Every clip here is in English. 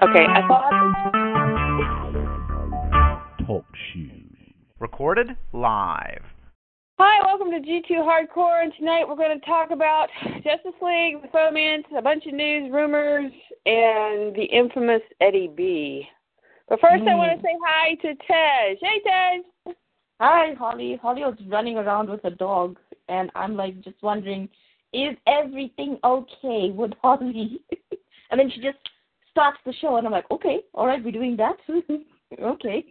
Okay, I thought. Talk shoes. Recorded live. Hi, welcome to G2 Hardcore, and tonight we're going to talk about Justice League, the Foment, a bunch of news, rumors, and the infamous Eddie B. But first, I want to mm. say hi to Tej. Hey, Tej. Hi, Holly. Holly was running around with a dog, and I'm like just wondering, is everything okay with Holly? and then she just starts the show, and I'm like, okay, all right, we're doing that. okay.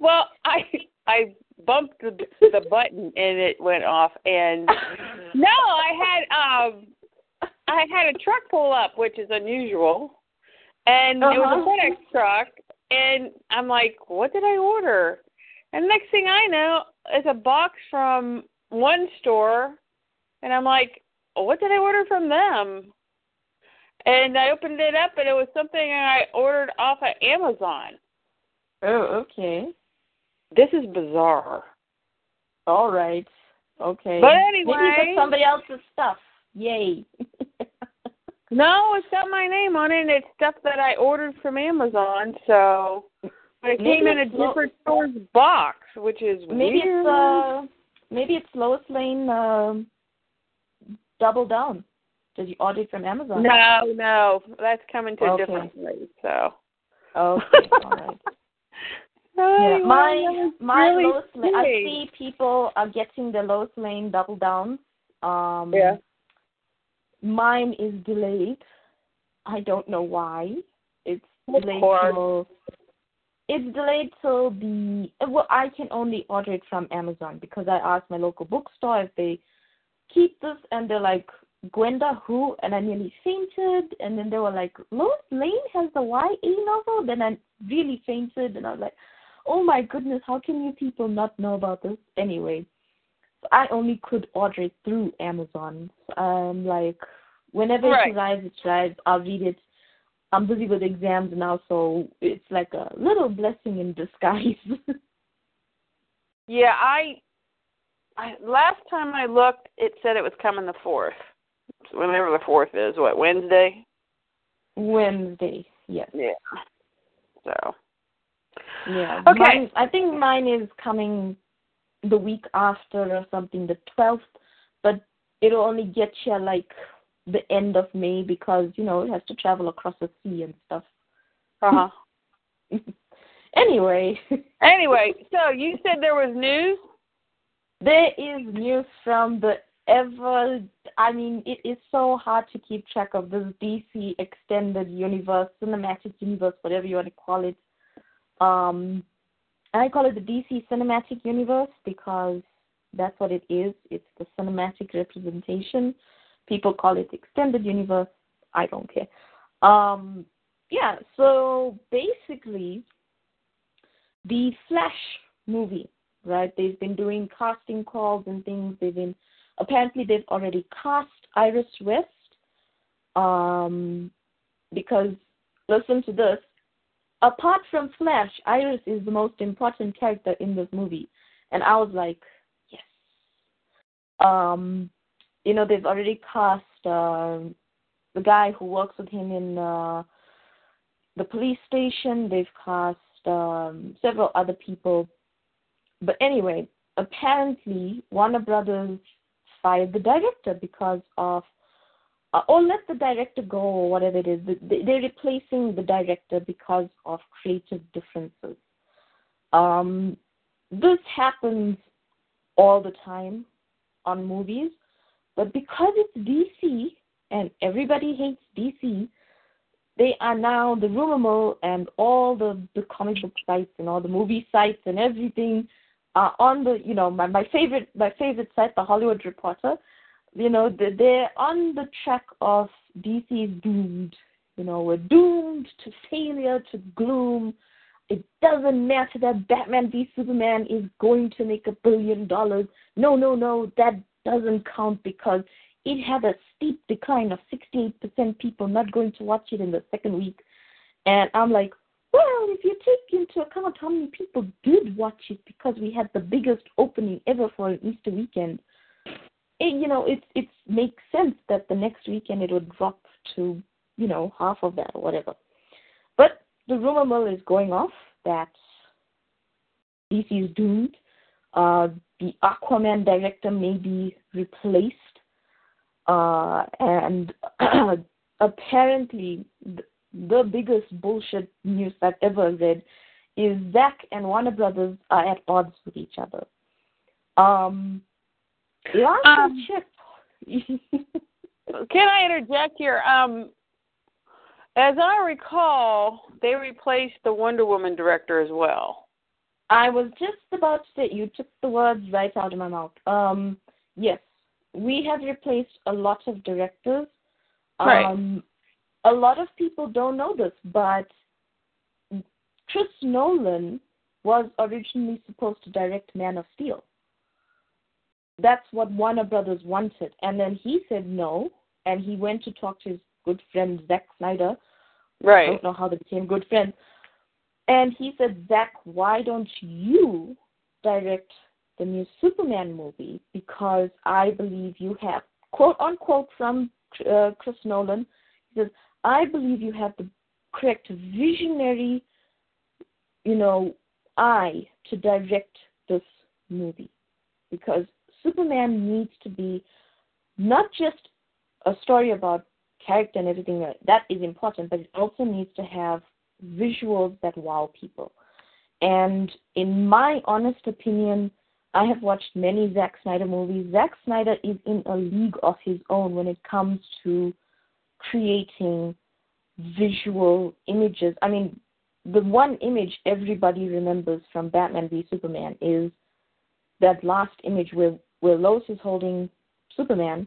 Well, I I bumped the the button and it went off, and no, I had um I had a truck pull up, which is unusual, and it was a Uh-huh. FedEx truck, and I'm like, what did I order? And next thing I know, it's a box from one store, and I'm like, what did I order from them? And I opened it up, and it was something I ordered off of Amazon. Oh, okay. This is bizarre. All right. Okay. But Maybe anyway- it's somebody else's stuff. Yay. No, it's got my name on it. and It's stuff that I ordered from Amazon, so but it Maybe came in a it's lo- different store's box, which is maybe weird. it's uh maybe it's Lois Lane um double down. Did you order it from Amazon? no, no, that's coming to a different place. So Okay, all right. Yeah, Anyway, my my really Lois Lane. I see people are getting the Lois Lane double down. Um, Yeah. Mine is delayed. I don't know why. It's Of delayed course. till it's delayed till the well. I can only order it from Amazon because I asked my local bookstore if they keep this, and they're like, Gwenda who? And I nearly fainted. And then they were like, Lois Lane has the YA novel. Then I really fainted, and I was like, oh my goodness, how can you people not know about this? Anyway, so I only could order it through Amazon. Um, like whenever Right. it arrives, it arrives. I'll read it. I'm busy with exams now, so it's like a little blessing in disguise. Yeah, I, I last time I looked, it said it was coming the fourth. Whenever the fourth is, what Wednesday? Wednesday, yes. Yeah. So Yeah. Okay. Mine, I think mine is coming the week after or something, the 12th, but it'll only get you like the end of May because, you know, it has to travel across the sea and stuff. uh huh. anyway, anyway, so you said there was news. there is news from the ever, I mean, it is so hard to keep track of this DC extended universe, cinematic universe, whatever you want to call it. Um, and I call it the DC cinematic universe because that's what it is. It's the cinematic representation. People call it extended universe. I don't care. Um, yeah, so basically, the Flash movie, right? They've been doing casting calls and things. They've been apparently they've already cast Iris West. Um, because listen to this. Apart from Flash, Iris is the most important character in this movie, and I was like, yes. Um, you know they've already cast uh, the guy who works with him in uh, the police station. They've cast um, several other people. But anyway, apparently Warner Brothers fired the director because of, uh, or let the director go or whatever it is. They- They're replacing the director because of creative differences. Um, this happens all the time on movies, but because it's DC and everybody hates DC, they are now the rumor mill and all the the comic book sites and all the movie sites and everything are on the you know my my favorite my favorite site the Hollywood Reporter you know they- they're on the track of DC's doomed You know, we're doomed to failure, to gloom. It doesn't matter that Batman v Superman is going to make a billion dollars. No, no, no, that doesn't count because it had a steep decline of 68% people not going to watch it in the second week. And I'm like, well, if you take into account how many people did watch it because we had the biggest opening ever for an Easter weekend, it, you know, it it makes sense that the next weekend it would drop to, you know, half of that or whatever. But the rumor mill is going off that DC is doomed. Uh, the Aquaman director may be replaced uh, and apparently the, biggest bullshit news I've ever read is Zack and Warner Brothers are at odds with each other. Um, last um, can I interject here? Um, as I recall, they replaced the Wonder Woman director as well. I was just about to say you took the words right out of my mouth. Um, yes, we have replaced a lot of directors. Right. A lot of people don't know this, but Chris Nolan was originally supposed to direct Man of Steel. That's what Warner Brothers wanted. And then he said no, and he went to talk to his good friend Zack Snyder. Right. I don't know how they became good friends. And he said, Zack, why don't you direct the new Superman movie because I believe you have, quote unquote, from uh, Chris Nolan, he says, I believe you have the correct visionary, you know, eye to direct this movie because Superman needs to be not just a story about character and everything that is important, but it also needs to have visuals that wow people. And in my honest opinion, I have watched many Zack Snyder movies. Zack Snyder is in a league of his own when it comes to creating visual images. I mean, the one image everybody remembers from Batman v Superman is that last image where where Lois is holding Superman,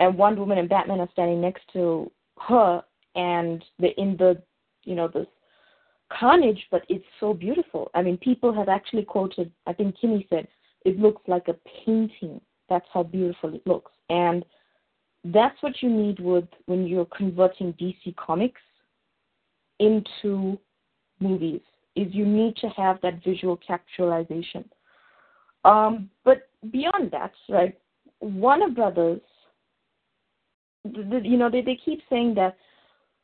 and Wonder Woman and Batman are standing next to her, and they're in the you know the carnage, but it's so beautiful. I mean, people have actually quoted, I think Kimmy said, it looks like a painting. That's how beautiful it looks. And that's what you need with when you're converting DC comics into movies is you need to have that visual capitalization. Um, but beyond that, right, Warner Brothers, the, the, you know, they, they keep saying that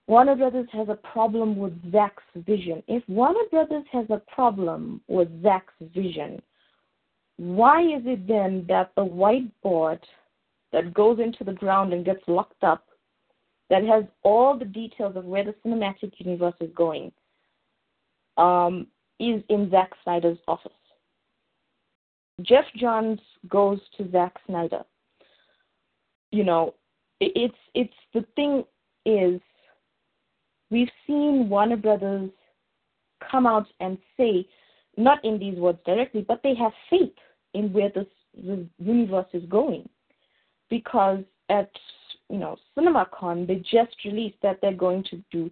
Warner Brothers has a problem with Zack's vision. If Warner Brothers has a problem with Zack's vision, why is it then that the whiteboard that goes into the ground and gets locked up, that has all the details of where the cinematic universe is going, um, is in Zack Snyder's office? Geoff Johns goes to Zack Snyder. You know, it's it's the thing is we've seen Warner Brothers come out and say, not in these words directly, but they have faith in where this the universe is going. Because at you know CinemaCon they just released that they're going to do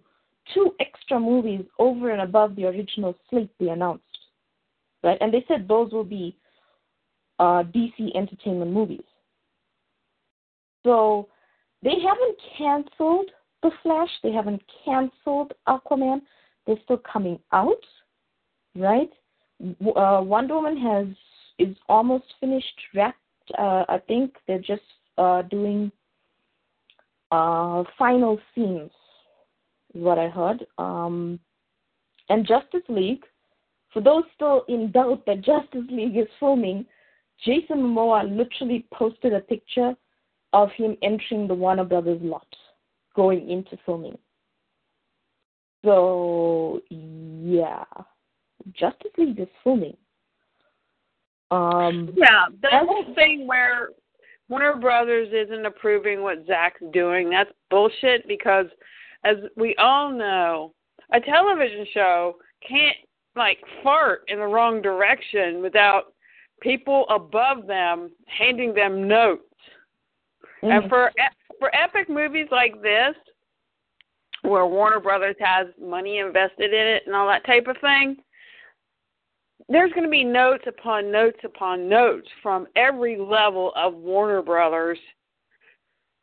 two extra movies over and above the original slate they announced. Right? And they said those will be uh, DC entertainment movies. So they haven't canceled the Flash. They haven't canceled Aquaman. They're still coming out, right? Uh, Wonder Woman has is almost finished, wrapped. Uh, I think they're just uh, doing uh, final scenes, is what I heard. Um, and Justice League, for those still in doubt that Justice League is filming, Jason Momoa literally posted a picture of him entering the Warner Brothers lot going into filming. So yeah, Justice League is filming. Um, yeah, that whole thing where Warner Brothers isn't approving what Zack's doing, that's bullshit because, as we all know, a television show can't like fart in the wrong direction without people above them handing them notes. Mm-hmm. And for for epic movies like this, where Warner Brothers has money invested in it and all that type of thing, there's going to be notes upon notes upon notes from every level of Warner Brothers,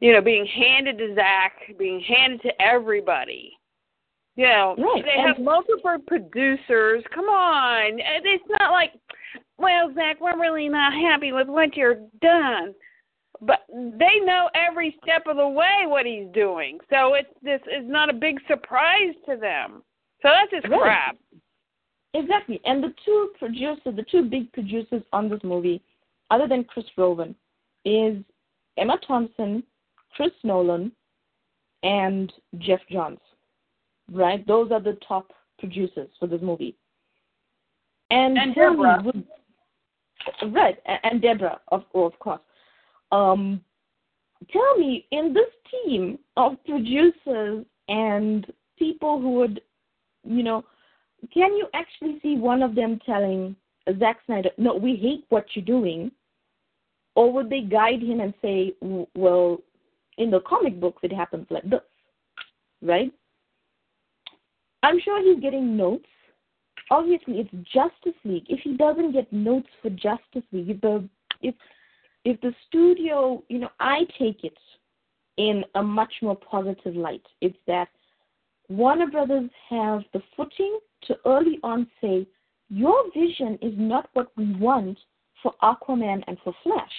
you know, being handed to Zack, being handed to everybody. You know, right. they have multiple producers. Come on. It's not like, well, Zack, we're really not happy with what you're done. But they know every step of the way what he's doing. So it's this is not a big surprise to them. So that's just right. crap. Exactly. And the two producers, the two big producers on this movie, other than Chris Rowan, is Emma Thomas, Chris Nolan, and Geoff Johns. Right? Those are the top producers for this movie. And, and Deborah. Would, right, and Deborah, of, of course. Um, tell me, in this team of producers and people who would, you know, can you actually see one of them telling Zack Snyder, no, we hate what you're doing? Or would they guide him and say, well, in the comic books, it happens like this, right? I'm sure he's getting notes. Obviously, it's Justice League. If he doesn't get notes for Justice League, if the if if the studio, you know, I take it in a much more positive light. It's that Warner Brothers have the footing to early on say, your vision is not what we want for Aquaman and for Flash.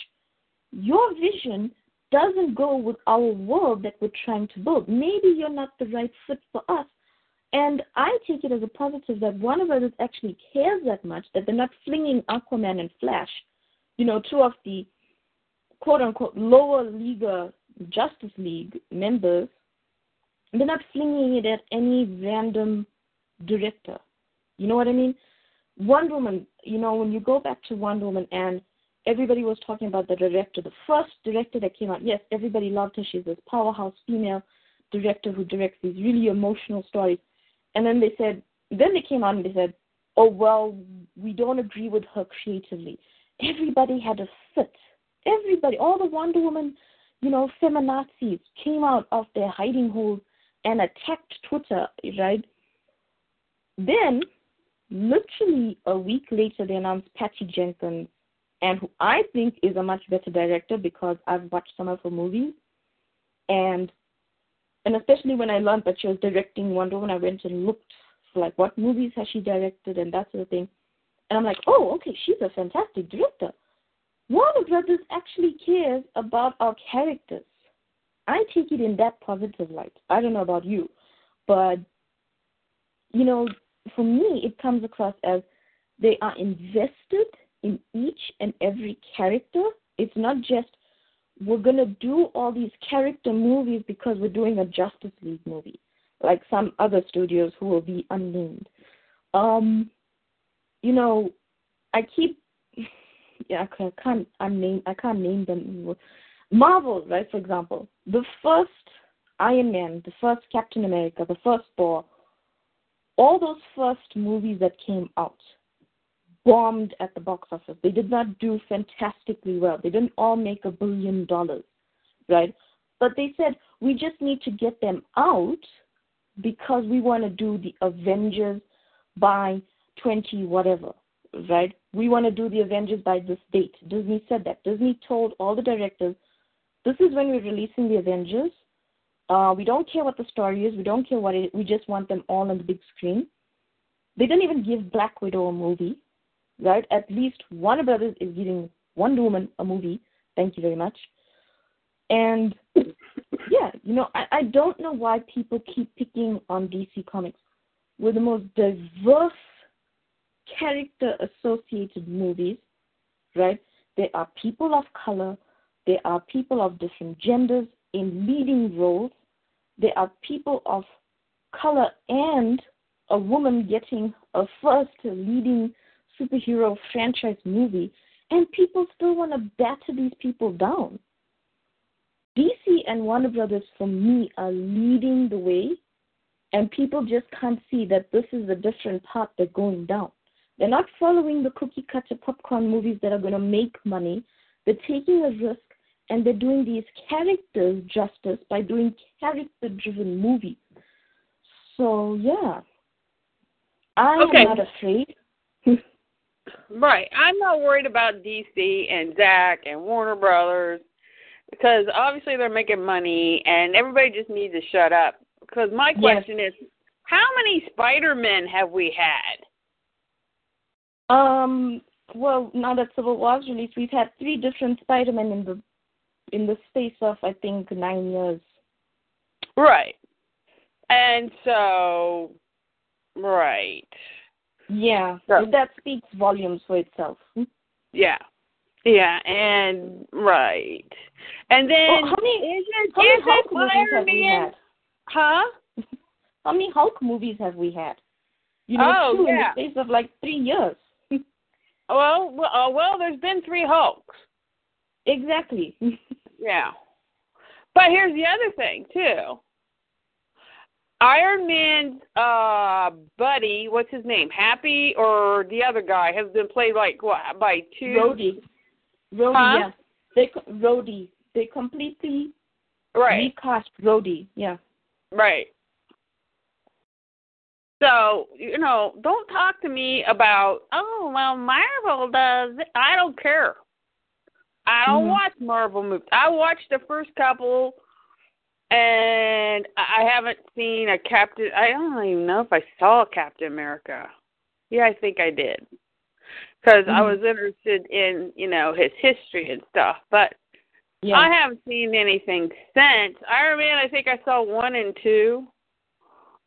Your vision doesn't go with our world that we're trying to build. Maybe you're not the right fit for us. And I take it as a positive that one Warner Brothers actually cares that much that they're not flinging Aquaman and Flash, you know, two of the quote unquote lower league uh, Justice League members, they're not flinging it at any random director. You know what I mean? Wonder Woman, you know, when you go back to Wonder Woman and everybody was talking about the director, the first director that came out, yes, everybody loved her. She's this powerhouse female director who directs these really emotional stories. And then they said, then they came out and they said, oh, well, we don't agree with her creatively. Everybody had a fit everybody, all the Wonder Woman, you know, feminazis came out of their hiding holes and attacked Twitter, right? Then, literally a week later, they announced Patty Jenkins, and who I think is a much better director because I've watched some of her movies, and and especially when I learned that she was directing Wonder Woman, I went and looked for like what movies has she directed and that sort of thing, and I'm like, oh, okay, she's a fantastic director. Warner Brothers actually cares about our characters. I take it in that positive light. I don't know about you, but you know, for me, it comes across as they are invested in each and every character. It's not just we're gonna do all these character movies because we're doing a Justice League movie, like some other studios who will be unnamed. Um, you know, I keep yeah, I can't I name I can't name them. Marvel, right? For example, the first Iron Man, the first Captain America, the first Thor, all those first movies that came out bombed at the box office. They did not do fantastically well. They didn't all make a billion dollars, right? But they said we just need to get them out because we want to do the Avengers by 20 whatever, right? We want to do the Avengers by this date. Disney said that. Disney told all the directors, this is when we're releasing the Avengers. Uh, we don't care what the story is. We don't care what it. We just want them all on the big screen. They didn't even give Black Widow a movie, right? At least Warner Brothers is giving Wonder Woman a movie. Thank you very much. And yeah, you know, I, I don't know why people keep picking on DC Comics. We're the most diverse character associated movies, right? There are people of color, there are people of different genders in leading roles, there are people of color and a woman getting a first leading superhero franchise movie, and people still want to batter these people down. DC and Warner Brothers, for me, are leading the way, and people just can't see that this is a different path they're going down. They're not following the cookie cutter popcorn movies that are going to make money. They're taking a risk and they're doing these characters justice by doing character driven movies. So yeah, I Okay. am not afraid. Right. I'm not worried about DC and Zack and Warner Brothers because obviously they're making money and everybody just needs to shut up. Because my Yes. question is, how many Spider Men have we had? Um. Well, now that Civil War released, we've had three different Spider-Men in the in the space of I think nine years. Right. And so, right. Yeah, Yeah. that speaks volumes for itself. Yeah. Yeah, and right. And then Well, how many is it, how many Hulk movies have we had? Huh? How many Hulk movies have we had? You know, Oh, two yeah. in the space of like three years. Well, well, uh, well, there's been three Hulks. exactly. Yeah. But here's the other thing too. Iron Man's uh buddy, what's his name? Happy or the other guy has been played like what by two Rhodey. Rhodey, Huh? yeah. They Rhodey. They completely right, recast Rhodey. Yeah. right. So, you know, don't talk to me about, oh, well, Marvel does. I don't care. I don't Mhm. watch Marvel movies. I watched the first couple, and I I haven't seen a Captain. I don't even know if I saw Captain America. Yeah, I think I did, because I Mhm. was interested in you know his history and stuff. But Yeah. I haven't seen anything since Iron Man. I think I saw one and two.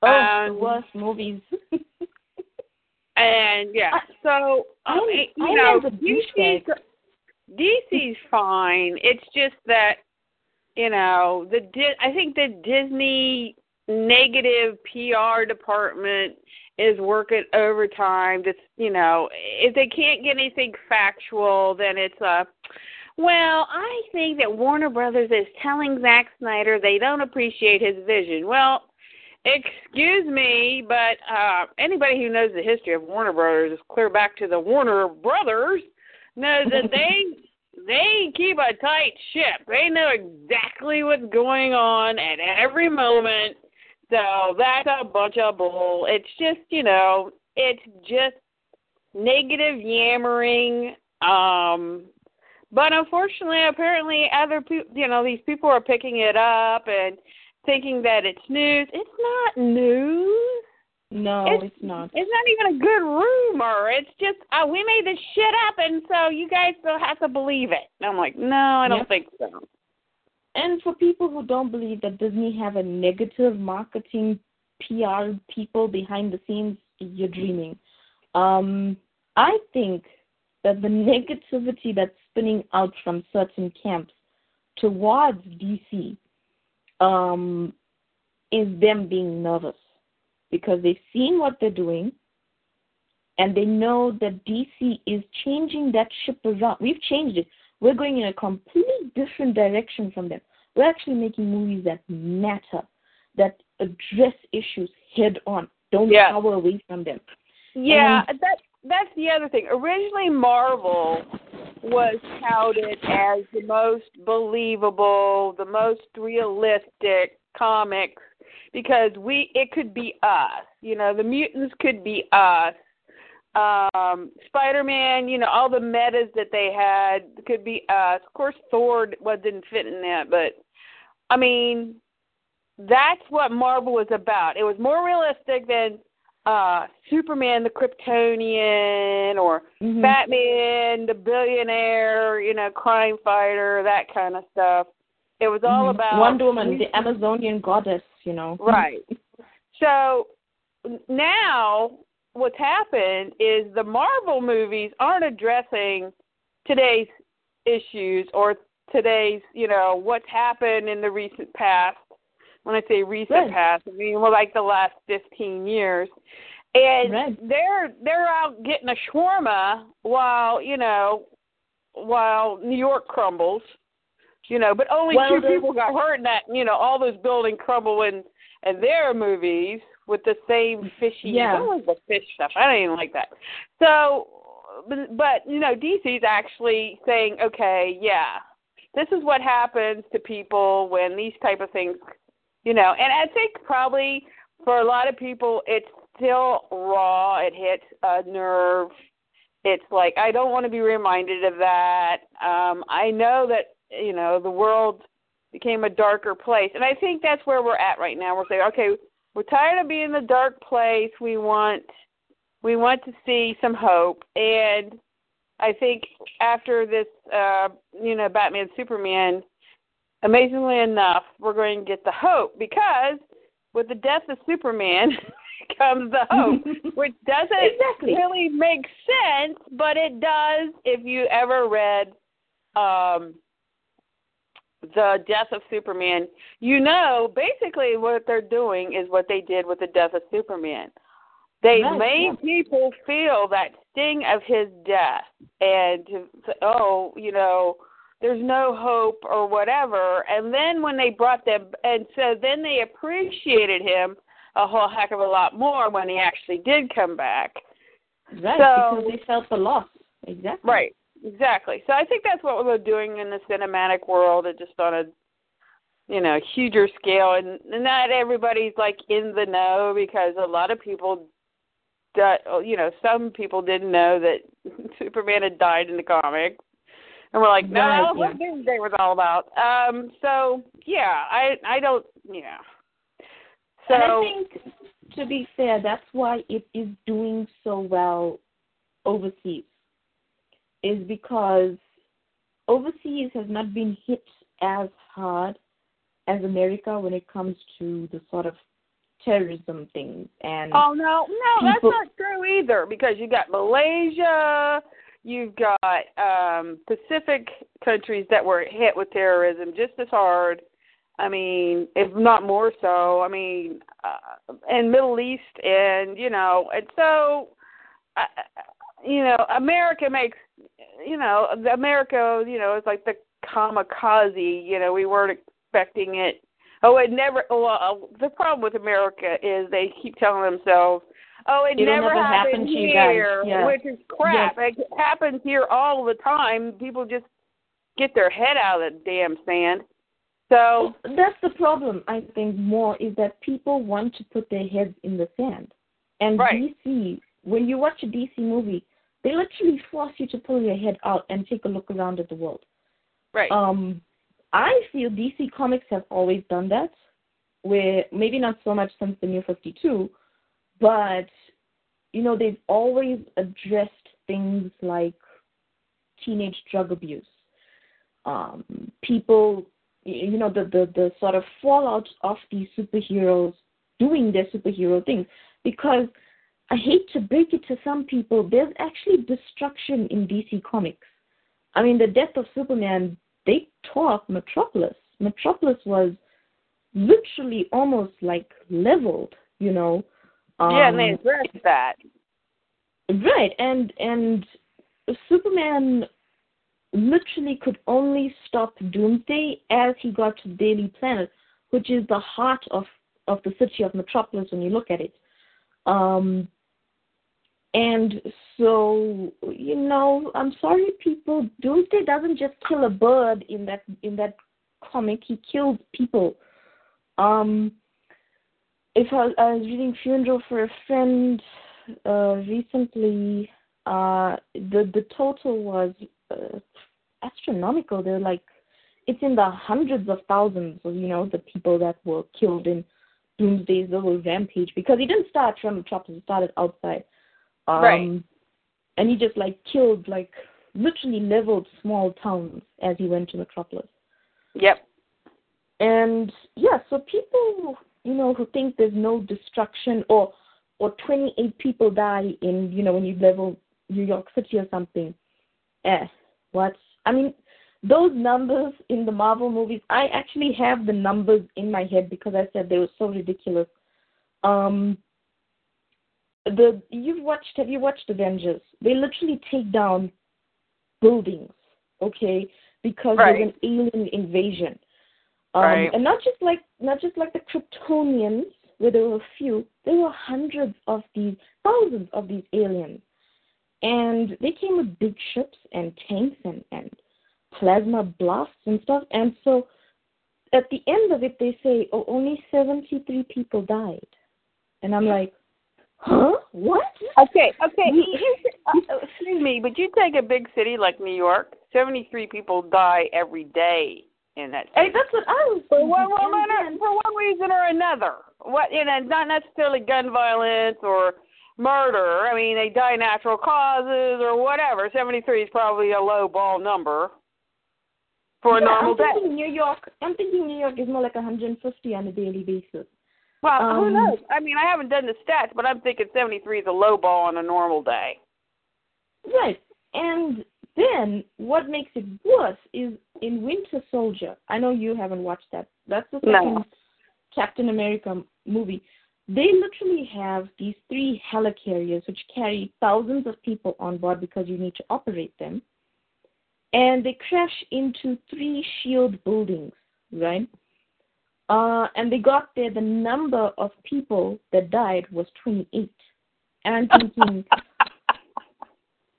oh, um, the worst movies. And yeah, I- so um, Iron- it- you know, Man's a DC's fine. It's just that you know the I think the Disney negative PR department is working overtime. That's you know if they can't get anything factual, then it's a. Well, I think that Warner Brothers is telling Zack Snyder they don't appreciate his vision. Well, excuse me, but uh anybody who knows the history of Warner Brothers, is clear back to the Warner Brothers, knows that they they keep a tight ship. They know exactly what's going on at every moment. So that's a bunch of bull. It's just, you know, it's just negative yammering. Um but unfortunately, apparently, other people, you know, these people are picking it up and thinking that it's news. It's not news. No, It's- it's not. It's not even a good rumor. It's just uh, we made this shit up, and so you guys still have to believe it. And I'm like, no, I don't Yeah. think so. And for people who don't believe that Disney have a negative marketing PR people behind the scenes, you're dreaming. Um, I think that the negativity that's spinning out from certain camps towards DC um, is them being nervous because they've seen what they're doing and they know that DC is changing that ship around. We've changed it. We're going in a completely different direction from them. We're actually making movies that matter, that address issues head on, don't Yeah. cower away from them. Yeah, that that's the other thing. Originally, Marvel was touted as the most believable, the most realistic comics because we it could be us. You know, the mutants could be us. Um, Spider-Man, you know, all the metas that they had could be us. Of course, Thor was didn't fit in that, but I mean, that's what Marvel was about. It was more realistic than uh Superman the Kryptonian or Mhm. Batman the billionaire, you know, crime fighter, that kind of stuff. It was all Mhm. about Wonder Woman, the Amazonian goddess, you know. Right. So now what's happened is the Marvel movies aren't addressing today's issues or today's, you know, what's happened in the recent past. When I say recent Right. past, I mean well like the last 15 years. And Right. they're they're out getting a shawarma while, you know, while New York crumbles. You know, but only Well, two the- people got hurt in that, you know, all those buildings crumble in and their movies with the same fishy. Yeah. What was the fish stuff? I don't even like that. So, but, but you know, DC's actually saying, okay, yeah, this is what happens to people when these type of things, you know. And I think probably for a lot of people, it's still raw. It hits a nerve. It's like I don't want to be reminded of that. Um, I know that you know the world became a darker place, and I think that's where we're at right now. We're saying, okay, we're tired of being in the dark place. We want we want to see some hope, and I think after this, uh, you know, Batman Superman, amazingly enough, we're going to get the hope because with the death of Superman comes the hope, which doesn't exactly. really make sense, but it does if you ever read um the death of Superman. You know, basically what they're doing is what they did with the death of Superman. They Right, made people feel that sting of his death and to say, oh, you know, there's no hope or whatever. And then when they brought them, and so then they appreciated him a whole heck of a lot more when he actually did come back. Right, So- because they felt the loss. Exactly. Right, exactly. So I think that's what we're doing in the cinematic world, and just on a you know huger scale. And not everybody's like in the know because a lot of people, that you know, some people didn't know that Superman had died in the comic, and we're like, no, Right, that's what Doomsday was all about. Um, so yeah, I I don't yeah. So and I think, to be fair, that's why it is doing so well overseas, is because overseas has not been hit as hard as America when it comes to the sort of terrorism things and Oh no, no, that's not true either because you got Malaysia, you've got um Pacific countries that were hit with terrorism just as hard. I mean, if not more so. I mean, uh, and Middle East, and you know, and so, uh, you know, America makes, you know, America, you know, is like the kamikaze. You know, we weren't expecting it. Oh, it never. Well, uh, the problem with America is they keep telling themselves, "Oh, it It'll never, never happened happen to you guys." here," Yeah. which is crap. It happens here all the time. People just get their head out of the damn sand. So Well, that's the problem. I think more is that people want to put their heads in the sand, and Right. DC. When you watch a DC movie, they literally force you to pull your head out and take a look around at the world. right, Um, I feel DC Comics have always done that, where maybe not so much since the New Fifty Two, but you know they've always addressed things like teenage drug abuse, um, people, you know, the, the the sort of fallout of these superheroes doing their superhero things. Because I hate to break it to some people, there's actually destruction in DC Comics. I mean, the death of Superman, they tore up Metropolis. Metropolis was literally almost like leveled, you know. yeah, and they Um, addressed that. Right, and and Superman literally could only stop Doomsday as he got to Daily Planet, which is the heart of of the city of Metropolis when you look at it. Um, and so you know, I'm sorry, people. Doomsday doesn't just kill a bird in that in that comic. He kills people. Um, if I, I was reading Funeral for a Friend uh, recently, uh, the the total was uh, astronomical. They're like, it's in the hundreds of thousands of you know the people that were killed in Doomsday's little rampage because he didn't start from the Metropolis. He started outside. Um, Right. And he just like killed like literally leveled small towns as he went to Metropolis. Yep. And yeah, so people, you know, who think there's no destruction or or 28 people die in, you know, when you level New York City or something. Eh, what? I mean, those numbers in the Marvel movies, I actually have the numbers in my head because I said they were so ridiculous. Um, the you've watched have you watched Avengers? They literally take down buildings, okay, because Right. there's an alien invasion. Um, Right. And not just like not just like the Kryptonians, where there were a few. There were hundreds of these, thousands of these aliens, and they came with big ships and tanks and and plasma blasts and stuff. And so, at the end of it, they say, oh, only seventy three people died. And I'm like, huh? What? Okay, okay. uh, excuse me, but you take a big city like New York, 73 people die every day in that city. Hey, that's what I was for one, then- for one reason or another. What you know, not necessarily gun violence or murder. I mean, they die natural causes or whatever. 73 is probably a low ball number for a yeah, normal I'm day. New York. I'm thinking New York is more like 150 on a daily basis. Well, who Um, knows? I mean, I haven't done the stats, but I'm thinking 73 is a low ball on a normal day. Right. And then what makes it worse is in Winter Soldier. I know you haven't watched that. That's the No. second Captain America movie. They literally have these three helicarriers which carry thousands of people on board because you need to operate them. And they crash into three SHIELD buildings, right? Uh, and they got there, the number of people that died was 28. And I'm thinking,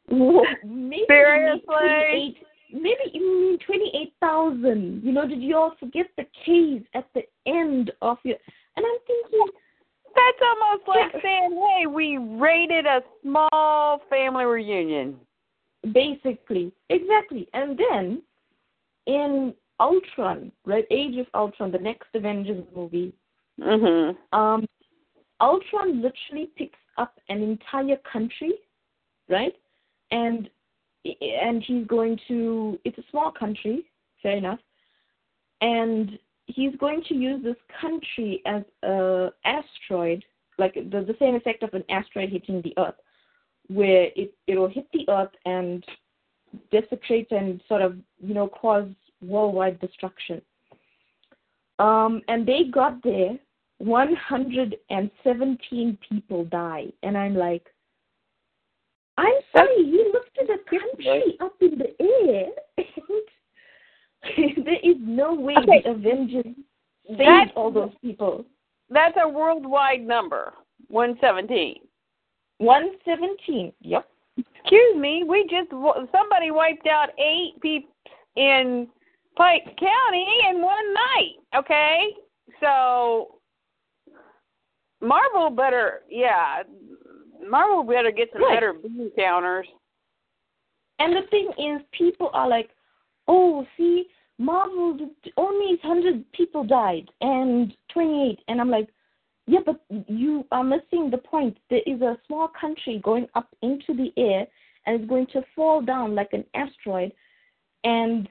Whoa, maybe Seriously? 28 maybe you mean 28,000. You know, did you all forget the K's at the end of your. And I'm thinking, That's almost like Yeah. saying, hey, we raided a small family reunion. basically, exactly. And then in Ultron, right, Age of Ultron, the next Avengers movie, Mhm. um, Ultron literally picks up an entire country, right? And and he's going to it's a small country, fair enough. And he's going to use this country as a asteroid, like the the same effect of an asteroid hitting the Earth, where it it'll hit the Earth and desecrate and sort of you know cause worldwide destruction. Um, and they got there 117 people die. And I'm like, I'm sorry, he looked at a country up in the air. And there is no way Okay. the Avengers saved all those people. That's a worldwide number, 117. 117, yep. Excuse me, we just somebody wiped out eight people in Pike County in one night. Okay, so Marvel better, yeah, Marvel better get some Right. better bean counters. And the thing is, people are like, oh, see, Marvel, only 100 people died and 28. And I'm like, yeah, but you are missing the point. There is a small country going up into the air and it's going to fall down like an asteroid. And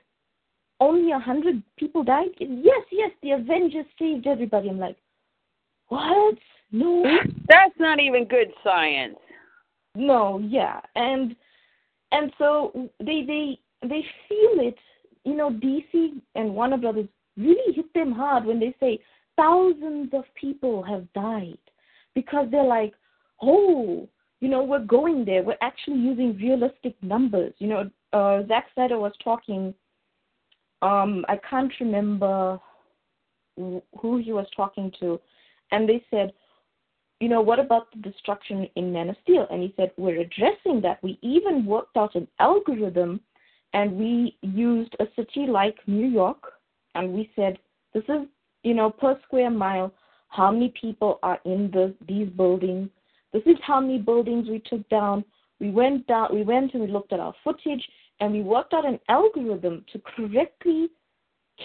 only a 100 people died? Yes, yes, the Avengers saved everybody. I'm like, what? No. That's not even good science. No, yeah, and and so they they they feel it. You know, DC and Warner Brothers really hit them hard when they say thousands of people have died because they're like, oh, you know, we're going there. We're actually using realistic numbers. You know, uh, Zack Snyder was talking. Um, I can't remember who he was talking to, and they said, you know, what about the destruction in Man of Steel? And he said, we're addressing that. We even worked out an algorithm and we used a city like New York and we said, this is, you know, per square mile, how many people are in the, these buildings. This is how many buildings we took down. We went down, we went and we looked at our footage and we worked out an algorithm to correctly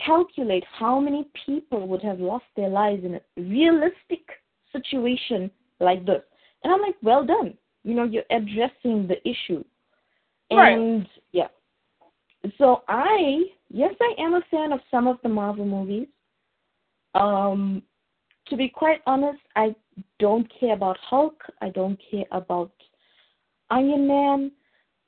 calculate how many people would have lost their lives in a realistic situation like this. And I'm like, well done. You know, you're addressing the issue. Right. And yeah. So I yes, I am a fan of some of the Marvel movies. Um to be quite honest, I don't care about Hulk. I don't care about Iron Man.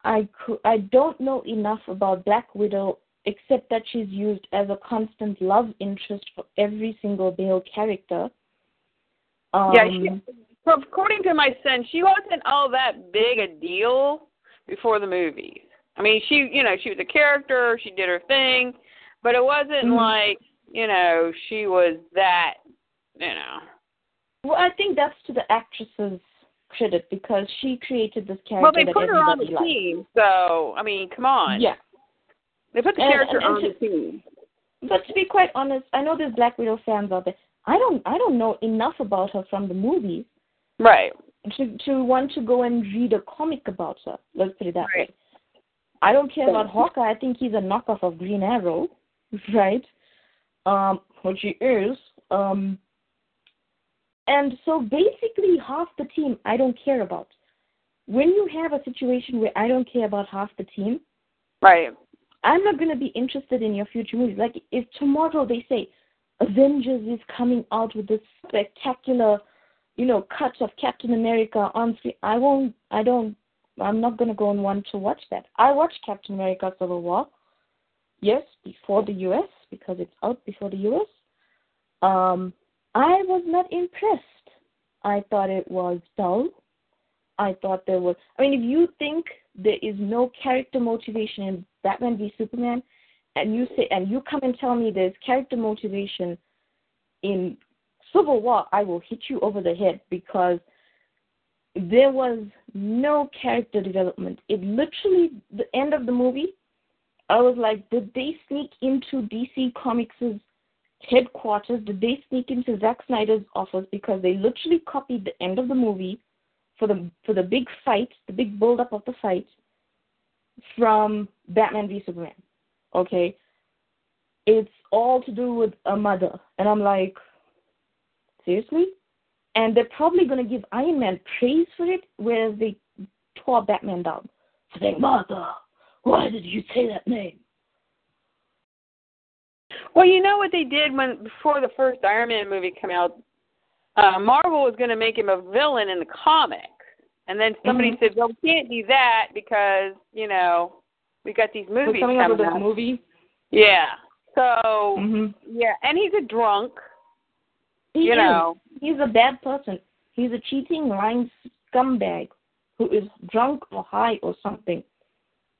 I cou- I don't know enough about Black Widow except that she's used as a constant love interest for every single male character. Um, yeah, she, so according to my son, she wasn't all that big a deal before the movies. I mean, she, you know, she was a character, she did her thing, but it wasn't Mhm. like, you know, she was that, you know. well, I think that's to the actress's credit because she created this character Well, they put her on the likes. team, so I mean, come on. Yeah, They put the And- character and- and on to- the team. but to be quite honest, I know there's Black Widow fans out there. I don't I don't know enough about her from the movies, Right. to to want to go and read a comic about her. Let's put it that Right. way. I don't care about Hawkeye. I think he's a knockoff of Green Arrow, right? Um, which he is. Um, and so basically, half the team I don't care about. When you have a situation where I don't care about half the team, Right. I'm not going to be interested in your future movies. Like if tomorrow they say Avengers is coming out with this spectacular, you know, cut of Captain America on screen, I won't. I don't. I'm not going to go and want to watch that. I watched Captain America: Civil War. Yes, before the U.S. because it's out before the U.S. Um, I was not impressed. I thought it was dull. I thought there was. I mean, if you think there is no character motivation in Batman v Superman, and you say and you come and tell me there's character motivation in Civil War, I will hit you over the head because there was no character development. It literally the end of the movie, I was like, did they sneak into DC Comics' headquarters? Did they sneak into Zack Snyder's office because they literally copied the end of the movie for the for the big fight, the big build up of the fight from Batman v Superman. Okay? It's all to do with a mother. And I'm like, seriously? And they're probably gonna give Iron Man praise for it, whereas they tore Batman down. Saying, Mother, why did you say that name? Well, you know what they did when before the first Iron Man movie came out. Uh, Marvel was going to make him a villain in the comics, and then somebody Mhm. said, "Well, we can't do that because you know we got these We're movies coming up with coming this out." movie. Yeah. So hmm yeah, and he's a drunk. He you is. know. He's a bad person. He's a cheating, lying scumbag who is drunk or high or something.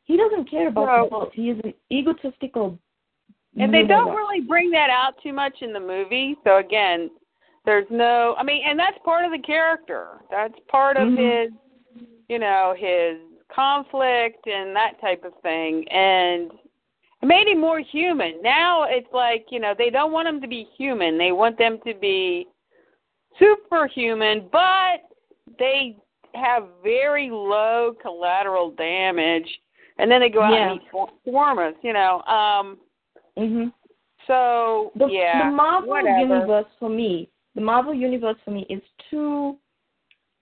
He doesn't care about No. the world. He is an egotistical. And they don't really bring that out too much in the movie. So again, there's no I mean, and that's part of the character. That's part of Mhm. his you know, his conflict and that type of thing. And it made him more human. Now it's like, you know, they don't want him to be human. They want them to be superhuman, but they have very low collateral damage. And then they go out Yeah. and eat swarmers, you know. Um Mhm. so The, yeah, the Marvel whatever. universe for me, the Marvel universe for me is too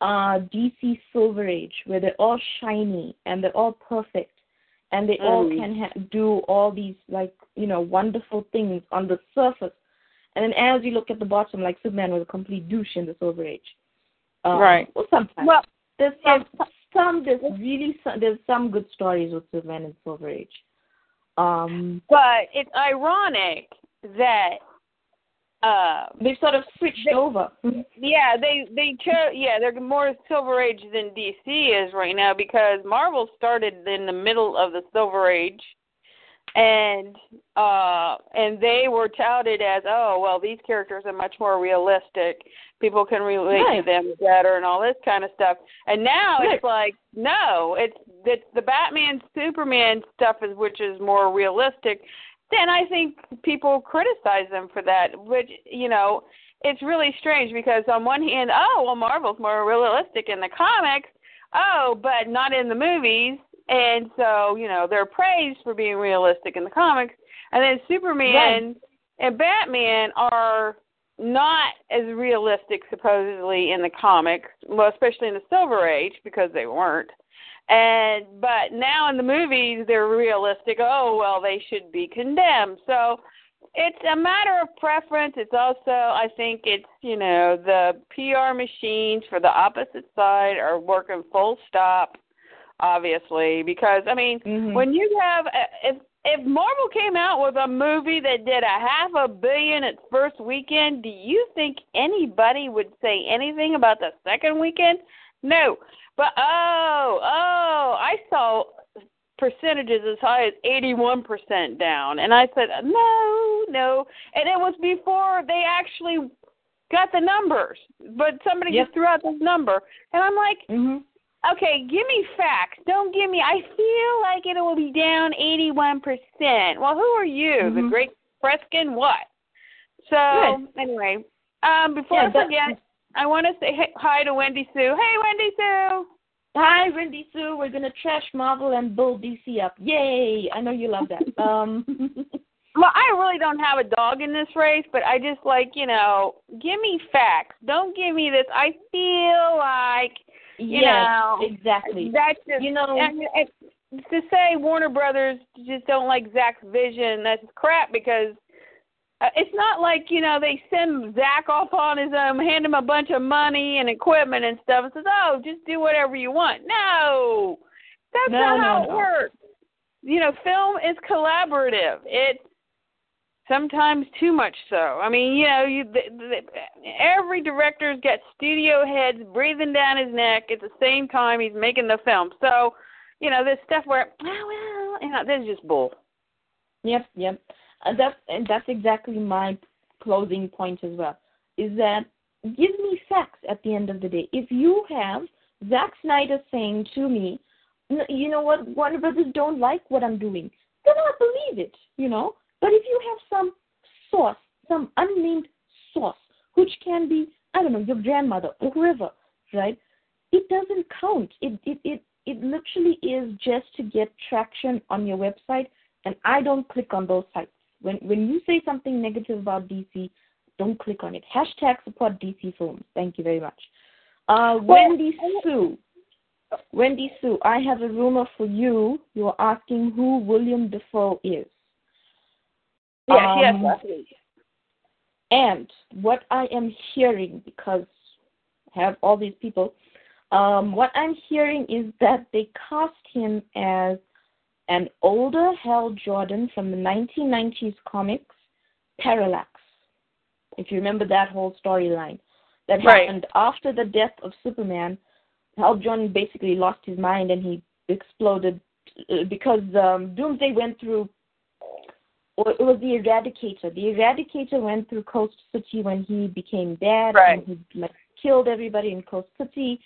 uh DC Silver Age, where they're all shiny and they're all perfect, and they all Mhm. can ha- do all these like you know wonderful things on the surface, and then as you look at the bottom, like Superman was a complete douche in the Silver Age. Um, Right. Well, sometimes. Well, there's some some there's really some, there's some good stories with Superman in Silver Age. Um, but it's ironic that uh they've sort of switched They- over. yeah they they chose yeah they're more silver age than dc is right now because marvel started in the middle of the silver age and uh and they were touted as oh well these characters are much more realistic people can relate to them better and all this kind of stuff and now Right. it's like no it's it's the batman superman stuff is which is more realistic then i think people criticize them for that which you know it's really strange because on one hand oh well marvel's more realistic in the comics oh but not in the movies and so, you know, they're praised for being realistic in the comics. And then Superman and Batman are not as realistic supposedly in the comics, well, especially in the Silver Age because they weren't. And but now in the movies they're realistic. Oh, well, they should be condemned. So it's a matter of preference. It's also I think it's, you know, the PR machines for the opposite side are working full stop obviously because I mean Mhm. when you have if if Marvel came out with a movie that did a half a billion its first weekend, do you think anybody would say anything about the second weekend? No. But oh, oh, I saw percentages as high as 81% down. And I said, "No, no." And it was before they actually got the numbers. But somebody Yep. just threw out this number. And I'm like, Mhm. Okay, give me facts. Don't give me. I feel like it will be down eighty-one percent. Well, who are you, the Mhm. great Kreskin? What? So Right. anyway, um, before Yeah, I but- forget, I want to say hi to Wendy Sue. Hey, Wendy Sue. Hi, Wendy Sue. We're gonna trash Marvel and build DC up. Yay! I know you love that. Um. well, I really don't have a dog in this race, but I just like you know, give me facts. Don't give me this. I feel like you yes, know exactly. That's just you know. And, and to say Warner Brothers just don't like Zack's vision, that's crap because uh, it's not like you know they send Zack off on his own, hand him a bunch of money and equipment and stuff, and says, "Oh, just do whatever you want." No, that's no, not no, how no. it works. You know, film is collaborative. It's sometimes too much so. I mean, you know, you the, the, every director's got studio heads breathing down his neck at the same time he's making the film. So, you know, this stuff where, oh, well, you know, this is just bull. Yep, yep. Uh, that's and that's exactly my closing point as well. Is that give me facts at the end of the day. If you have Zack Snyder saying to me, you know what, Warner Brothers don't like what I'm doing, then I'll believe it. You know. But if you have some source, some unnamed source, which can be I don't know your grandmother or whoever, right? It doesn't count. It it it it literally is just to get traction on your website, and I don't click on those sites. When when you say something negative about DC, don't click on it. Hashtag support DC films. Thank you very much. Uh, Wendy Sue. Wendy Sue, I have a rumor for you. You are asking who William Dafoe is. Yes, Um, yes. And what I am hearing, because I have all these people, um, what I'm hearing is that they cast him as an older Hal Jordan from the 1990s comics, Parallax. If you remember that whole storyline that Right. happened after the death of Superman, Hal Jordan basically lost his mind and he exploded uh, because um, Doomsday went through or it was the Eradicator. The Eradicator went through Coast City when he became bad Right. and he like killed everybody in Coast City.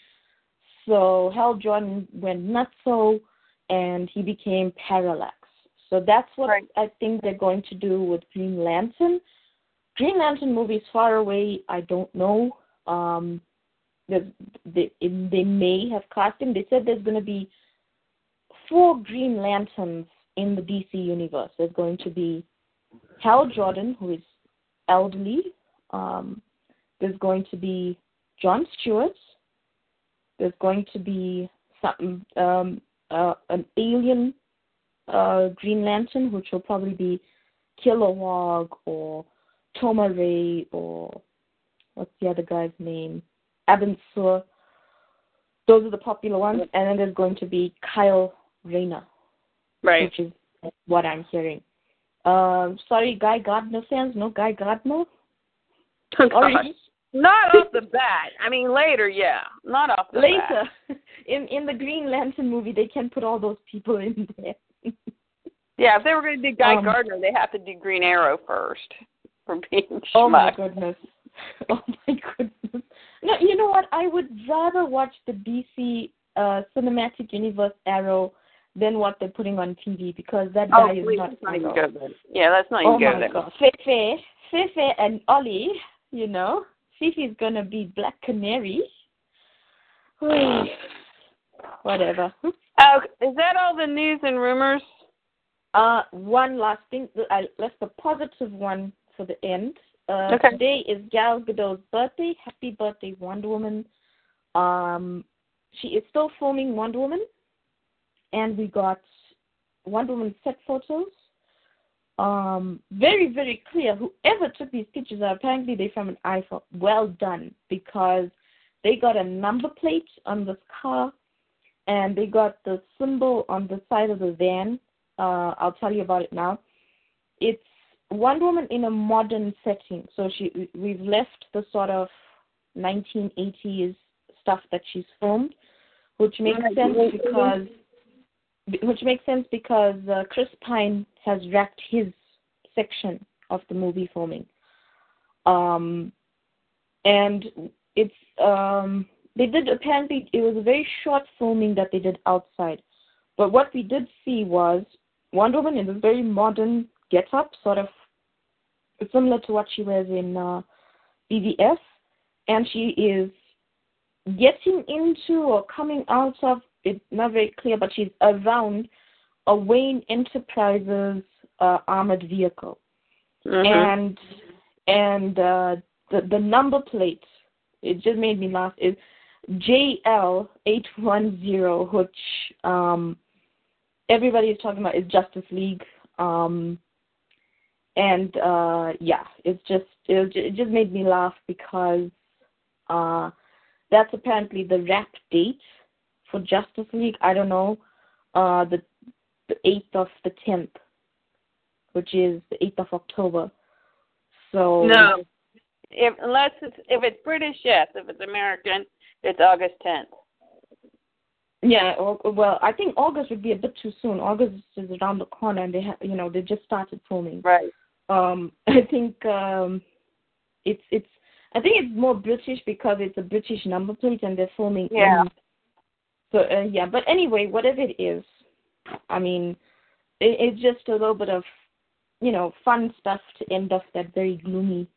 So Hal Jordan went nutso and he became Parallax. So that's what Right. I think they're going to do with Green Lantern. Green Lantern movie is far away. I don't know. Um, they they may have cast him. They said there's going to be four Green Lanterns in the DC universe. There's going to be Hal Jordan, who is elderly. Um, there's going to be John Stewart. There's going to be some um, uh, an alien uh, Green Lantern, which will probably be Kilowog or Tomar-Re or what's the other guy's name? Abin Sur. Those are the popular ones. And then there's going to be Kyle Rayner Right. which is what I'm hearing. Um, sorry, Guy Gardner fans, no Guy Gardner. Oh. Not off the bat. I mean, later, yeah. Not off the later, bat. in in the Green Lantern movie, they can put all those people in there. Yeah, if they were going to do Guy Um, Gardner, they have to do Green Arrow first for being oh my goodness. Oh my goodness. No, you know what? I would rather watch the DC uh, cinematic universe Arrow than what they're putting on TV because that Oh, guy is please, not not even go. Yeah, let's not even Oh go my there. god. Fefe, Fefe and Ollie, you know, Fifi's gonna be Black Canary. Whatever. Oh, is that all the news and rumors? Uh, one last thing. I left the positive one for the end. Uh, Okay. Today is Gal Gadot's birthday. Happy birthday, Wonder Woman. Um, she is still filming Wonder Woman, and we got Wonder Woman set photos. Um, very, very clear. Whoever took these pictures are apparently they from an iPhone. Well done, because they got a number plate on this car, and they got the symbol on the side of the van. Uh, I'll tell you about it now. It's Wonder Woman in a modern setting. So she, we've left the sort of 1980s stuff that she's filmed, which makes sense because which makes sense because uh, Chris Pine has wrapped his section of the movie filming. Um, and it's um, they did apparently it was a very short filming that they did outside, but what we did see was Wonder Woman in a very modern get-up, sort of similar to what she wears in uh, BVS, and she is getting into or coming out of it's not very clear, but she's around a Wayne Enterprises uh, armored vehicle, Mhm. and and uh, the the number plate it just made me laugh is JL eight one zero, which um, everybody is talking about is Justice League. Um, and uh, yeah, it's just it, it just made me laugh because uh, that's apparently the wrap date for Justice League. I don't know, uh, the the eighth of the tenth, which is the eighth of October. So No. If unless it's if it's British, yes. If it's American, it's August tenth. Yeah, well, I think August would be a bit too soon. August is around the corner, and they have, you know, they just started filming. Right. Um, I think um, it's it's I think it's more British because it's a British number plate, and they're filming. Yeah. In, so uh, yeah, but anyway, whatever it is, I mean, it, it's just a little bit of, you know, fun stuff to end off that very gloomy.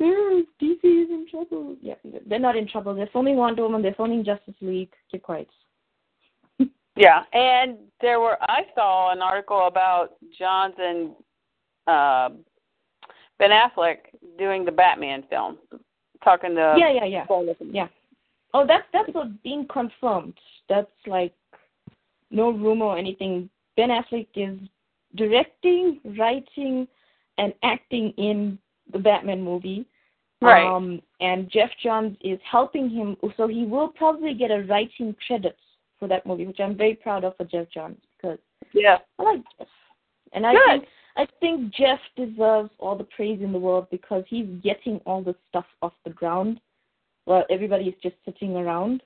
"Mm, DC is in trouble. Yeah, they're not in trouble. They're filming Wonder Woman. They're filming Justice League. Keep quiet. Yeah, and there were I saw an article about Johns and uh, Ben Affleck doing the Batman film, talking to yeah, yeah, yeah. Yeah. Oh, that's that's what being confirmed. That's like no rumor or anything. Ben Affleck is directing, writing, and acting in the Batman movie. Right. Um, and Geoff Johns is helping him, so he will probably get a writing credit for that movie, which I'm very proud of for Geoff Johns because yeah. I like Geoff, and I Good. think I think Geoff deserves all the praise in the world because he's getting all the stuff off the ground, while everybody is just sitting around.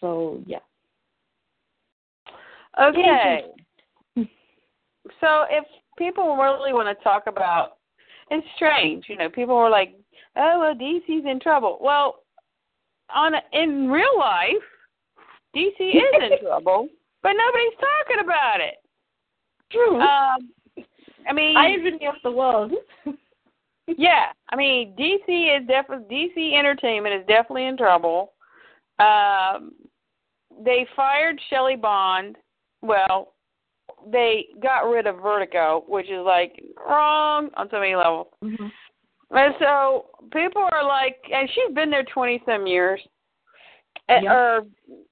So yeah. Okay. So if people really want to talk about, it's strange, you know, people were like, "Oh, well, DC's in trouble." Well, on a, in real life, DC is in trouble, but nobody's talking about it. True. Um, I mean, Irony of the world. yeah, I mean, DC is definitely DC Entertainment is definitely in trouble. Um, they fired Shelly Bond. Well, they got rid of Vertigo, which is like wrong on so many levels. Mhm. And so people are like, and she's been there twenty some years, and, Yeah. or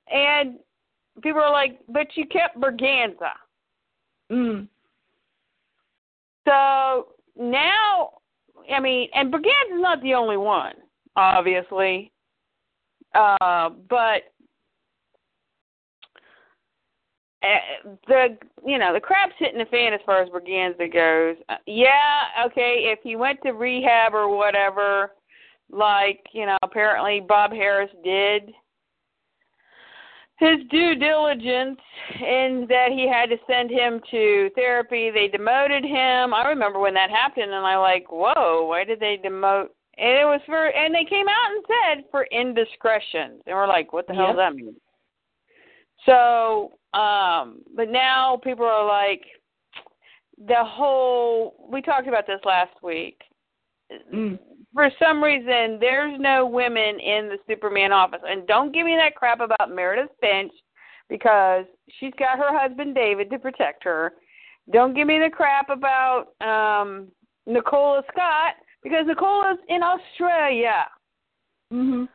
and people are like, but you kept Berganza. Mm. So now, I mean, and Berganza's not the only one, obviously, uh, but uh, the you know the crap's hitting the fan as far as Berganza goes. Uh, yeah, okay, if he went to rehab or whatever, like you know, apparently Bob Harras did his due diligence in that he had to send him to therapy. They demoted him. I remember when that happened, and I like, whoa, why did they demote? And it was for, and they came out and said for indiscretion, and we're like, what the hell Yep. does that mean? So, um, but now people are like, the whole. We talked about this last week. Mm. For some reason, there's no women in the Superman office, and don't give me that crap about Meredith Finch because she's got her husband David to protect her. Don't give me the crap about um Nicola Scott because Nicola's in Australia. Mhm.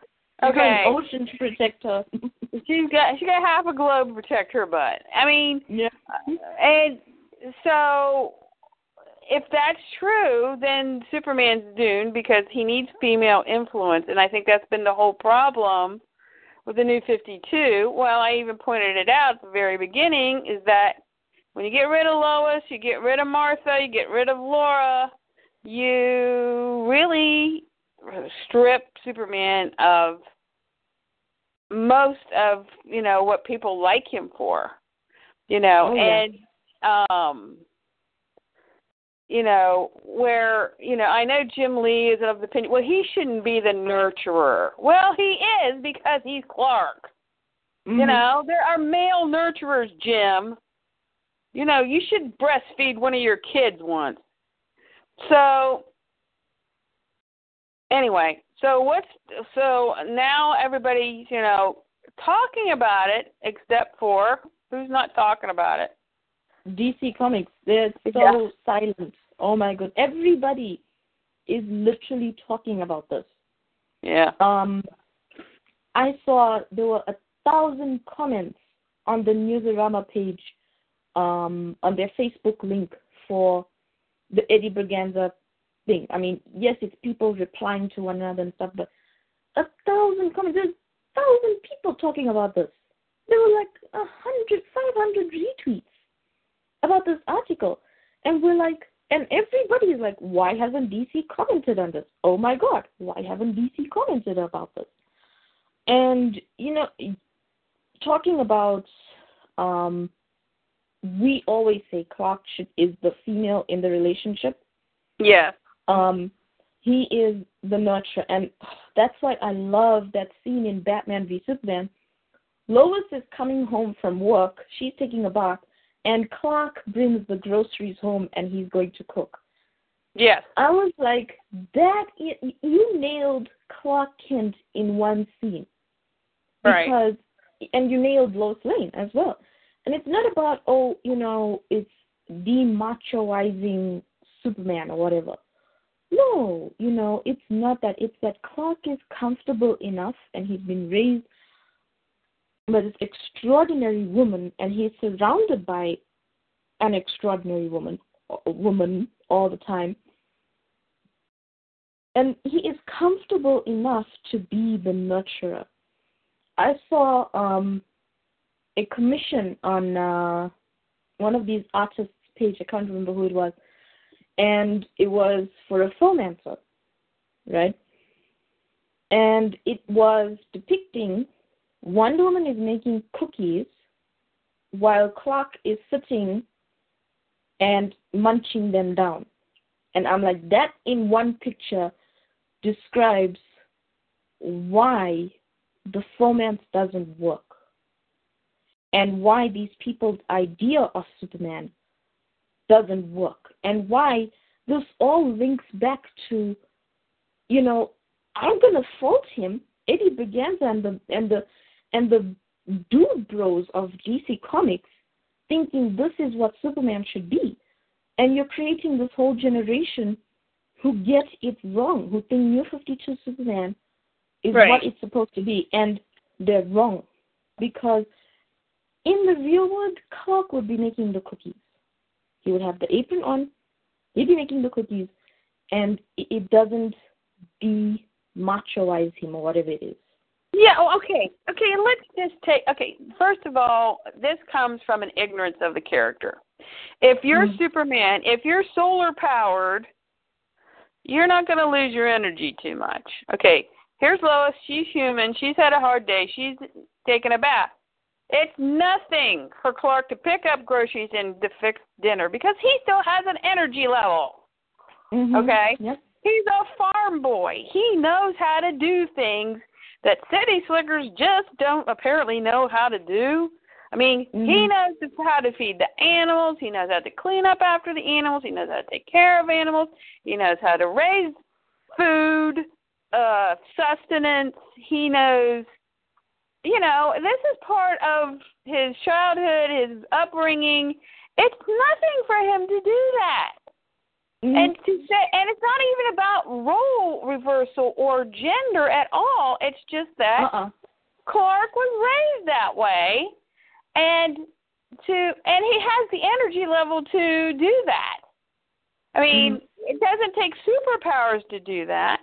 Okay. An ocean to protect her. She's got she got half a globe to protect her butt. I mean, yeah. and so if that's true, then Superman's doomed because he needs female influence, and I think that's been the whole problem with the New Fifty Two. Well, I even pointed it out at the very beginning is that when you get rid of Lois, you get rid of Martha, you get rid of Laura, you really strip Superman of most of you know what people like him for you know Oh, yeah. and um you know where you know i know jim lee is of the opinion well he shouldn't be the nurturer well he is because he's clark you Mhm. know there are male nurturers jim you know you should breastfeed one of your kids once so anyway So what's so now everybody's you know talking about it except for who's not talking about it? DC Comics. They're so Yeah. silent. Oh my god. Everybody is literally talking about this. Yeah. Um, I saw there were a thousand comments on the Newsarama page, um, on their Facebook link for the Eddie Berganza thing. I mean, yes, it's people replying to one another and stuff, but a thousand comments. There's a thousand people talking about this. There were like a hundred, five hundred retweets about this article, and we're like, and everybody is like, why hasn't DC commented on this? Oh my God, why haven't DC commented about this? And you know, talking about, um, we always say Clark should, is the female in the relationship. Yeah. Um, he is the nurturer, and that's why I love that scene in Batman v Superman. Lois is coming home from work. She's taking a bath, and Clark brings the groceries home, and he's going to cook. Yes. I was like, that you nailed Clark Kent in one scene Right. because, and you nailed Lois Lane as well. And it's not about oh, you know, it's demachoizing Superman or whatever. No, you know, it's not that. It's that Clark is comfortable enough, and he's been raised by this extraordinary woman, and he's surrounded by an extraordinary woman, woman all the time and he is comfortable enough to be the nurturer. I saw um, a commission on uh, one of these artists' page. I can't remember who it was, and it was for a fomancer, right? And it was depicting Wonder Woman is making cookies while Clark is sitting and munching them down. And I'm like, that in one picture describes why the romance doesn't work. And why these people's idea of Superman doesn't work. And why this all links back to, you know, I'm gonna fault him, Eddie Berganza and the and the and the dude bros of DC Comics thinking this is what Superman should be. And you're creating this whole generation who get it wrong, who think New 52 Superman is Right. what it's supposed to be, and they're wrong. Because in the real world, Clark would be making the cookies. He would have the apron on, he'd be making the cookies, and it, doesn't de machoize him or whatever it is. Yeah, oh, okay. Okay, and let's just take okay, first of all, this comes from an ignorance of the character. If you're Mhm. Superman, if you're solar powered, you're not going to lose your energy too much. Okay, here's Lois. She's human. She's had a hard day. She's taking a bath. It's nothing for Clark to pick up groceries and to fix dinner because he still has an energy level. Mhm. Okay. Yep. He's a farm boy. He knows how to do things that city slickers just don't apparently know how to do. I mean, he Mhm. knows how to feed the animals. He knows how to clean up after the animals. He knows how to take care of animals. He knows how to raise food, uh, sustenance. He knows, you know, this is part of his childhood, his upbringing. It's nothing for him to do that. Mhm. And to say, and it's not even about role reversal or gender at all. It's just that uh-uh. Clark was raised that way, and to and he has the energy level to do that. I mean, it doesn't take superpowers to do that,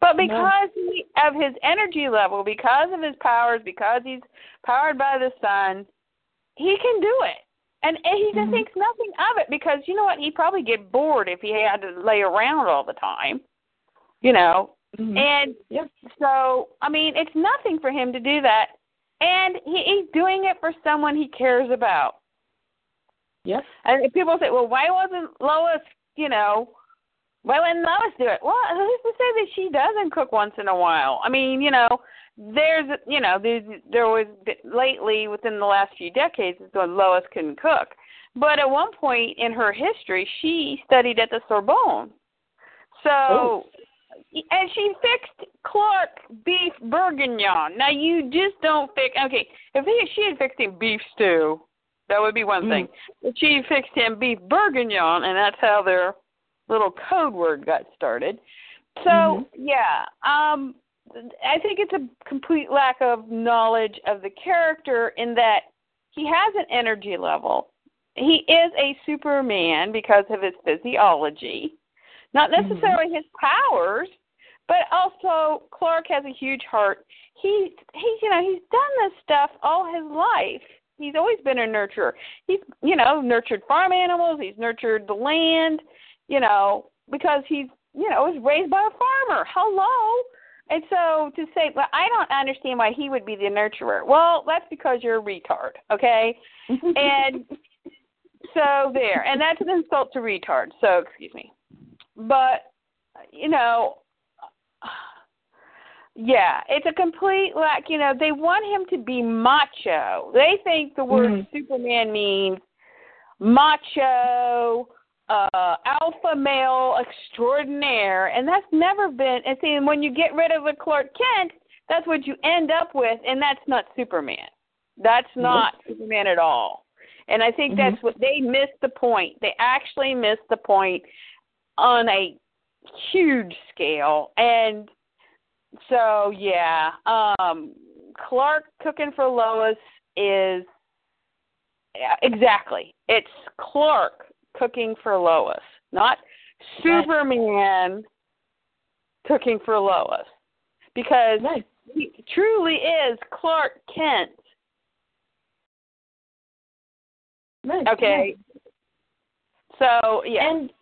but No. because he, of his energy level, because of his powers, because he's powered by the sun, he can do it. And, and he just Mhm. thinks nothing of it because you know what? He'd probably get bored if he had to lay around all the time. You know, Mhm. and Yep. so, I mean, it's nothing for him to do that. And he, he's doing it for someone he cares about. Yep. And people say, well, why wasn't Lois, you know, why wouldn't Lois do it? Well, who's to say that she doesn't cook once in a while? I mean, you know, there's, you know, there's, there was lately within the last few decades when Lois couldn't cook. But at one point in her history, she studied at the Sorbonne. So, Oh. and she fixed Clark beef bourguignon. Now you just don't fix. Okay, if he, she had fixed him beef stew, that would be one Mm. thing. But she fixed him beef bourguignon, and that's how their little code word got started. So Mhm. yeah, um, I think it's a complete lack of knowledge of the character in that he has an energy level. He is a Superman because of his physiology, not Mhm. necessarily his powers, but also Clark has a huge heart. He he's you know he's done this stuff all his life. He's always been a nurturer. He's you know nurtured farm animals. He's nurtured the land. You know because he's you know was raised by a farmer. Hello. And so to say, well, I don't understand why he would be the nurturer. Well, that's because you're a retard, okay? And so there, and that's an insult to retard. So excuse me, but you know, yeah, it's a complete lack. You know, they want him to be macho. They think the word Mhm. Superman means macho, uh, alpha male extraordinaire, and that's never been. And see, when you get rid of a Clark Kent, that's what you end up with, and that's not Superman. That's not Superman at all. And I think that's what they missed the point. They actually missed the point on a huge scale. And so yeah, um Clark cooking for Lois is yeah, exactly. It's Clark cooking for Lois, not Superman cooking for Lois. Because Right. he truly is Clark Kent. Right. Okay. So yeah. And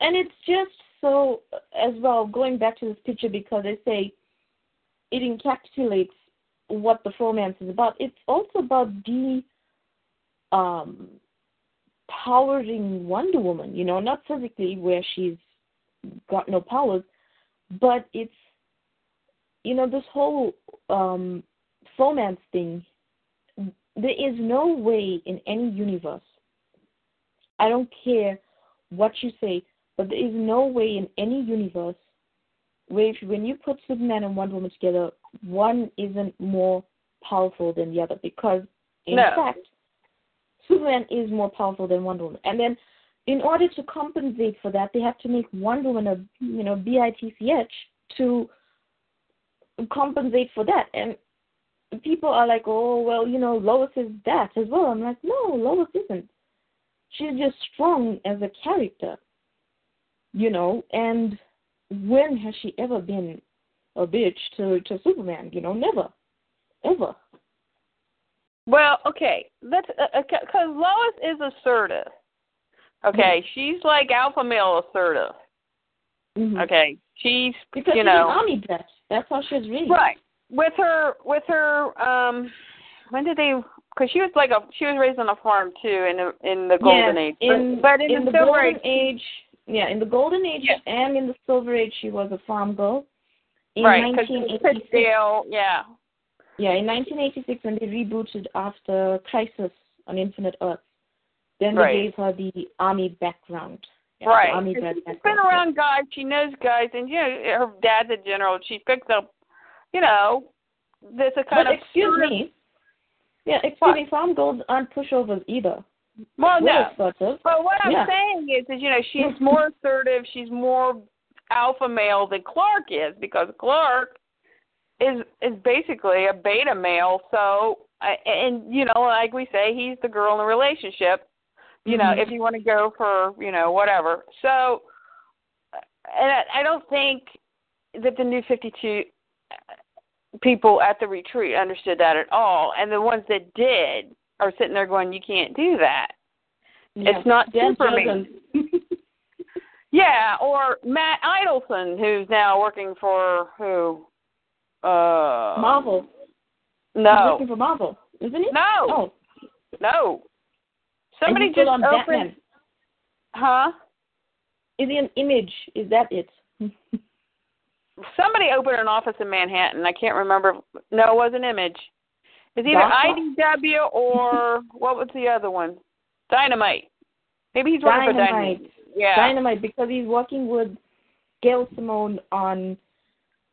and it's just so as well going back to this picture because I say it encapsulates what the romance is about. It's also about the um powering Wonder Woman, you know, not physically where she's got no powers, but it's you know, this whole um romance thing there is no way in any universe I don't care what you say, but there is no way in any universe where if, when you put Superman and Wonder Woman together, one isn't more powerful than the other because in No. fact Superman is more powerful than Wonder Woman. And then in order to compensate for that, they have to make Wonder Woman a you know bitch to compensate for that. And people are like, oh well, you know Lois is that as well. I'm like, no, Lois isn't. She's just strong as a character, you know. And when has she ever been a bitch to to Superman? You know, never, ever. Well, okay. That's because uh, Lois is assertive. Okay, she's like alpha male assertive. Mhm. Okay, she's Because you she's know brat. That's how she was raised. right with her with her um when did they because she was like a she was raised on a farm too in the in the golden yeah, age In, but, but in, the, silver golden age age, yeah, in the golden age Yeah. and in the silver age, she was a farm girl. In right because 1986, Pittsdale yeah yeah, in 1986 when they rebooted after Crisis on Infinite Earth, then Right. they gave her the army background. Yeah, right Army And brat she's background. been around guys she knows guys and you know her dad's a general she picks up you know there's a kind But of excuse me. Yeah, excuse What? me, farm girls aren't pushovers either. well We're no assertive. But what I'm Yeah. saying is, is you know, she's more assertive. She's more alpha male than Clark is because Clark is is basically a beta male. So, I- and you know, like we say, he's the girl in the relationship. You know, Mhm. if you want to go for you know whatever. So, and I, I don't think that the new 52 people at the retreat understood that at all, and the ones that did are sitting there going, "You can't do that." Yeah. It's not Dan Superman. Jurgens. Yeah, or Matt Idelson, who's now working for who? Uh, Marvel. No. He's No, working for Marvel, isn't he? no, Oh, no. Somebody and he's still just on opened, Batman. huh? Is he an image? Is that it? Somebody opened an office in Manhattan. I can't remember. No, it was an image. It's either? IDW or what was the other one? Dynamite. Maybe he's working for Dynamite. Dynamite. Yeah. Dynamite because he's working with Gail Simone on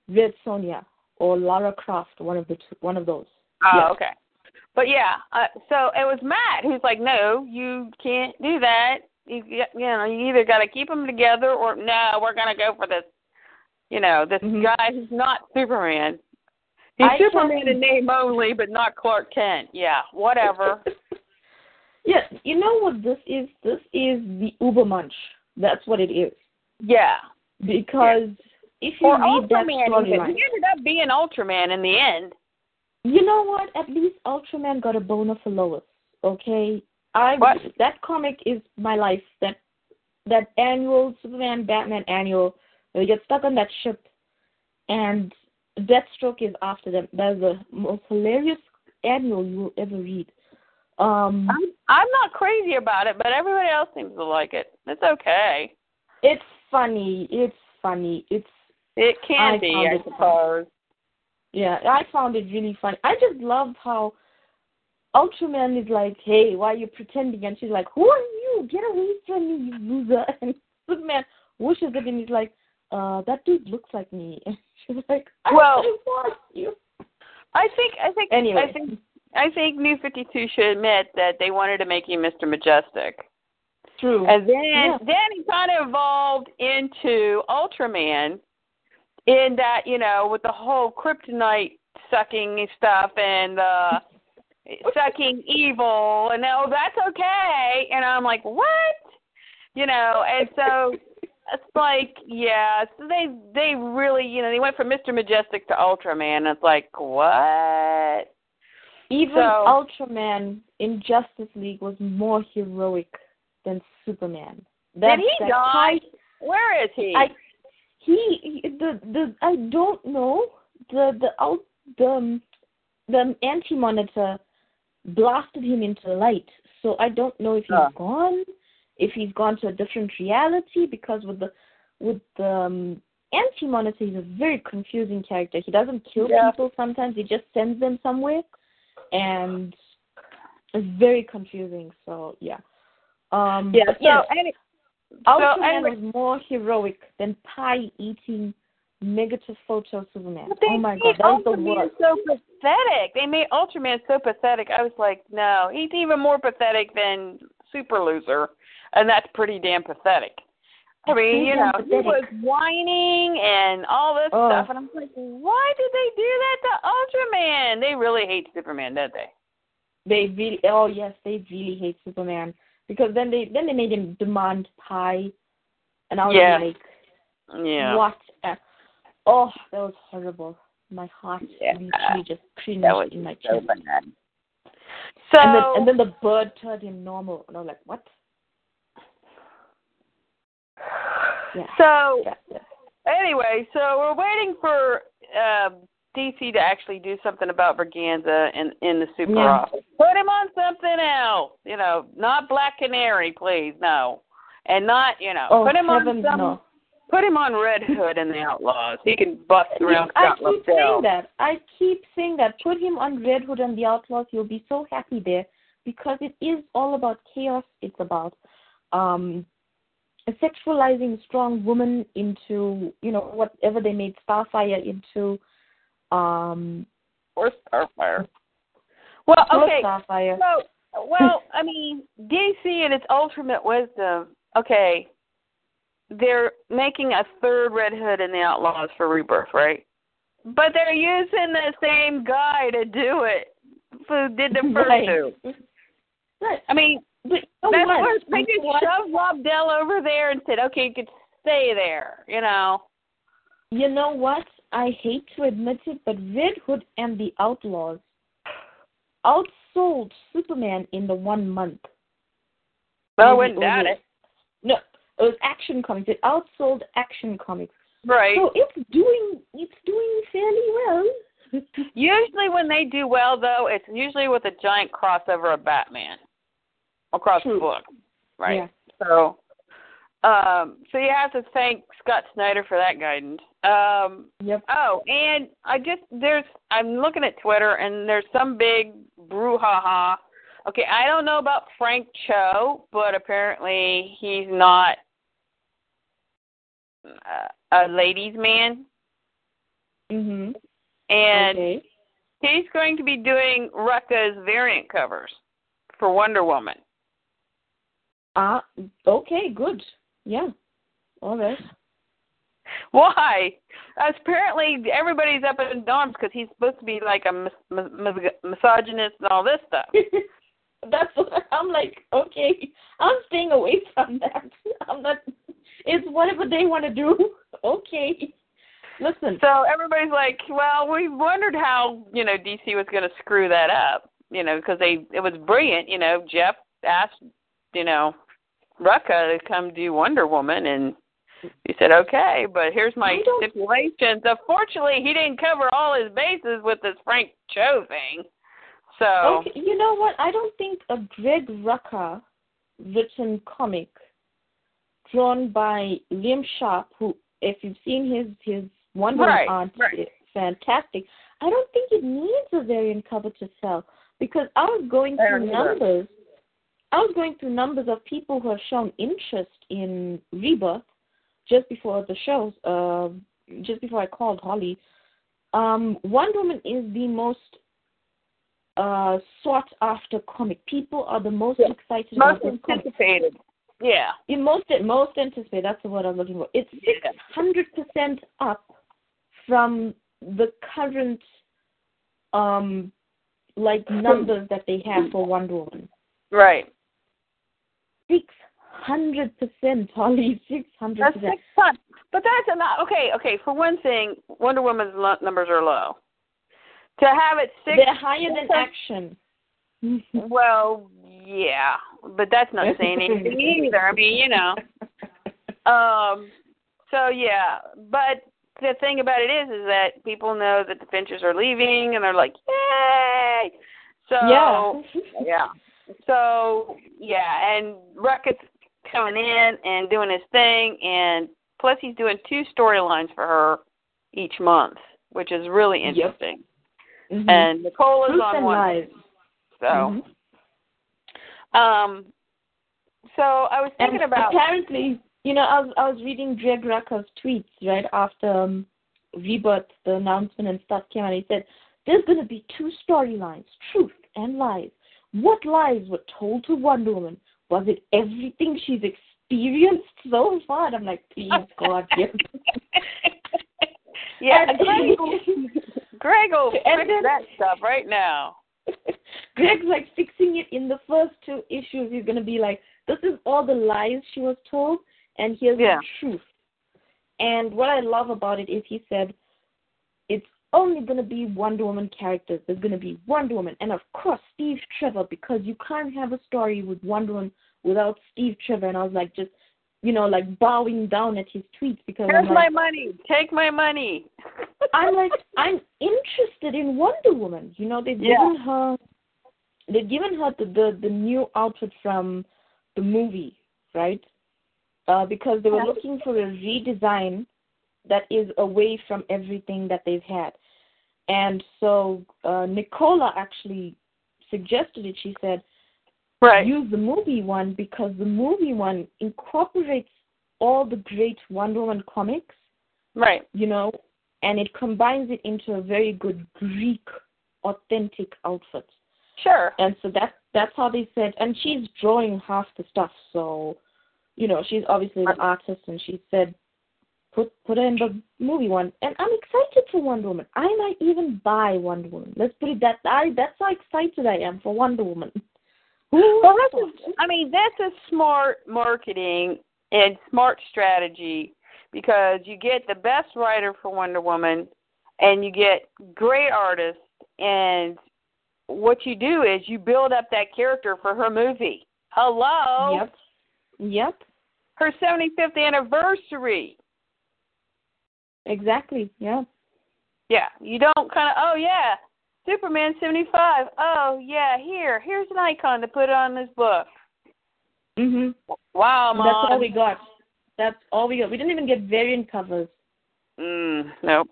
Red Sonja or Lara Croft, one of the two, one of those. Oh, Yes. okay. But yeah, uh, so it was Matt who's like, "No, you can't do that. You you know, you either got to keep them together or no, we're gonna go for this. You know, this Mhm. guy who's not Superman. He's I Superman found- in name only, but not Clark Kent. Yeah, whatever. yeah, you know what this is? This is the Uber Munch. That's what it is. yeah. Because if you Or read that Even. storyline, He ended up being Ultraman in the end. you know what? At least Ultraman got a boner for Lois. Okay, I What? that comic is my life. That that annual Superman Batman annual. They get stuck on that ship, and Deathstroke is after them. That's the most hilarious annual you will ever read. Um, I'm I'm not crazy about it, but everybody else seems to like it. It's okay. it's funny. It's funny. It's It can I be, I suppose. Yeah, I found it really funny. I just loved how Ultraman is like, "Hey, why are you pretending?" And she's like, "Who are you? Get away from me, you loser!" And Superman whooshes it, and he's like, "Uh, that dude looks like me." And she's like, "I Well- want you." I think I think Anyway, I think I think New Fifty Two should admit that they wanted to make him Mr. Majestic. true. And then Yeah. then he kind of evolved into Ultraman in that, you know, with the whole kryptonite sucking stuff and uh sucking evil and oh that's okay and I'm like, What? You know, and so it's like, yeah, so they they really you know, they went from Mr. Majestic to Ultraman and it's like, What? Even so- Ultraman in Justice League was more heroic than Superman. That, Did he die? Where is he? I he, he the the I don't know the the out the um, the anti monitor blasted him into light. So I don't know if he's Ah. gone, if he's gone to a different reality because with the with the um, anti monitor he's a very confusing character. He doesn't kill Yeah. people sometimes, he just sends them somewhere and it's very confusing. So yeah. Um yeah, so yes, any, Ultraman anyway- was more heroic than pie eating negative photo Superman. Oh my god, that was the Ultraman worst. so pathetic. They made Ultraman so pathetic. I was like, no, he's even more pathetic than Super Loser, and that's pretty damn pathetic. I mean, you know, he was whining and all this Oh. stuff, and I'm like, why did they do that to Ultraman? They really hate Superman, don't they? They really oh yes, they really hate Superman. Because then they then they made him demand pie and I was Yeah. like Yeah. what a- oh, that was horrible. My heart Yeah. literally just cringed in my so chest. bad. So and then and then the bird turned him normal and I was like, What? Yeah. so yeah. Anyway, so we're waiting for uh, DC to actually do something about Berganza in in the super Yeah. office. Put him on something else. You know, not Black Canary, please, no, and not you know, Oh put him on some. no. Put him on Red Hood and the Outlaws. He can bust around I Scotland keep saying that. I keep saying that. Put him on Red Hood and the Outlaws. You'll be so happy there because it is all about chaos. It's about um sexualizing strong women into you know whatever they made Starfire into. Um, Or Starfire. Well, okay. Starfire. So, well, I mean, DC and its ultimate wisdom, okay, they're making a third Red Hood in the Outlaws for Rebirth, right? But they're using the same guy to do it who did the first Right. two. Right. I mean, But you that's what? what they You just what? shoved Lobdell over there and said, okay, you could stay there, you know. You know what? I hate to admit it, but Red Hood and the Outlaws outsold Superman in the one month. Well, I wouldn't doubt it. No, it was Action Comics. It outsold Action Comics. Right. So it's doing it's doing fairly well. Usually, when they do well, though, it's usually with a giant crossover of Batman across the book, right? Yeah. So, um, so you have to thank Scott Snyder for that guidance. Um, Yep. oh, and I just there's I'm looking at Twitter and there's some big brouhaha. Okay, I don't know about Frank Cho, but apparently he's not uh, a ladies' man, Mhm. and okay. he's going to be doing Rucka's variant covers for Wonder Woman. Ah, okay, good. Yeah. all this. Why? Apparently, everybody's up in arms because he's supposed to be like a mis- mis- mis- misogynist and all this stuff. That's what I'm like. Okay, I'm staying away from that. I'm not. It's whatever they want to do. Okay. Listen. So everybody's like, well, we wondered how you know DC was going to screw that up, you know, because they it was brilliant. You know, Geoff asked, you know, Rucka to come do Wonder Woman, and he said okay, but here's my stipulations. Unfortunately, he didn't cover all his bases with this Frank Cho thing. So Okay, you know what? I don't think a Greg Rucka written comic drawn by Liam Sharp, who, if you've seen his his Wonder Woman Right, art, right. it's fantastic. I don't think it needs a variant cover to sell because I was going through numbers. I was going through numbers of people who have shown interest in Rebirth just before the shows, uh, just before I called Holly. Um, Wonder Woman is the most uh, sought after comic. People are the most Yeah. excited most comic. anticipated. Yeah. In most most anticipated. That's the word I'm looking for. It's six hundred percent up from the current um like numbers that they have for Wonder Woman. Right. Six hundred percent, Holly. Six hundred That's percent. six fun. But that's not okay. Okay, for one thing, Wonder Woman's numbers are low. To have it six, They're higher than action. well, yeah, but that's not saying anything either. I mean, you know. Um. So yeah, but the thing about it is, is that people know that the Finches are leaving, and they're like, yay! So yeah. yeah. So yeah, and Rucka's coming in and doing his thing, and plus he's doing two storylines for her each month, which is really Yep. interesting. Mhm. And Nicola's Truth on one, lies. so Mhm. um, so I was thinking and about apparently, you know, I was I was reading Greg Rucka's tweets right after um, Rebirth, the announcement and stuff came out. He said there's going to be two storylines: truth and lies. What lies were told to Wonder Woman? Was it everything she's experienced so far? And I'm like, please, God, yes. yeah, And- Greg, Greg will fix then- that stuff right now. Greg's like fixing it in the first two issues. He's gonna be like, this is all the lies she was told, and here's Yeah. the truth. And what I love about it is he said, only gonna be Wonder Woman characters. There's gonna be Wonder Woman, and of course Steve Trevor, because you can't have a story with Wonder Woman without Steve Trevor. And I was like, just, you know, like bowing down at his tweets because Here's I'm my money. Take my money. I'm like, I'm interested in Wonder Woman. You know, they've Yeah. given her, they've given her the, the the new outfit from the movie, right? Uh, because they were looking for a redesign that is away from everything that they've had, and so uh, Nicola actually suggested it. She said, right. use the movie one because the movie one incorporates all the great Wonder Woman comics right. you know, and it combines it into a very good Greek authentic outfit. Sure. And so that that's how they said and she's drawing half the stuff, so you know, she's obviously an artist and she said put put her in the movie one. And I'm excited for Wonder Woman. I might even buy Wonder Woman. Let's put it that I that's how excited I am for Wonder Woman. Who Well, would this have is, thought? I mean, that's a smart marketing and smart strategy because you get the best writer for Wonder Woman and you get great artists and what you do is you build up that character for her movie. Hello. Yep. Yep. Her 75th anniversary. Exactly. Yeah. Yeah, you don't kind of, oh yeah, Superman 75. Oh yeah, here, here's an icon to put on this book. Mhm. Wow, mom. That's all we got. That's all we got. We didn't even get variant covers. Mm, nope.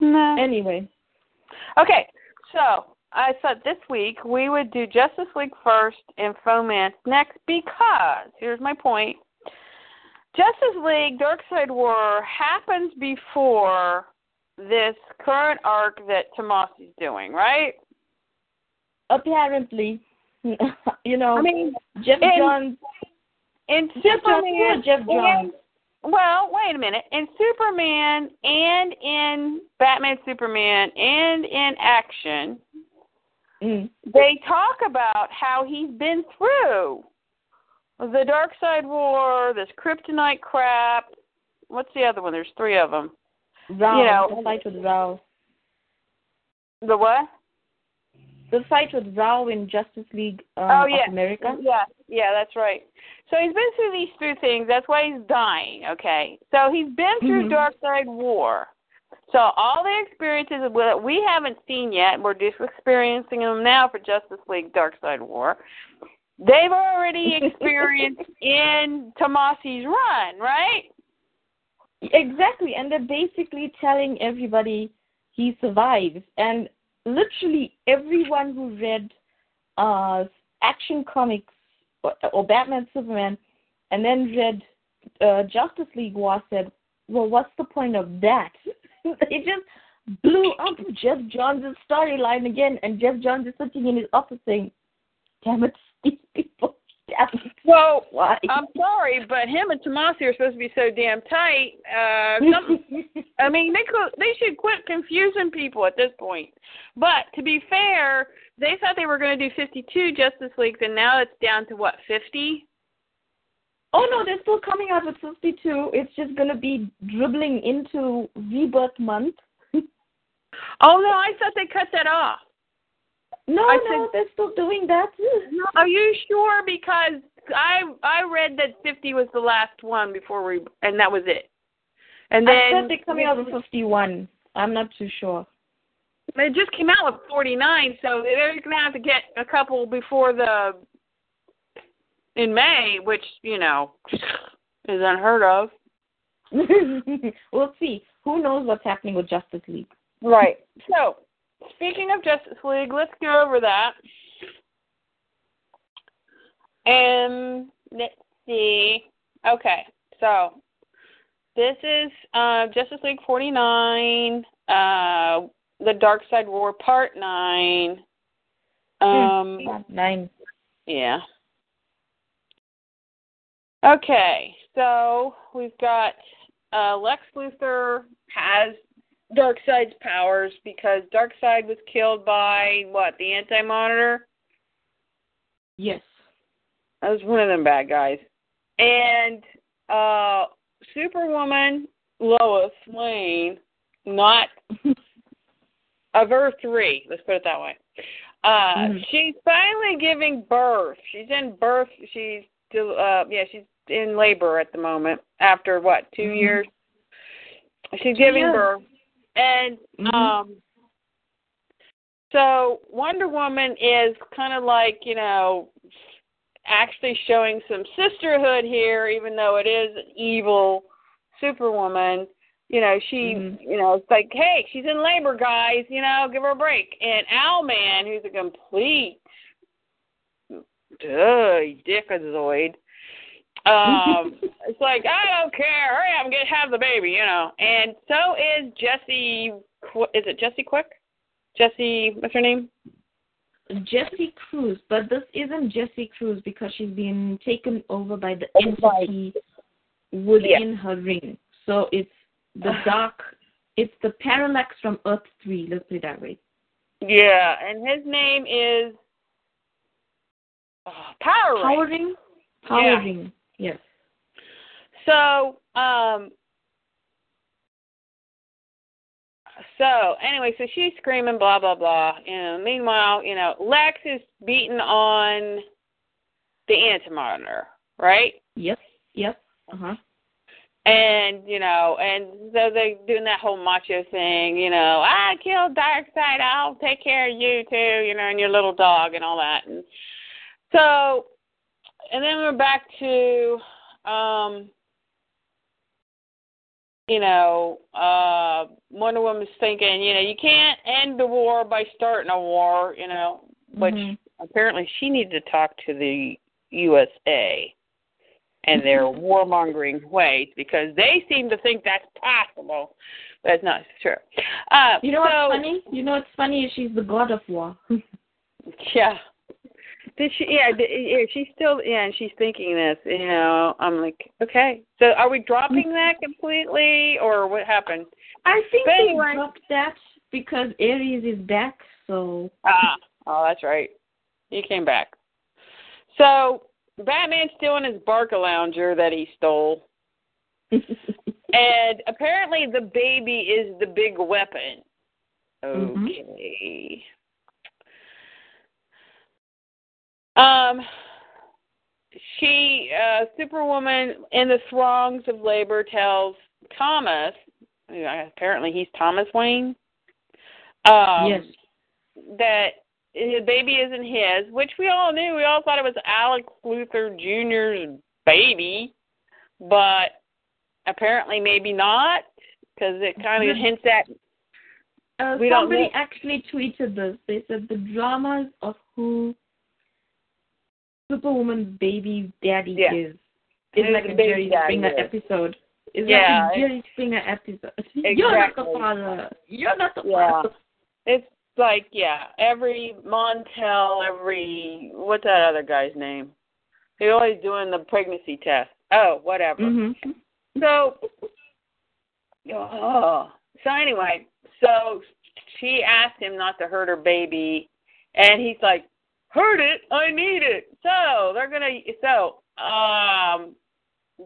No. Anyway. Okay, so I thought this week we would do Justice League first and Fomance next because here's my point. Justice League Dark Side War happens before this current arc that Tomasi's doing, right? Apparently, you know, I mean, Geoff in- Johns. in Geoff Johns Superman, Geoff Johns? well, wait a minute. In Superman and in Batman Superman and in Action, Mm. they talk about how he's been through the Darkseid War, this kryptonite crap. What's the other one? There's three of them. Rao, You know- the fight with Rao. The what? The fight with Rao in Justice League um, oh yeah, of America. Yeah, yeah, that's right. So he's been through these through things. That's why he's dying. Okay, so he's been through Mhm. Darkseid War. So all the experiences that we haven't seen yet, we're just experiencing them now for Justice League Darkseid War. They've already experienced in Tomasi's run, right? Exactly, and they're basically telling everybody he survives. And literally everyone who read uh, Action Comics or, or Batman Superman and then read uh, Justice League War said, well, what's the point of that? they just blew up Geoff Johns' storyline again, and Geoff Johns is sitting in his office saying, damn it, these people. Well, Why? I'm sorry, but him and Tomasi are supposed to be so damn tight. Uh, some, I mean, they could they should quit confusing people at this point. But to be fair, they thought they were going to do 52 Justice Leagues, and now it's down to what 50. Oh no, they're still coming out with 52. It's just going to be dribbling into Rebirth Month. Oh no, I thought they cut that off. No, I no, said- they're still doing that. Are you sure? Because I I read that 50 was the last one before we, and that was it. And then I said they're coming out with 51. I'm not too sure. They just came out with 49, so they're going to have to get a couple before the in May, which you know is unheard of. we'll see. Who knows what's happening with Justice League? Right. So, speaking of Justice League, let's go over that. Um, let's see. Okay, so this is uh, Justice League 49, uh, The Darkseid War Part 9. Um, Nine. yeah. Okay, so we've got uh, Lex Luthor has Darkseid's powers because Darkseid was killed by what the Anti Monitor. Yes. That was one of them bad guys, and uh, Superwoman Lois Lane, not of Earth three. Let's put it that way. Uh, Mhm. She's finally giving birth. She's in birth. She's uh, yeah, she's in labor at the moment. After what, 2 Mhm. years? She's giving years. birth, and Mhm. um, so Wonder Woman is kind of like you know, actually showing some sisterhood here, even though it is an evil Superwoman. You know, she, Mhm. you know, it's like, hey, she's in labor, guys. You know, give her a break. And Owlman, who's a complete duh, dickazoid. Um, it's like I don't care. Hurry up and get have the baby, you know. And so is Jesse. Is it Jesse Quick? Jesse, what's her name? Jesse Cruz, but this isn't Jesse Cruz because she's been taken over by the entity within her ring. So it's the dark, it's the parallax from Earth 3, let's put it that way. Yeah, and his name is oh, Power Ray. Power Ring? Power Yeah. Yes. So, um, so anyway, so she's screaming, blah blah blah. And meanwhile, you know, Lex is beating on the antimonitor, right? Yep. Yep. uh huh. And you know, and so they're doing that whole macho thing, you know, I killed Darkseid, I'll take care of you too, you know, and your little dog and all that. And so, and then we're back to, um, you know, uh, Wonder Woman's thinking, you know, you can't end the war by starting a war, you know, which Mhm. apparently she needed to talk to the USA and their warmongering ways because they seem to think that's possible, but it's not true. Uh, You know so, what's funny? You know what's funny is she's the god of war. Yeah. Did she? Yeah, yeah. She's still. Yeah, and she's thinking this. You know, I'm like, okay. So, are we dropping that completely, or what happened? I think But they dropped that because Ares is back, so Ah, oh, that's right. He came back. So Batman's still in his Barca lounger that he stole, and apparently the baby is the big weapon. Mhm. Okay. Um, she, uh, Superwoman, in the throngs of labor, tells Thomas. Apparently, he's Thomas Wayne. Um, yes. that the baby isn't his, which we all knew. We all thought it was Alex Luthor Jr.'s baby, but apparently maybe not, because it kind of hints at Uh, somebody actually tweeted this. They said the dramas of who Superwoman's baby daddy Yeah. is Who like a baby Jerry Springer is. episode. It's Yeah, like a Jerry Springer episode. You're not the father. You're not the Yeah. father. it's like yeah, every Montel, every what's that other guy's name? He's always doing the pregnancy test. Oh, whatever. Mm-hmm. So, oh, so anyway, so she asked him not to hurt her baby, and he's like, "Hurt it? I need it." So they're gonna. So, um,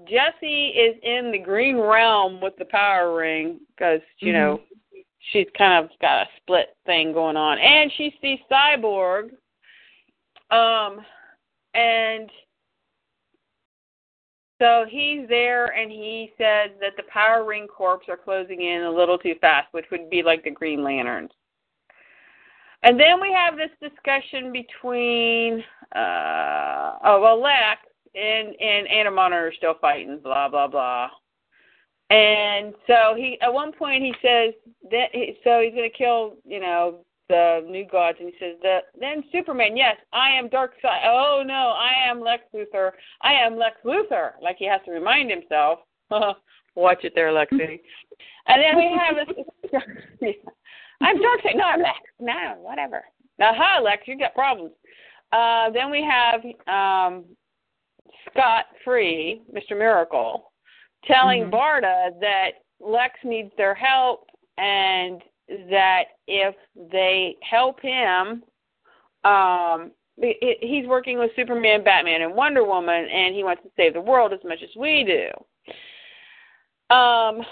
Jesse is in the green realm with the power ring because you know she's kind of got a split thing going on, and she sees Cyborg, um, and so he's there and he says that the Power Ring Corps are closing in a little too fast, which would be like the Green Lanterns. And then we have this discussion between uh oh well Lex and and Anti Monitor are still fighting, blah blah blah. And so he at one point he says that he, so he's gonna kill, you know, the new gods and he says that then Superman, yes, I am Darkseid oh no, I am Lex Luthor. I am Lex Luthor. Like he has to remind himself. Watch it there, Lexi. And then we have this I'm Side. No, I'm Lex. No, whatever. Hi Lex, you got problems. Uh then we have um Scott Free, Mr. Miracle, telling Mhm. Barda that Lex needs their help and that if they help him, um, he- he- he's working with Superman, Batman, and Wonder Woman, and he wants to save the world as much as we do. Um,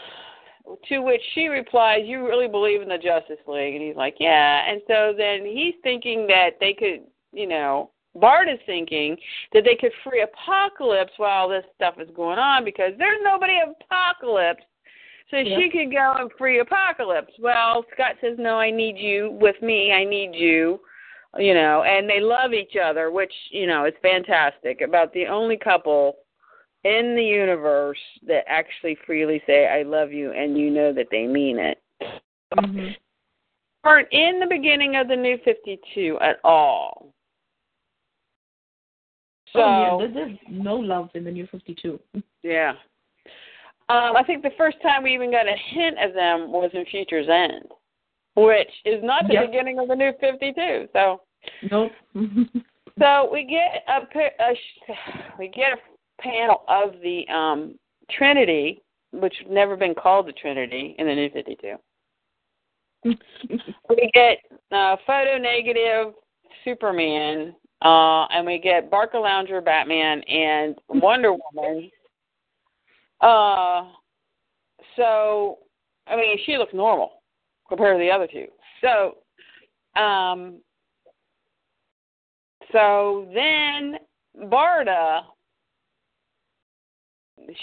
to which she replies, "You really believe in the Justice League?" And he's like, "Yeah." And so then he's thinking that they could, you know, Barda is thinking that they could free Apokolips while this stuff is going on because there's nobody Apokolips. So Yeah. she could go and free Apokolips. Well, Scott says, No, I need you with me. I need you. You know, and they love each other, which, you know, is fantastic. About the only couple in the universe that actually freely say, I love you, and you know that they mean it. Mhm. Weren't in the beginning of the new 52 at all. So, oh, yeah, there's no love in the new 52. Yeah. Um, I think the first time we even got a hint of them was in Future's End, which is not the Yep. beginning of the new 52. So, Nope. so we get a, a we get a panel of the um, Trinity, which had never been called the Trinity in the new 52. We get uh, photo negative Superman, uh, and we get Barca Lounger Batman and Wonder Woman. Uh, so I mean, she looks normal compared to the other two. So, um, so then Barda,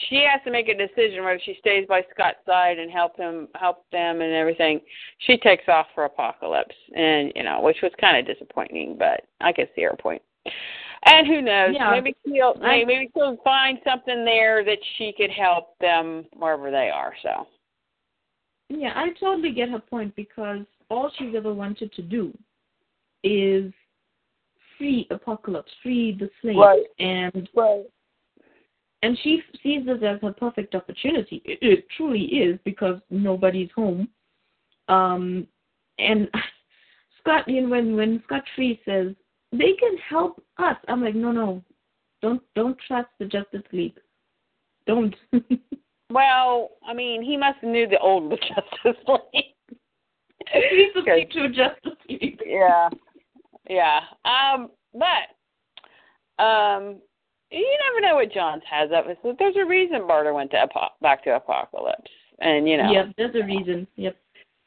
she has to make a decision whether she stays by Scott's side and help him, help them, and everything. She takes off for Apokolips, and you know, which was kind of disappointing, but I could see her point. And who knows? Yeah. Maybe she'll I- maybe she'll find something there that she could help them wherever they are. So Yeah, I totally get her point because all she's ever wanted to do is free Apokolips, free the slaves, Right. and right. And she sees this as her perfect opportunity. It, it truly is because nobody's home. Um, and Scott, you know, when when Scott Free says they can help us, I'm like, no, no, don't don't trust the Justice League. Don't. Well, I mean, he must have knew the old Justice League. He's the future Justice League. yeah, yeah. Um, but um, you never know what Johns has up his sleeve. There's a reason Barda went to Apo- back to Apokolips, and you know. Yep, there's a reason. Yep.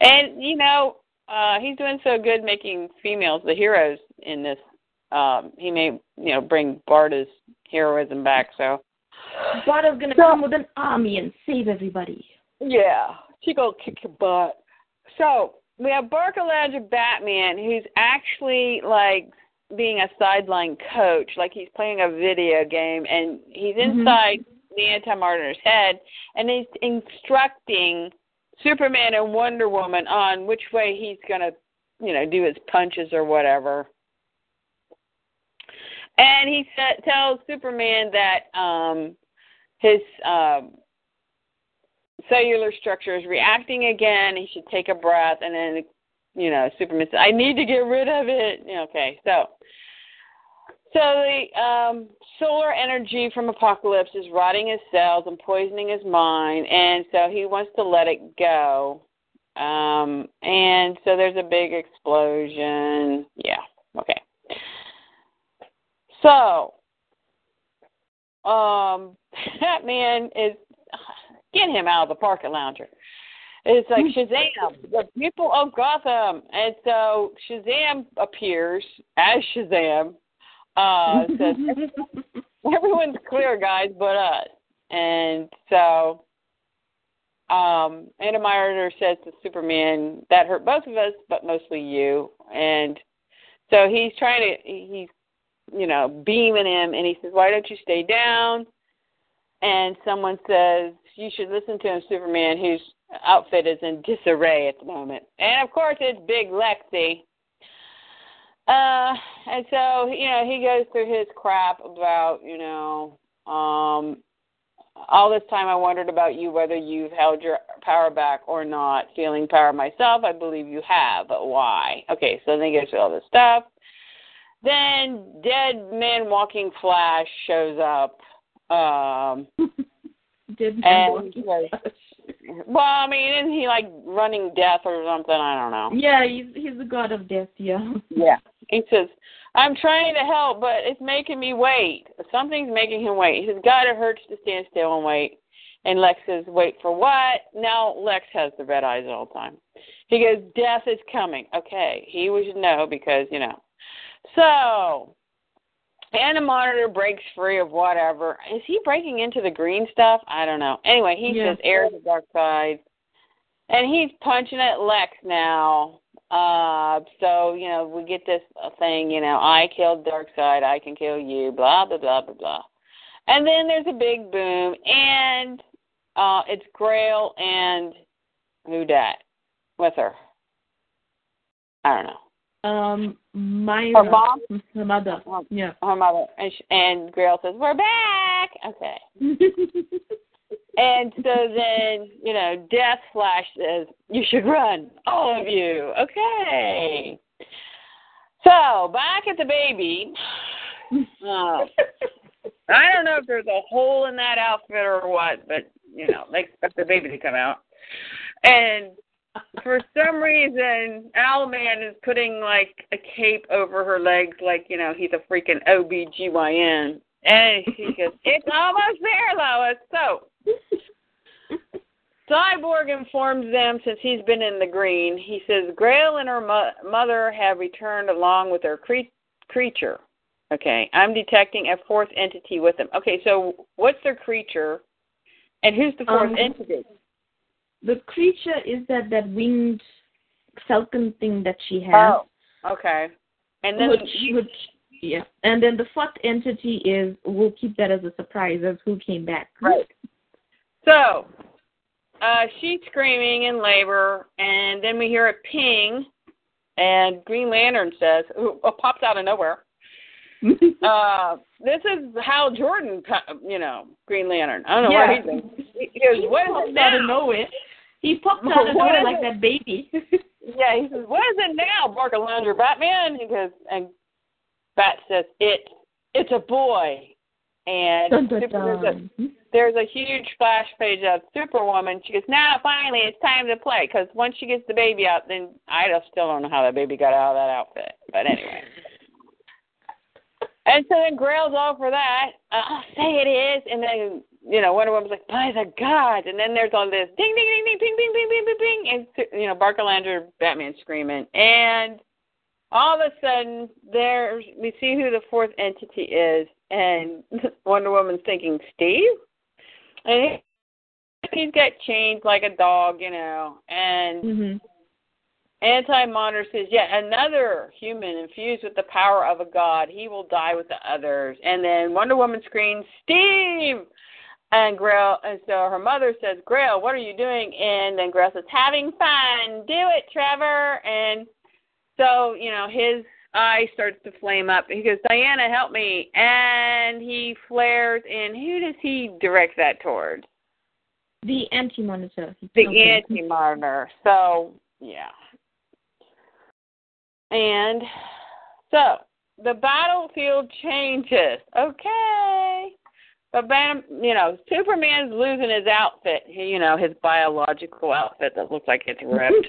And you know, uh, he's doing so good making females the heroes in this. Um, he may, you know, bring Barda's heroism back. So. Barda's gonna come with an army and save everybody. Yeah, she gonna kick your butt. So we have Barcalounger Batman, who's actually like being a sideline coach, like he's playing a video game, and he's Mhm. inside the anti-monitor's head, and he's instructing Superman and Wonder Woman on which way he's gonna, you know, do his punches or whatever. And he sa- tells Superman that um, his um, cellular structure is reacting again. He should take a breath, and then, you know, Superman "I need to get rid of it." Okay, so so the um, solar energy from Apokolips is rotting his cells and poisoning his mind, and so he wants to let it go. Um, and so there's a big explosion. Yeah. Okay. So, um, Batman is get him out of the parking lounger. It's like Shazam, the people of Gotham, and so Shazam appears as Shazam. Uh, says everyone's clear, guys, but us. And so, um, Anna Meyer says to Superman, "That hurt both of us, but mostly you." And so he's trying to he's you know beaming him, and he says, "Why don't you stay down?" And someone says, "You should listen to him, Superman, whose outfit is in disarray at the moment." And of course, it's Big Lexi. Uh, and so you know he goes through his crap about you know um all this time I wondered about you whether you've held your power back or not. Feeling power myself, I believe you have, but why? Okay, so then he goes through all this stuff. Then Dead Man Walking Flash shows up. Um Did and he goes, well, I mean, isn't he like running death or something? I don't know. Yeah, he's he's the god of death. Yeah. Yeah. He says, I'm trying to help, but it's making me wait. Something's making him wait. He says, God, it hurts to stand still and wait. And Lex says, Wait for what? Now Lex has the red eyes all the time. He goes, Death is coming. Okay. He would know because, you know. So, and the monitor breaks free of whatever. Is he breaking into the green stuff? I don't know. Anyway, he Yeah. says, Air the dark side. And he's punching at Lex now. Uh, so you know we get this thing. You know, I killed Darkseid. I can kill you. Blah blah blah blah blah. And then there's a big boom, and uh, it's Grail and who dat with her. I don't know. Um, Myra. Her mom? Her mother. Yeah. Her mother and sh- and Grail says, "We're back." Okay. And so then, you know, Death Flash says, You should run, all of you. Okay. So, back at the baby. Oh, I don't know if there's a hole in that outfit or what, but, you know, they expect the baby to come out. And for some reason, Owlman is putting, like, a cape over her legs like, you know, he's a freaking OBGYN. And she goes, It's almost there, Lois. So, Cyborg informs them since he's been in the green. He says Grail and her mo- mother have returned along with their cre- creature. Okay, I'm detecting a fourth entity with them. Okay, so what's their creature, and who's the fourth Um, entity? The creature is that that winged falcon thing that she has. Oh, okay. And then which, which, yeah. And then the fourth entity is we'll keep that as a surprise as who came back. Right. So, uh, she's screaming in labor, and then we hear a ping, and Green Lantern says, who uh, pops out of nowhere, uh, this is Hal Jordan, you know, Green Lantern. I don't know yeah. what he's. He goes, he what is it out of nowhere. He popped out of nowhere like that baby. Yeah, he says, what is it now, Barcalounger Batman? He goes, and Bat says, it, it's a boy. And dun, dun, Super- there's a- there's a huge splash page of Superwoman. She goes, now finally it's time to play. Because once she gets the baby out, then I still don't know how that baby got out of that outfit. But anyway. and so then Grail's all for that. Uh, say it is. And then, you know, Wonder Woman's like, by the God. And then there's all this ding, ding, ding, ding, ping, ping, ping, ping, ping, ping. And, you know, Barcalounger, Batman screaming. And all of a sudden, there's we see who the fourth entity is, and Wonder Woman's thinking Steve, and he, he's got chains like a dog, you know, and Mhm. Anti Monitor says, yet another human infused with the power of a god, he will die with the others. And then Wonder Woman screams, Steve! And Grail, and so her mother says, Grail, what are you doing? And then Grail says, having fun. Do it, Trevor. And so, you know, his eye starts to flame up. He goes, Diana, help me. And he flares, and who does he direct that toward? The anti monitor. The anti monitor. So, yeah. And so the battlefield changes. Okay. But Bam, you know, Superman's losing his outfit. He, You know, his biological outfit that looks like it's ripped.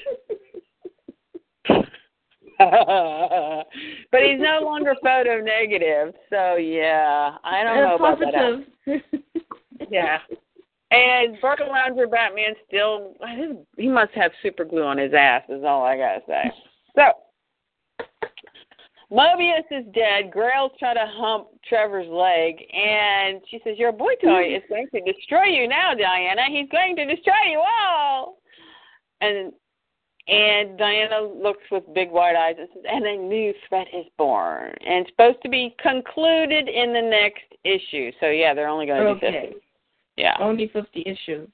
but he's no longer photo negative. So yeah, I don't know about that. Yeah. And Barcalounger Batman still he must have super glue on his ass is all I gotta say. So Mobius is dead. Grail's trying to hump Trevor's leg, and she says, "Your boy toy is going to destroy you now, Diana. He's going to destroy you all." And and Diana looks with big wide eyes and says, "And a new threat is born, and it's supposed to be concluded in the next issue." So yeah, they're only going to do fifty. Yeah, Only 50 issues.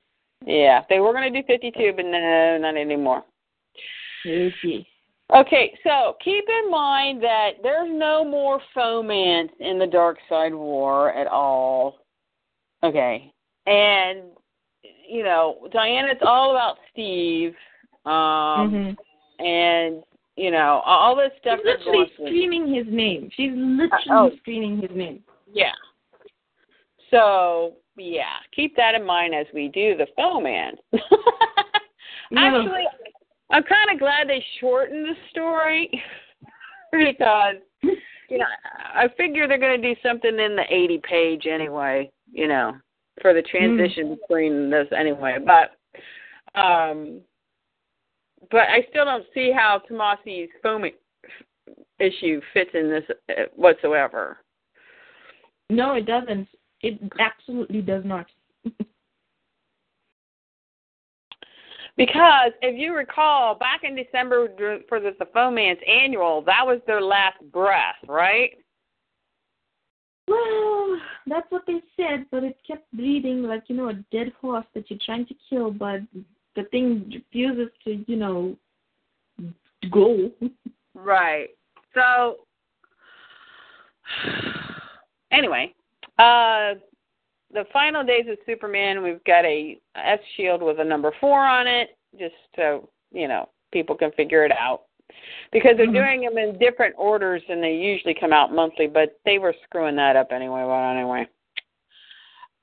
yeah. They were going to do fifty-two, but no, not anymore. Okay. Okay, so keep in mind that there's no more fomance in the Dark Side War at all. Okay, and you know, Diana, it's all about Steve, um, Mhm. and you know, all this stuff. She's literally screaming his name. She's literally oh. screaming his name. Yeah. So yeah, keep that in mind as we do the fomance. Actually, I'm kind of glad they shortened the story because you know I figure they're going to do something in the 80 page anyway. You know, for the transition between this anyway. But um, but I still don't see how Tomasi's foaming issue fits in this uh, whatsoever. No, it doesn't. It absolutely does not. Because if you recall, back in December for the, the Fomance annual, that was their last breath, right? Well, that's what they said, but it kept breathing like, you know, a dead horse that you're trying to kill, but the thing refuses to, you know, go. Right. So, anyway, uh, the final days of Superman, we've got a S shield with a number four on it, just so you know people can figure it out. Because they're Mhm. doing them in different orders and they usually come out monthly, but they were screwing that up anyway. Well, anyway.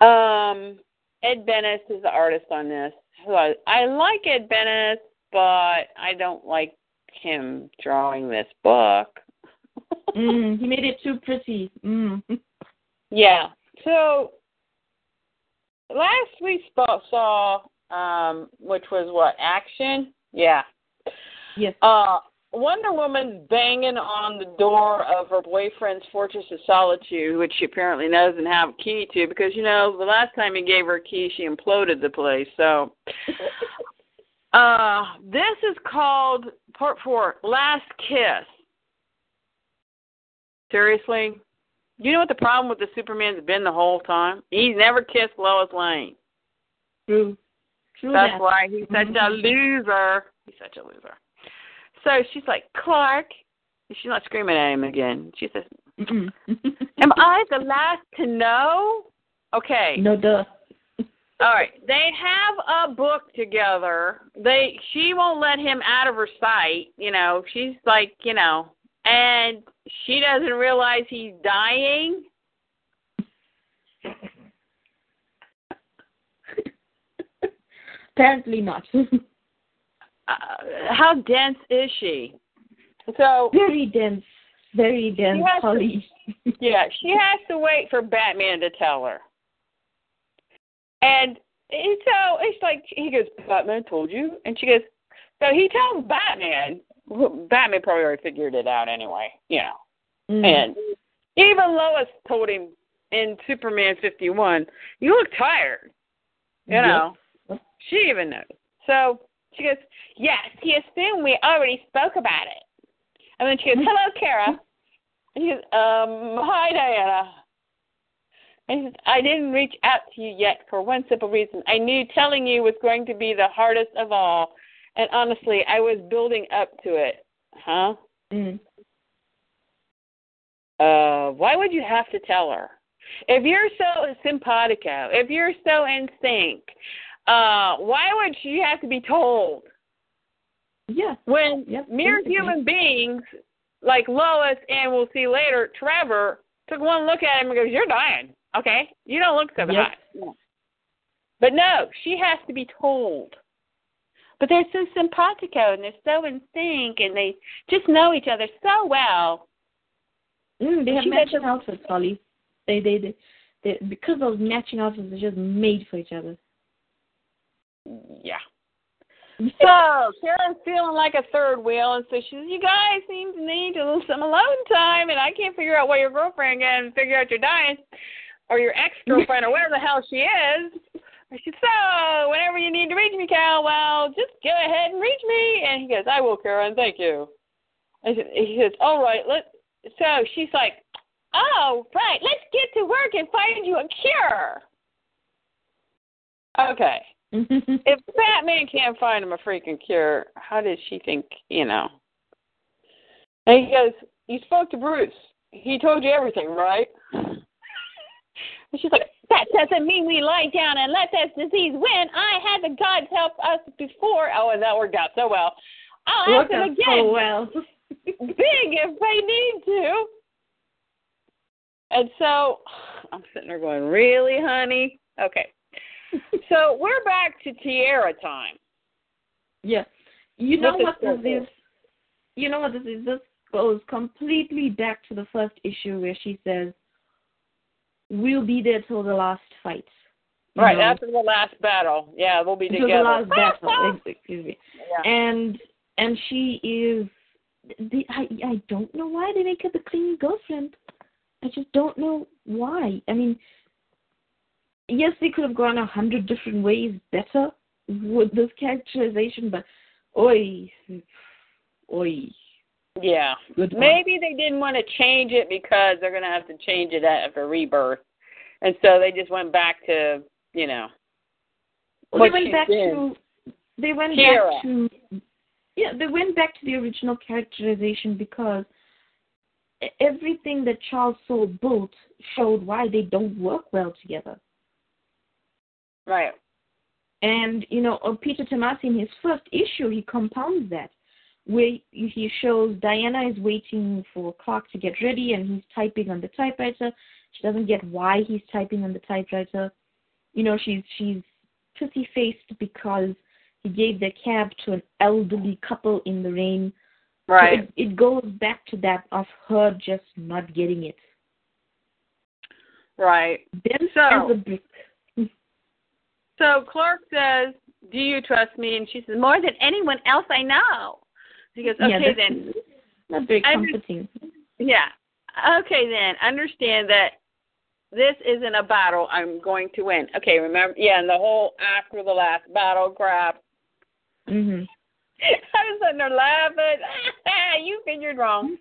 Um, Ed Benes is the artist on this. Who I, I like Ed Benes, but I don't like him drawing this book. mm, he made it too pretty. Mm. Yeah. So last we saw, um, which was what action? Yeah. Yes. Uh, Wonder Woman banging on the door of her boyfriend's Fortress of Solitude, which she apparently doesn't have a key to because you know the last time he gave her a key, she imploded the place. So. Uh, this is called part four, Last Kiss. Seriously? You know what the problem with the Superman's been the whole time? He's never kissed Lois Lane. True. True That's that. why he's such a mm-hmm. loser. He's such a loser. So she's like, Clark. And she's not screaming at him again. She says, mm-hmm. Am I the last to know? Okay. no duh. All right. They have a book together. They she won't let him out of her sight, you know. She's like, you know, and she doesn't realize he's dying. Apparently not. Uh, how dense is she? So very dense. Very dense, has to- Holly. yeah, she has to wait for Batman to tell her. And and so it's like he goes, Batman told you, and she goes, so he tells Batman. Batman probably already figured it out anyway, you know. Mm. And even Lois told him in Superman 51, you look tired. You Yep. know, she even knows. So she goes, yes, he assumed we already spoke about it. And then she goes, hello, Kara. And he goes, um, hi, Diana. And he says, I didn't reach out to you yet for one simple reason. I knew telling you was going to be the hardest of all. And honestly, I was building up to it. Huh? Mm. Uh, why would you have to tell her? If you're so simpatico, if you're so in sync, uh, why would she have to be told? Yeah. When Yep, mere basically. human beings like Lois and we'll see later, Trevor took one look at him and goes, "You're dying. Okay, you don't look so Yep. hot." But no, she has to be told. But they're so simpatico and they're so in sync and they just know each other so well. Mm, they have She matching outfits, Holly. They, they, they, they, because those matching outfits are just made for each other. Yeah. So Karen's feeling like a third wheel, and so she says, "You guys seem to need a little some alone time, and I can't figure out why your girlfriend can figure out you're dying, or your ex girlfriend, or whatever the hell she is." She said, "So whenever you need to reach me, Kal, well, just go ahead and reach me." And he goes, "I will, Karen. Thank you." And he says, "All right, let." So she's like, "Oh, right, let's get to work and find you a cure." Okay if Batman can't find him a freaking cure, how did she think, you know? And he goes, You spoke to Bruce. He told you everything, right? And she's like, That doesn't mean we lie down and let this disease win. I had the gods help us before. Oh, and that worked out so well. I'll ask him again. so well. Big if they need to. And so I'm sitting there going, Really, honey? Okay. So we're back to Tierra time. Yeah. You know what this is? You know what this is? This goes completely back to the first issue where she says, "We'll be there till the last fight." Right know, after the last battle. Yeah, we'll be till together. the last battle. Excuse me. Yeah. And and she is. The, I I don't know why they make her the clean girlfriend. I just don't know why. I mean, yes, they could have gone a hundred different ways better with this characterization, but oi, oi, Yeah. good. Maybe they didn't want to change it because they're going to have to change it after rebirth. And so they just went back to, you know. Well, they went back to. They went Kira. back to. Yeah, they went back to the original characterization because everything that Charles Soule built showed why they don't work well together. Right. And you know, uh, Peter Tomasi in his first issue, he compounds that, where he shows Diana is waiting for Clark to get ready, and he's typing on the typewriter. She doesn't get why he's typing on the typewriter. You know, she's she's pissy faced because he gave their cab to an elderly couple in the rain. So Right. it, it goes back to that of her just not getting it. Right. Then So-. So Clark says, "Do you trust me?" And she says, "More than anyone else I know." He goes, "Okay that's then." Not very comforting. Yeah. Okay then. Understand that this isn't a battle I'm going to win. Okay, remember yeah, and the whole after the last battle crap. Mhm. I was sitting there laughing. you figured wrong.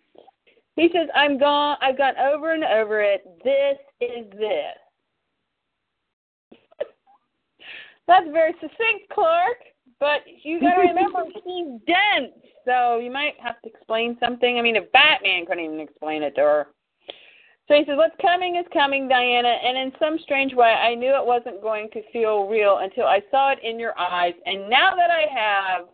He says, I'm gone I've gone over and over it. This is this. That's very succinct, Clark. But you gotta remember she's dense. So you might have to explain something. I mean if Batman couldn't even explain it to her. So he says, What's coming is coming, Diana, and in some strange way, I knew it wasn't going to feel real until I saw it in your eyes. And now that I have,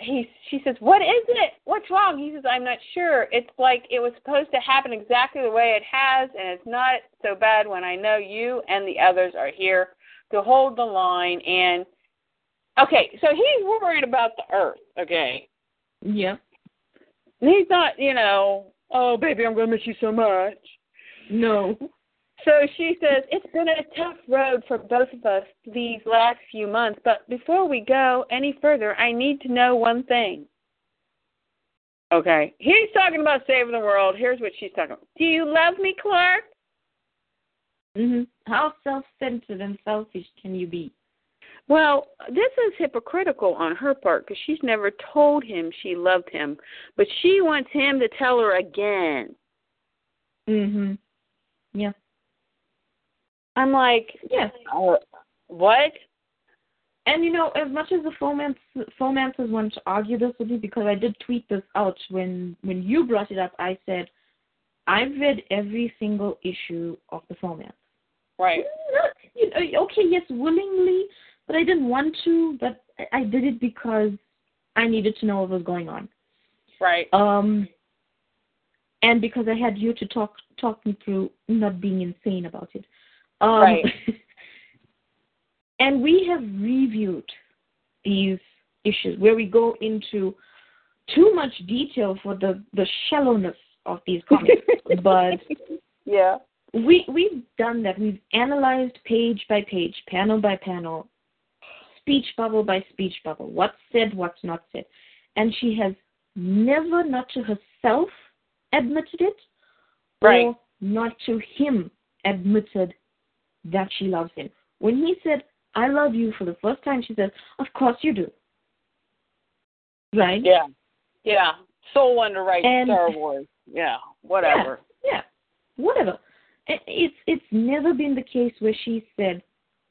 he, she says, What is it? What's wrong? He says, I'm not sure. It's like it was supposed to happen exactly the way it has, and it's not so bad when I know you and the others are here to hold the line. And, okay, so he's worried about the earth, okay? Yeah. He's not, you know, oh, baby, I'm to miss you so much. No. So she says, It's been a tough road for both of us these last few months, but before we go any further, I need to know one thing. Okay. He's talking about saving the world. Here's what she's talking about. Do you love me, Clark? Mhm. How self-centered and selfish can you be? Well, this is hypocritical on her part because she's never told him she loved him, but she wants him to tell her again. Mhm. Yeah. I'm like, Yes. uh, what? And you know, as much as the romance romancers want to argue this with me, because I did tweet this out when when you brought it up, I said I've read every single issue of the romance. Right. You know, okay, yes, willingly, but I didn't want to. But I, I did it because I needed to know what was going on. Right. Um, and because I had you to talk talk me through not being insane about it. Um, Right. and we have reviewed these issues where we go into too much detail for the the shallowness of these comics, but yeah. We we've done that. We've analyzed page by page, panel by panel, speech bubble by speech bubble, what's said, what's not said. And she has never, not to herself, admitted it, Right. or not to him, admitted that she loves him. When he said, I love you for the first time, she said, Of course you do. Right? Yeah. Yeah. Writes And- Star Wars. Yeah. Whatever. Yeah, whatever. It- It's it's never been the case where she said,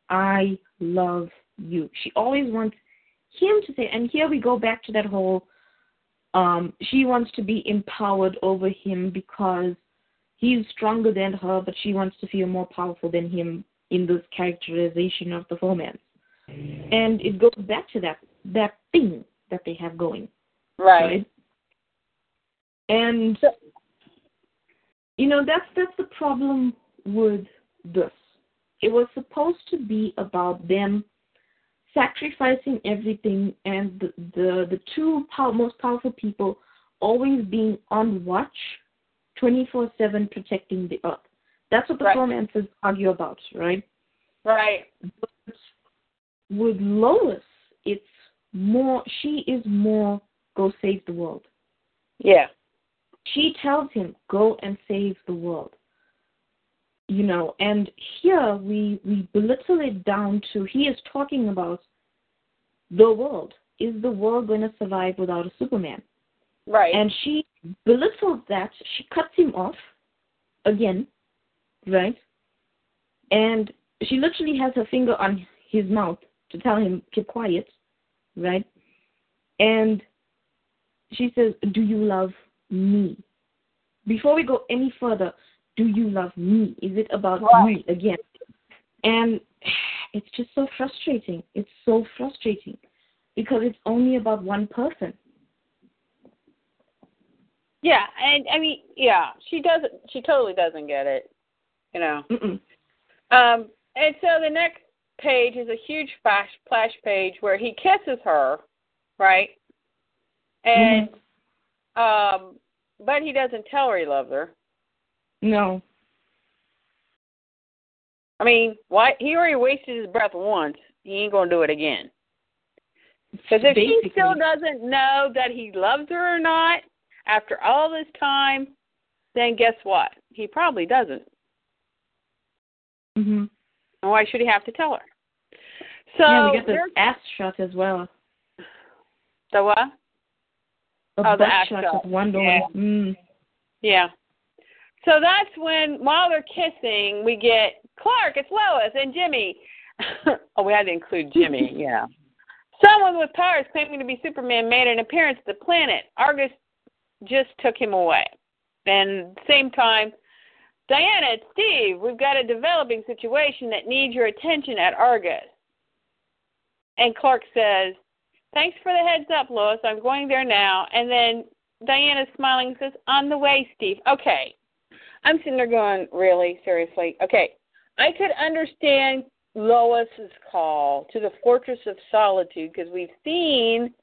"I love you." She always wants him to say, and here we go back to that whole. Um, she wants to be empowered over him because he's stronger than her, but she wants to feel more powerful than him in this characterization of the romance. And it goes back to that that thing that they have going Right. right? And you know that's that's the problem with this. It was supposed to be about them sacrificing everything and the the, the two pow- most powerful people always being on watch 24/7 protecting the earth. That's what the Right. romances argue about, right? Right. But with Lois, it's more she is more go save the world. Yeah. She tells him go and save the world. You know and here we we belittle it down to he is talking about the world. Is the world going to survive without a superman? Right. and she belittles that. She cuts him off again right? And she literally has her finger on his mouth to tell him keep quiet right? And she says do you love me before we go any further do you love me is it about Right. me again and it's just so frustrating it's so frustrating because it's only about one person yeah, and I mean, yeah, she doesn't. She totally doesn't get it. You know. Mm-mm. Um, and so the next page is a huge flash flash page where he kisses her, right? And um, but he doesn't tell her he loves her. no I mean, why? He already wasted his breath once. He ain't gonna do it again. Because if he still doesn't know that he loves her or not after all this time, then guess what? He probably doesn't. Mhm. And why should he have to tell her? So yeah, we got the ass shot as well. the what? A Oh, the butt ass shot shot. of Wonder Yeah. Mm. Yeah. So that's when, while they're kissing, we get Clark, it's Lois, and Jimmy. oh, we had to include Jimmy, yeah. Someone with powers claiming to be Superman made an appearance at the planet. Argus just took him away. And same time, Diana, it's Steve. We've got a developing situation that needs your attention at Argus. And Clark says, Thanks for the heads up, Lois. I'm going there now. And then Diana's smiling and says, On the way, Steve. Okay. I'm sitting there going, Really? Seriously? Okay. I could understand Lois's call to the Fortress of Solitude because we've seen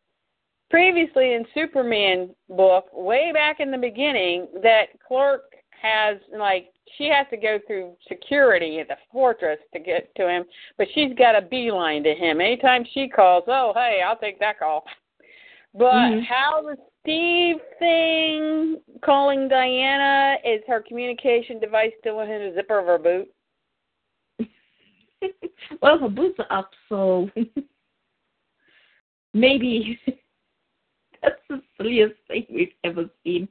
previously in Superman book, way back in the beginning, that Clark has like she has to go through security at the fortress to get to him, but she's got a beeline to him. Anytime she calls, oh hey, I'll take that call. But mm-hmm. how the Steve thing calling Diana is her communication device still in the zipper of her boot? well, her boots are up, so maybe that's the silliest thing we've ever seen.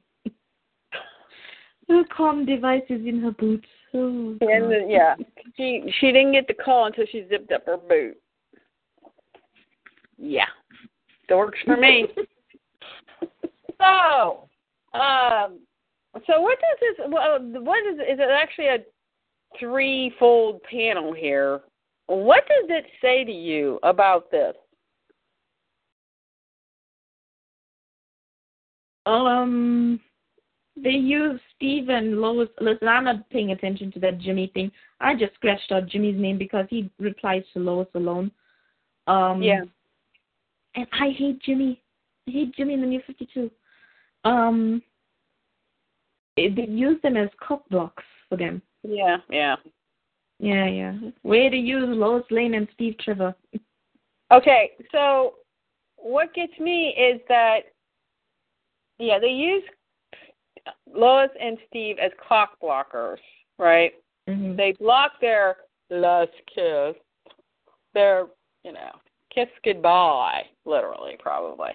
Her com device is in her boot. Oh, and the, yeah, she she didn't get the call until she zipped up her boot. Yeah, that works for me. so, um, so what does this? Well, what is? Is it actually a threefold panel here? What does it say to you about this? Um, they use Steve and Lois. Listen, I'm not paying attention to that Jimmy thing. I just scratched out Jimmy's name because he replies to Lois alone. Um, yeah. And I hate Jimmy. I hate Jimmy in the New 52. Um, they use them as cock blocks for them. Yeah, yeah. Yeah, yeah. Way to use Lois Lane and Steve Trevor. Okay, so what gets me is that, yeah, they use Lois and Steve as clock blockers, right? Mm-hmm. They block their last kiss, their, you know, kiss goodbye, literally, probably.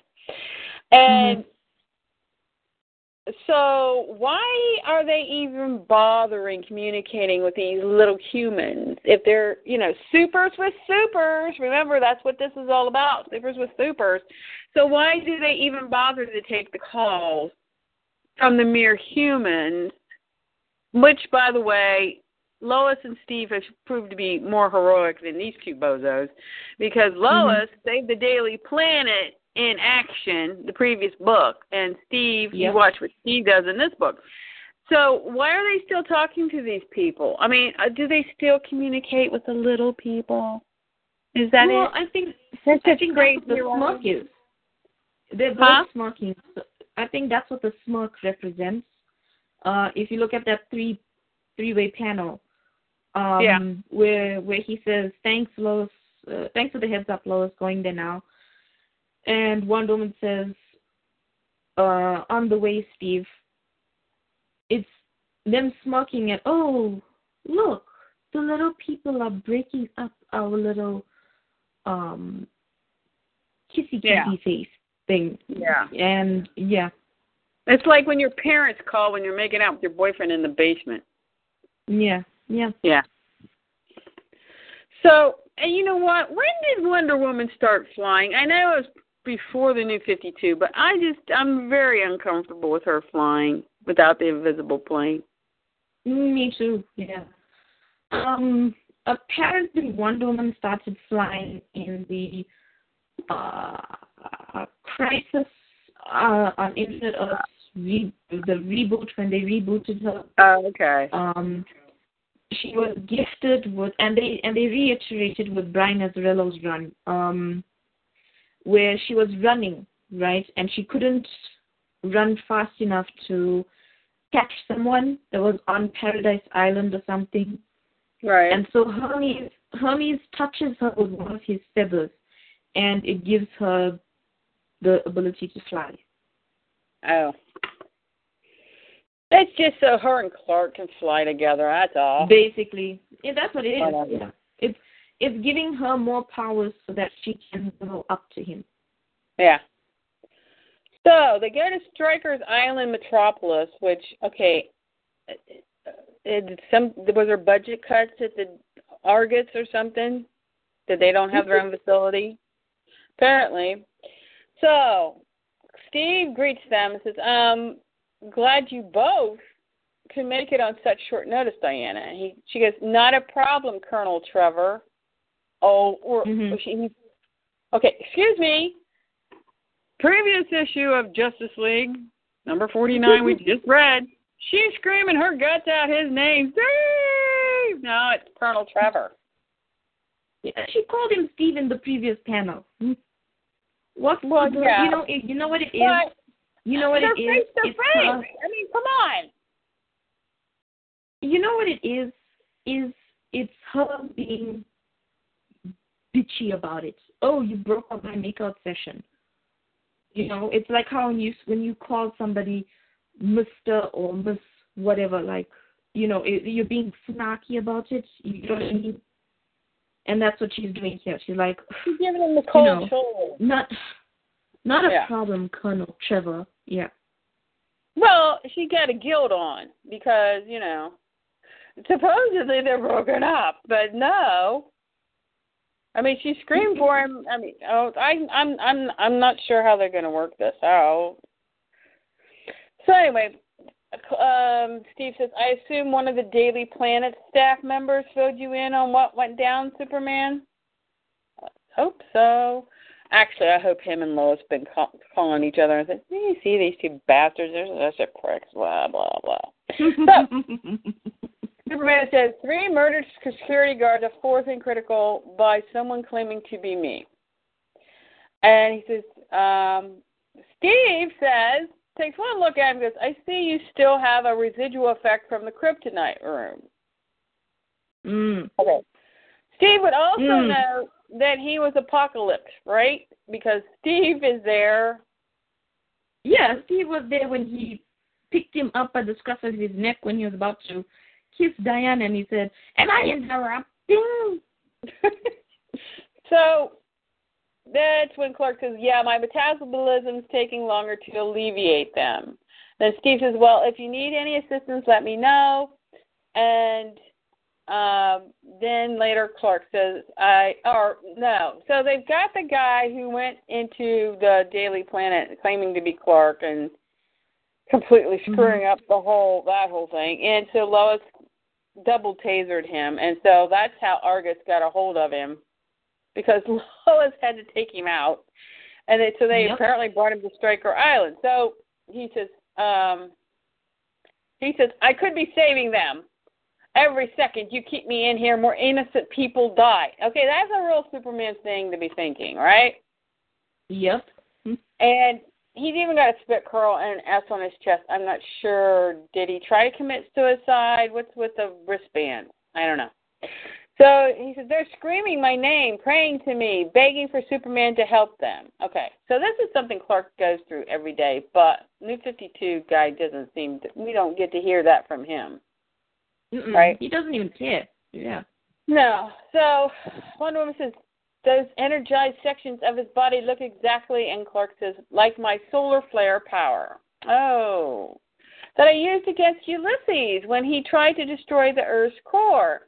And mm-hmm. so, why are they even bothering communicating with these little humans if they're, you know, supers with supers? Remember, that's what this is all about supers with supers. So, why do they even bother to take the calls from the mere humans, which, by the way, Lois and Steve have proved to be more heroic than these two bozos because mm-hmm. Lois mm-hmm. saved the Daily Planet in action, the previous book, and Steve, yep. you watch what Steve does in this book. So why are they still talking to these people? I mean, uh, do they still communicate with the little people? Is that well, it? Well, I think that's I think great. The smoke is. They're both huh? smoking. I think that's what the smirk represents. Uh, if you look at that three three way panel, um, yeah. where where he says thanks Lois, uh, thanks for the heads up, Lois, going there now, and Wonder Woman says uh, on the way, Steve. It's them smirking at oh look the little people are breaking up our little um kissy kissy yeah. face thing. Yeah. And yeah. It's like when your parents call when you're making out with your boyfriend in the basement. Yeah. Yeah. Yeah. So, and you know what? When did Wonder Woman start flying? I know it was before the new 52, but I just I'm very uncomfortable with her flying without the invisible plane. Me too. Yeah. Um apparently Wonder Woman started flying in the uh uh, Crisis uh, on Infinite Earth, re- the reboot when they rebooted her. Oh, okay. Um, she was gifted with, and they and they reiterated with Brian Azzarello's run, um, where she was running right, and she couldn't run fast enough to catch someone that was on Paradise Island or something. Right. And so Hermes Hermes touches her with one of his feathers, and it gives her the ability to fly. Oh. That's just so her and Clark can fly together. That's all. Basically, yeah, that's what it is. Yeah. It's it's giving her more powers so that she can go up to him. Yeah. So they go to Stryker's Island Metropolis, which okay, it, some was there budget cuts at the Argus or something? That they don't have their own facility? Apparently. So Steve greets them and says, um, glad you both can make it on such short notice, Diana. And he, she goes, not a problem, Colonel Trevor. Oh, or Mhm. she, okay, excuse me. Previous issue of Justice League, number 49, we just read. She's screaming her guts out his name. Steve! No, it's Colonel Trevor. Yeah, she called him Steve in the previous panel. What? Well, yeah. You know, you know what it is. But You know what it is. It's, uh, I mean, come on. you know what it is is it's her being bitchy about it oh you broke up my makeout session you know it's like how when you when you call somebody mr or miss whatever like you know it, you're being snarky about it you know what i mean and that's what she's doing here she's like She's giving him the cold know. shoulder. not not a Yeah. problem colonel trevor yeah Well, she got a guilt on because, you know, supposedly they're broken up, but no. I mean, she screamed for him. I mean, oh, I, I'm, I'm, I'm not sure how they're going to work this out. So anyway, um, Steve says, I assume one of the Daily Planet staff members filled you in on what went down, Superman. I hope so. Actually, I hope him and Lois been call- calling each other and saying, "You see these two bastards? They're such a pricks." Blah blah blah. Superman says three murdered security guards, a fourth in critical by someone claiming to be me. And he says, um, Steve says, takes one look at him and goes, I see you still have a residual effect from the kryptonite room. mm. Okay. Steve would also Mm. know that he was Apocalypse, right? Because Steve is there. Yeah, Steve was there when he picked him up by the scruff of his neck when he was about to kiss Diana, and he said, "Am I interrupting?" so that's when Clark says, Yeah, my metabolism's taking longer to alleviate them. Then Steve says, Well, if you need any assistance, let me know. And um, then later Clark says, I, or no. So they've got the guy who went into the Daily Planet claiming to be Clark and completely screwing up the whole, that whole thing. And so Lois double tasered him. And so that's how Argus got a hold of him because Lois had to take him out, and they, so they Yep. apparently brought him to Stryker Island. So he says, um, he says, I could be saving them. Every second you keep me in here, more innocent people die. Okay, that's a real Superman thing to be thinking, right? Yep. And he's even got a spit curl and an S on his chest. I'm not sure. Did he try to commit suicide? What's with the wristband? I don't know. So he said, They're screaming my name, praying to me, begging for Superman to help them. Okay, so this is something Clark goes through every day, but New 52 guy doesn't seem to, we don't get to hear that from him. Mm-mm. Right. He doesn't even care. Yeah. No. So Wonder Woman says, those energized sections of his body look exactly, and Clark says, like my solar flare power. Oh. That I used against Ulysses when he tried to destroy the Earth's core.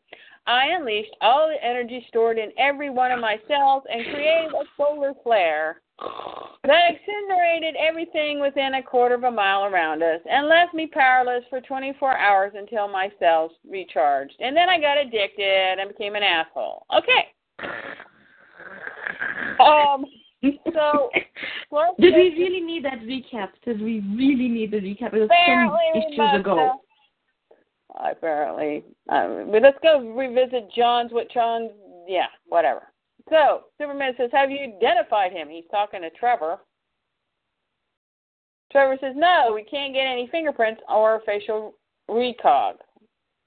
I unleashed all the energy stored in every one of my cells and created a solar flare that incinerated everything within a quarter of a mile around us and left me powerless for 24 hours until my cells recharged. And then I got addicted and became an asshole. Okay. Um. So, Did we really need that recap? Did we really need the recap? It was we issues ago. Apparently, um, but let's go revisit John's. What John's? Yeah, whatever. So Superman says, "Have you identified him?" He's talking to Trevor. Trevor says, "No, we can't get any fingerprints or facial recog.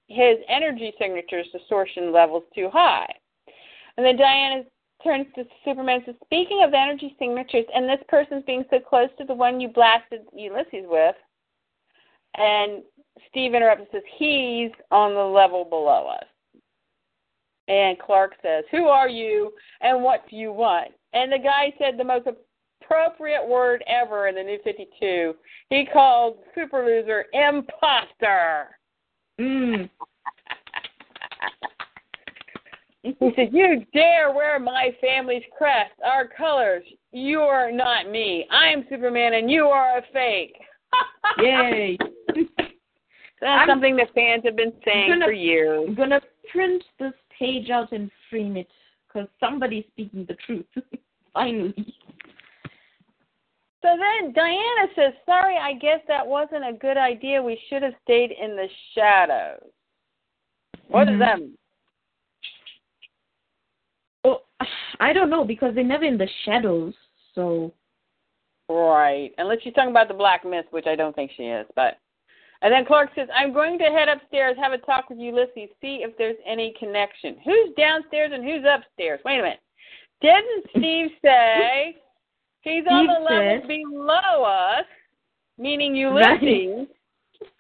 His energy signature's distortion level's too high." And then Diana turns to Superman and says, "Speaking of energy signatures, and this person's being so close to the one you blasted Ulysses with." And Steve interrupts and says, He's on the level below us. And Clark says, Who are you and what do you want? And the guy said the most appropriate word ever in the New 52. He called Super Loser imposter. Mm. He said, You dare wear my family's crest, our colors. You are not me. I am Superman and you are a fake. Yay! That's I'm- something that fans have been saying gonna- for years. I'm gonna print this page out and frame it because somebody's speaking the truth. Finally. So then Diana says, Sorry, I guess that wasn't a good idea. We should have stayed in the shadows. What Mhm. does that mean? Oh, I don't know because they're never in the shadows. So Right. Unless she's talking about the Black Mist, which I don't think she is. But and then Clark says, I'm going to head upstairs, have a talk with Ulysses, see if there's any connection. Who's downstairs and who's upstairs? Wait a minute. Didn't Steve say he's on Steve the level below us, meaning Ulysses?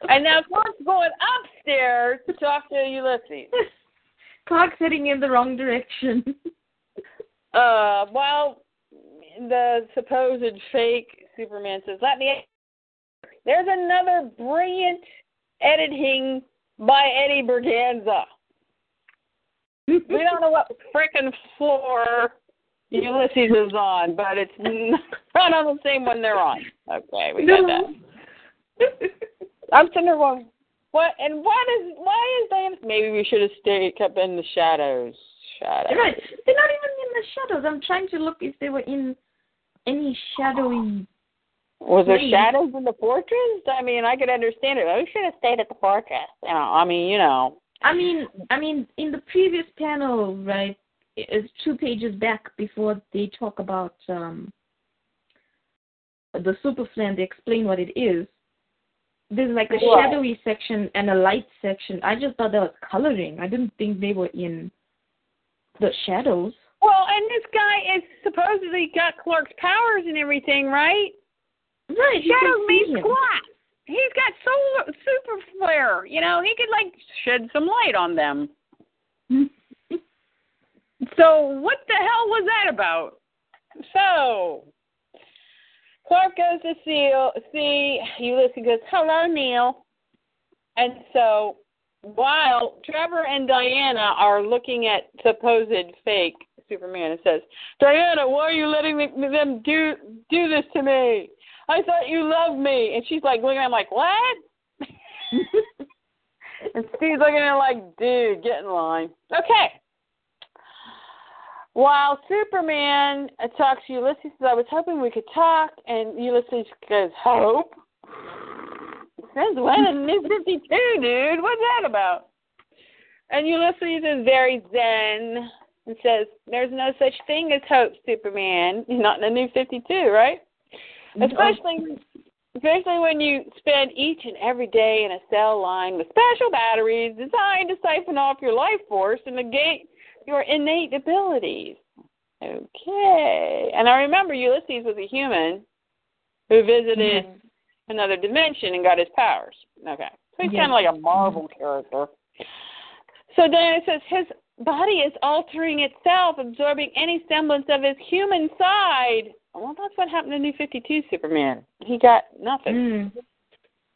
And now Clark's going upstairs to talk to Ulysses. Clark's heading in the wrong direction. Uh, while the supposed fake Superman says, "Let me." There's another brilliant editing by Eddie Berganza. We don't know what frickin' floor Ulysses is on, but it's not on the same one they're on. Okay, we got that. I'm sitting there going, what? And what is? Why is Diana? Maybe we should have stayed, kept in the shadows. Shadows. right. They're not even in the shadows. I'm trying to look if they were in any shadowy. Was there Please. shadows in the fortress? I mean, I could understand it. We should have stayed at the fortress. You know, I mean, you know. I mean, I mean, in the previous panel, right? It's two pages back before they talk about um the super flame. They explain what it is. There's like a Right. shadowy section and a light section. I just thought that was coloring. I didn't think they were in the shadows. Well, and this guy is supposedly got Clark's powers and everything, right? Right. Shadows can see means him. glass. He's got solar super flare. You know, he could like shed some light on them. So what the hell was that about? So Clark goes to see see Ulysses goes, Hello Neil and so while Trevor and Diana are looking at supposed fake Superman, it says, Diana, why are you letting them do do this to me? I thought you loved me. And she's like looking at him like, What? and Steve's looking at him like, dude, get in line. Okay. While Superman talks to Ulysses, says, I was hoping we could talk, and Ulysses goes, Hope? Since when in New 52, dude? What's that about? And Ulysses is very zen and says, There's no such thing as hope, Superman. You're not in the New 52, right? Especially especially when you spend each and every day in a cell line with special batteries designed to siphon off your life force and negate your innate abilities. Okay. And I remember Ulysses was a human who visited Mhm. another dimension and got his powers. Okay. So he's kind of like a Marvel character. So Diana says his body is altering itself, absorbing any semblance of his human side. Well, that's what happened to New 52 Superman. He got nothing. Mm.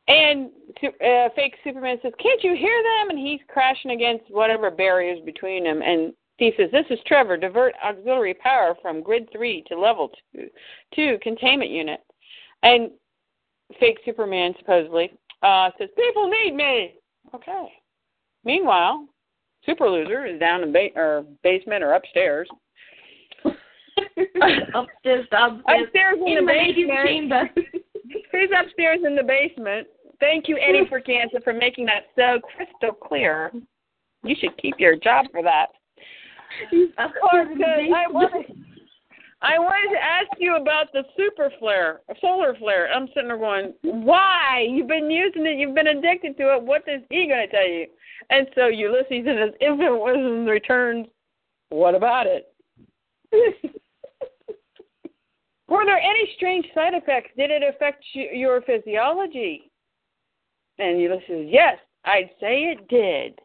And uh, fake Superman says, "Can't you hear them?" And he's crashing against whatever barriers between them. And he says, "This is Trevor. Divert auxiliary power from grid three to level two, two containment unit." And fake Superman supposedly uh, says, "People need me." Okay. Meanwhile, Super Loser is down in ba- or basement or upstairs. upstairs, downstairs, Upstairs in, in the basement. chamber. He's upstairs in the basement. Thank you, Eddie Berganza, for making that so crystal clear. You should keep your job for that. Of upstairs the I wanted, I wanted to ask you about the super flare, solar flare. I'm sitting there going, why? You've been using it. You've been addicted to it. What is he going to tell you? And so Ulysses in his infinite wisdom returns, what about it? Were there any strange side effects? Did it affect your physiology? And Ulysses says, Yes, I'd say it did.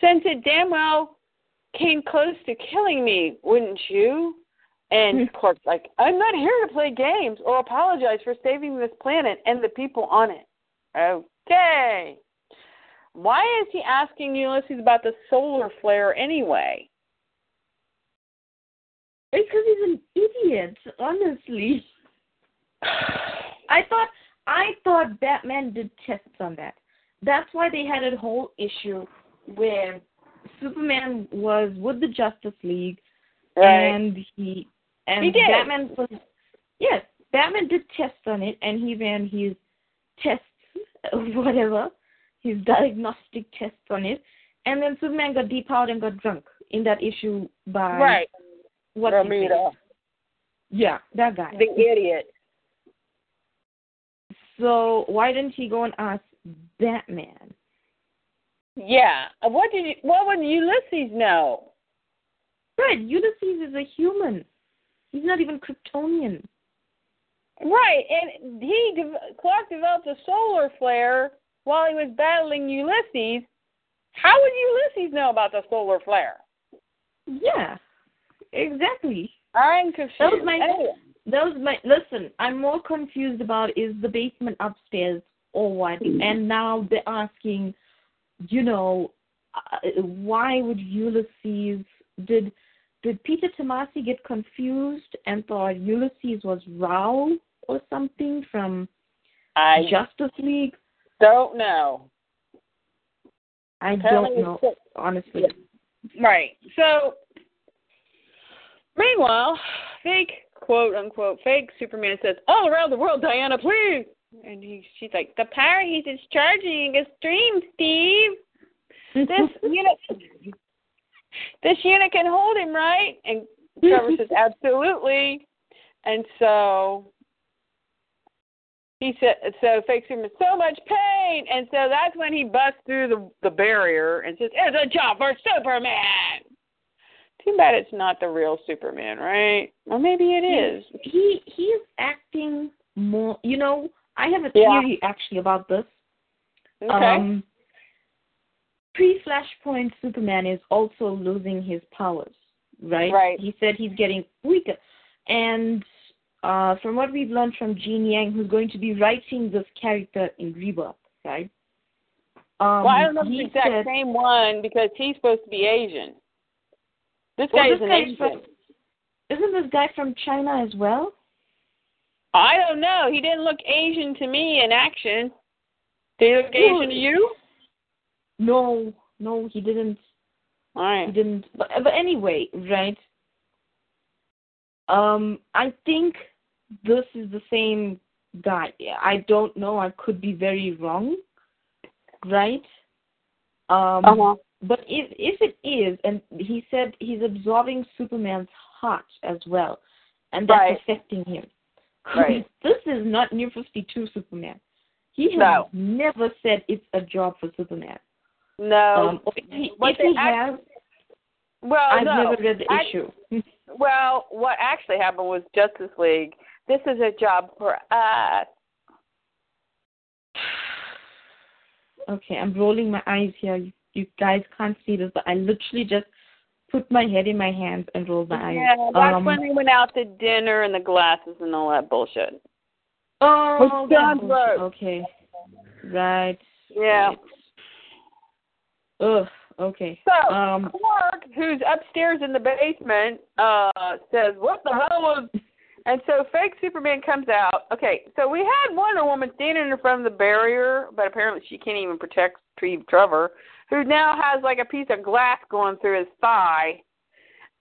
Since it damn well came close to killing me, wouldn't you? And hmm. Clark's like, I'm not here to play games or apologize for saving this planet and the people on it. Okay. Why is he asking Ulysses about the solar flare anyway? Because he's an idiot, honestly. I thought I thought Batman did tests on that. That's why they had a whole issue where Superman was with the Justice League Right. and he and He did. Batman was yes, Batman did tests on it and he ran his tests whatever, his diagnostic tests on it. And then Superman got depowered and got drunk in that issue by right. His name? Yeah, that guy. the idiot. So why didn't he go and ask Batman? Yeah. What did you, what would Ulysses know? Right, Ulysses is a human. He's not even Kryptonian. Right, and he de- Clark developed a solar flare while he was battling Ulysses. How would Ulysses know about the solar flare? Yeah, exactly. I'm confused. That was my Anyway. that was my listen. I'm more confused about is the basement upstairs or what? And now they're asking, you know, uh, why would Ulysses did did Peter Tomasi get confused and thought Ulysses was Rao or something from I Justice League? don't know. I Apparently don't know, honestly. Right. So, meanwhile, fake quote unquote fake Superman says, "All around the world, Diana, please." And he, she's like, "The power he's discharging is extreme, Steve. This unit, this unit can hold him, right?" And Trevor says, "Absolutely." And so he said, "So fake Superman, so much pain." And so that's when he busts through the the barrier and says, "It's a job for Superman." Too bad it's not the real Superman, right? Or maybe it is. he he is acting more you know i have a Yeah. theory actually about this Okay. um pre flashpoint superman is also losing his powers right Right. he said he's getting weaker and uh from what we've learned from Gene Yang, who's going to be writing this character in Rebirth, right? Um, well, I don't know the exact said, same one because he's supposed to be Asian. This Well, guy this is an from, Isn't this guy from China as well? I don't know. He didn't look Asian to me in action. Did he look Asian to you? No, no, he didn't. All He didn't. But, but anyway, right? Um, I think this is the same guy. I don't know. I could be very wrong, right? Um, Uh-huh. But if if it is, and he said he's absorbing Superman's heart as well, and that's Right. affecting him. Right. this is not New Fifty Two Superman. He has No. never said it's a job for Superman. No. Um, if he, What if he has, well, I've no. never read the I- issue. Well, what actually happened was Justice League. This is a job for us. okay, I'm rolling my eyes here. You, you guys can't see this, but I literally just put my head in my hands and rolled my eyes. Yeah, that's um, when they went out to dinner and the glasses and all that bullshit. Oh, With John that bullshit. Okay. Right. Yeah. right. Ugh, okay. So Um, Clark, who's upstairs in the basement, uh, says, "What the hell was?" And so fake Superman comes out. Okay, so we had Wonder Woman standing in front of the barrier, but apparently she can't even protect Steve Trevor, who now has like a piece of glass going through his thigh,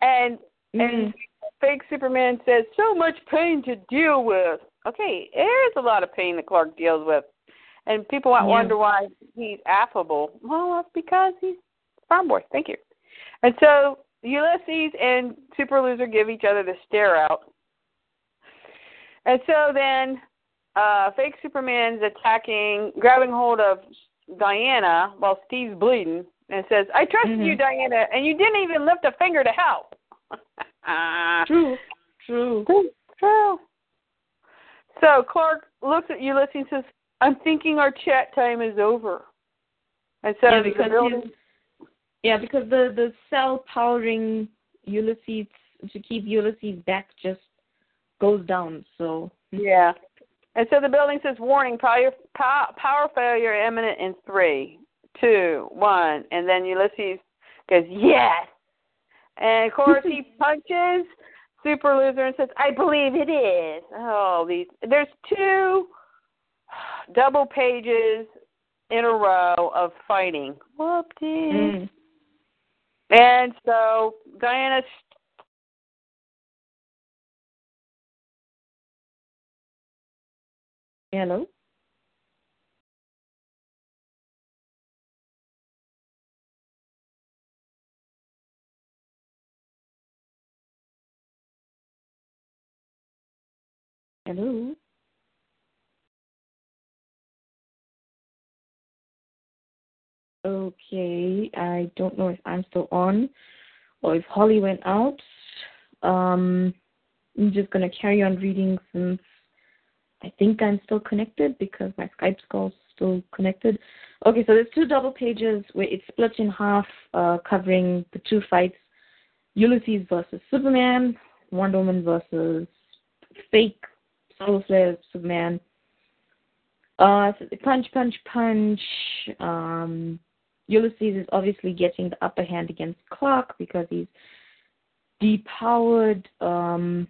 and and mm, fake Superman says, "So much pain to deal with." Okay, there is a lot of pain that Clark deals with, and people might Yeah. wonder why he's affable. Well, that's because he's farm boy. Thank you. And so Ulysses and Super Loser give each other the stare out. And so then uh fake Superman's attacking grabbing hold of Diana while Steve's bleeding and says, I trusted Mhm. you, Diana, and you didn't even lift a finger to help. true, true. True. So Clark looks at Ulysses and says, I'm thinking our chat time is over. And so yeah, because building- his, yeah, because the the cell powering Ulysses to keep Ulysses back just goes down. So Yeah. And so the building says, warning, power, pow- power failure imminent in three, two, one. And then Ulysses goes, yes. And of course he punches Super Loser and says, I believe it is. Oh, these. There's two double pages in a row of fighting. Whoopty. Mm. And so Diana Hello. Hello. Okay, I don't know if I'm still on or if Holly went out. Um, I'm just going to carry on reading since I think I'm still connected because my Skype call's still connected. Okay, so there's two double pages where it's split in half, uh, covering the two fights Ulysses versus Superman, Wonder Woman versus fake Solar Flare Superman. Uh, so punch, punch, punch. Um, Ulysses is obviously getting the upper hand against Clark because he's depowered. Um,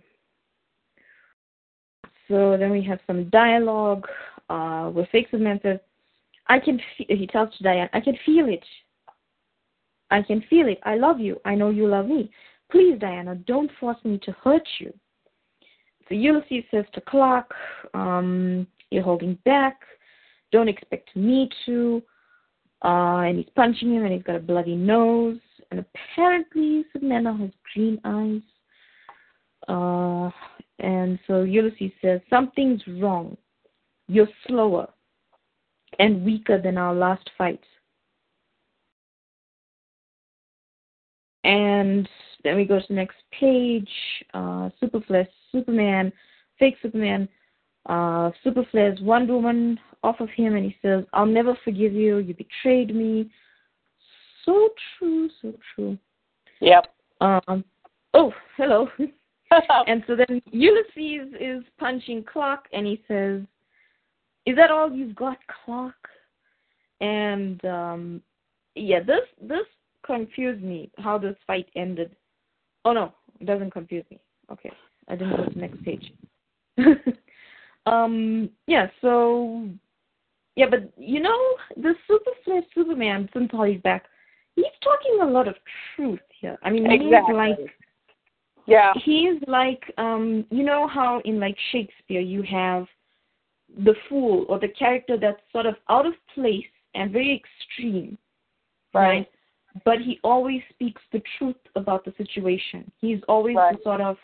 so then we have some dialogue uh, where Superman says, I can he tells to Diane, I can feel it. I can feel it. I love you. I know you love me. Please, Diana, don't force me to hurt you. So Ulysses says to Clark, um, You're holding back. Don't expect me to. Uh, and he's punching him, and he's got a bloody nose. And apparently, Savannah has green eyes. Uh, and so Ulysses says, Something's wrong. You're slower and weaker than our last fight. And then we go to the next page. Uh, Superflash, Superman, fake Superman, uh, Superflash, Wonder Woman off of him, and he says, I'll never forgive you. You betrayed me. So true, so true. Yep. Um, oh, hello. and so then Ulysses is punching Clark and he says, "Is that all you've got, Clark? And um, yeah, this this confused me how this fight ended. Oh no, it doesn't confuse me. Okay, I didn't go to the next page. um, yeah, so yeah, but you know, the Super Flash Superman, since Holly's back, he's talking a lot of truth here. I mean, Exactly. he's like Yeah. he's like um you know how in like Shakespeare you have the fool or the character that's sort of out of place and very extreme Right. but he always speaks the truth about the situation he's always Right. the sort of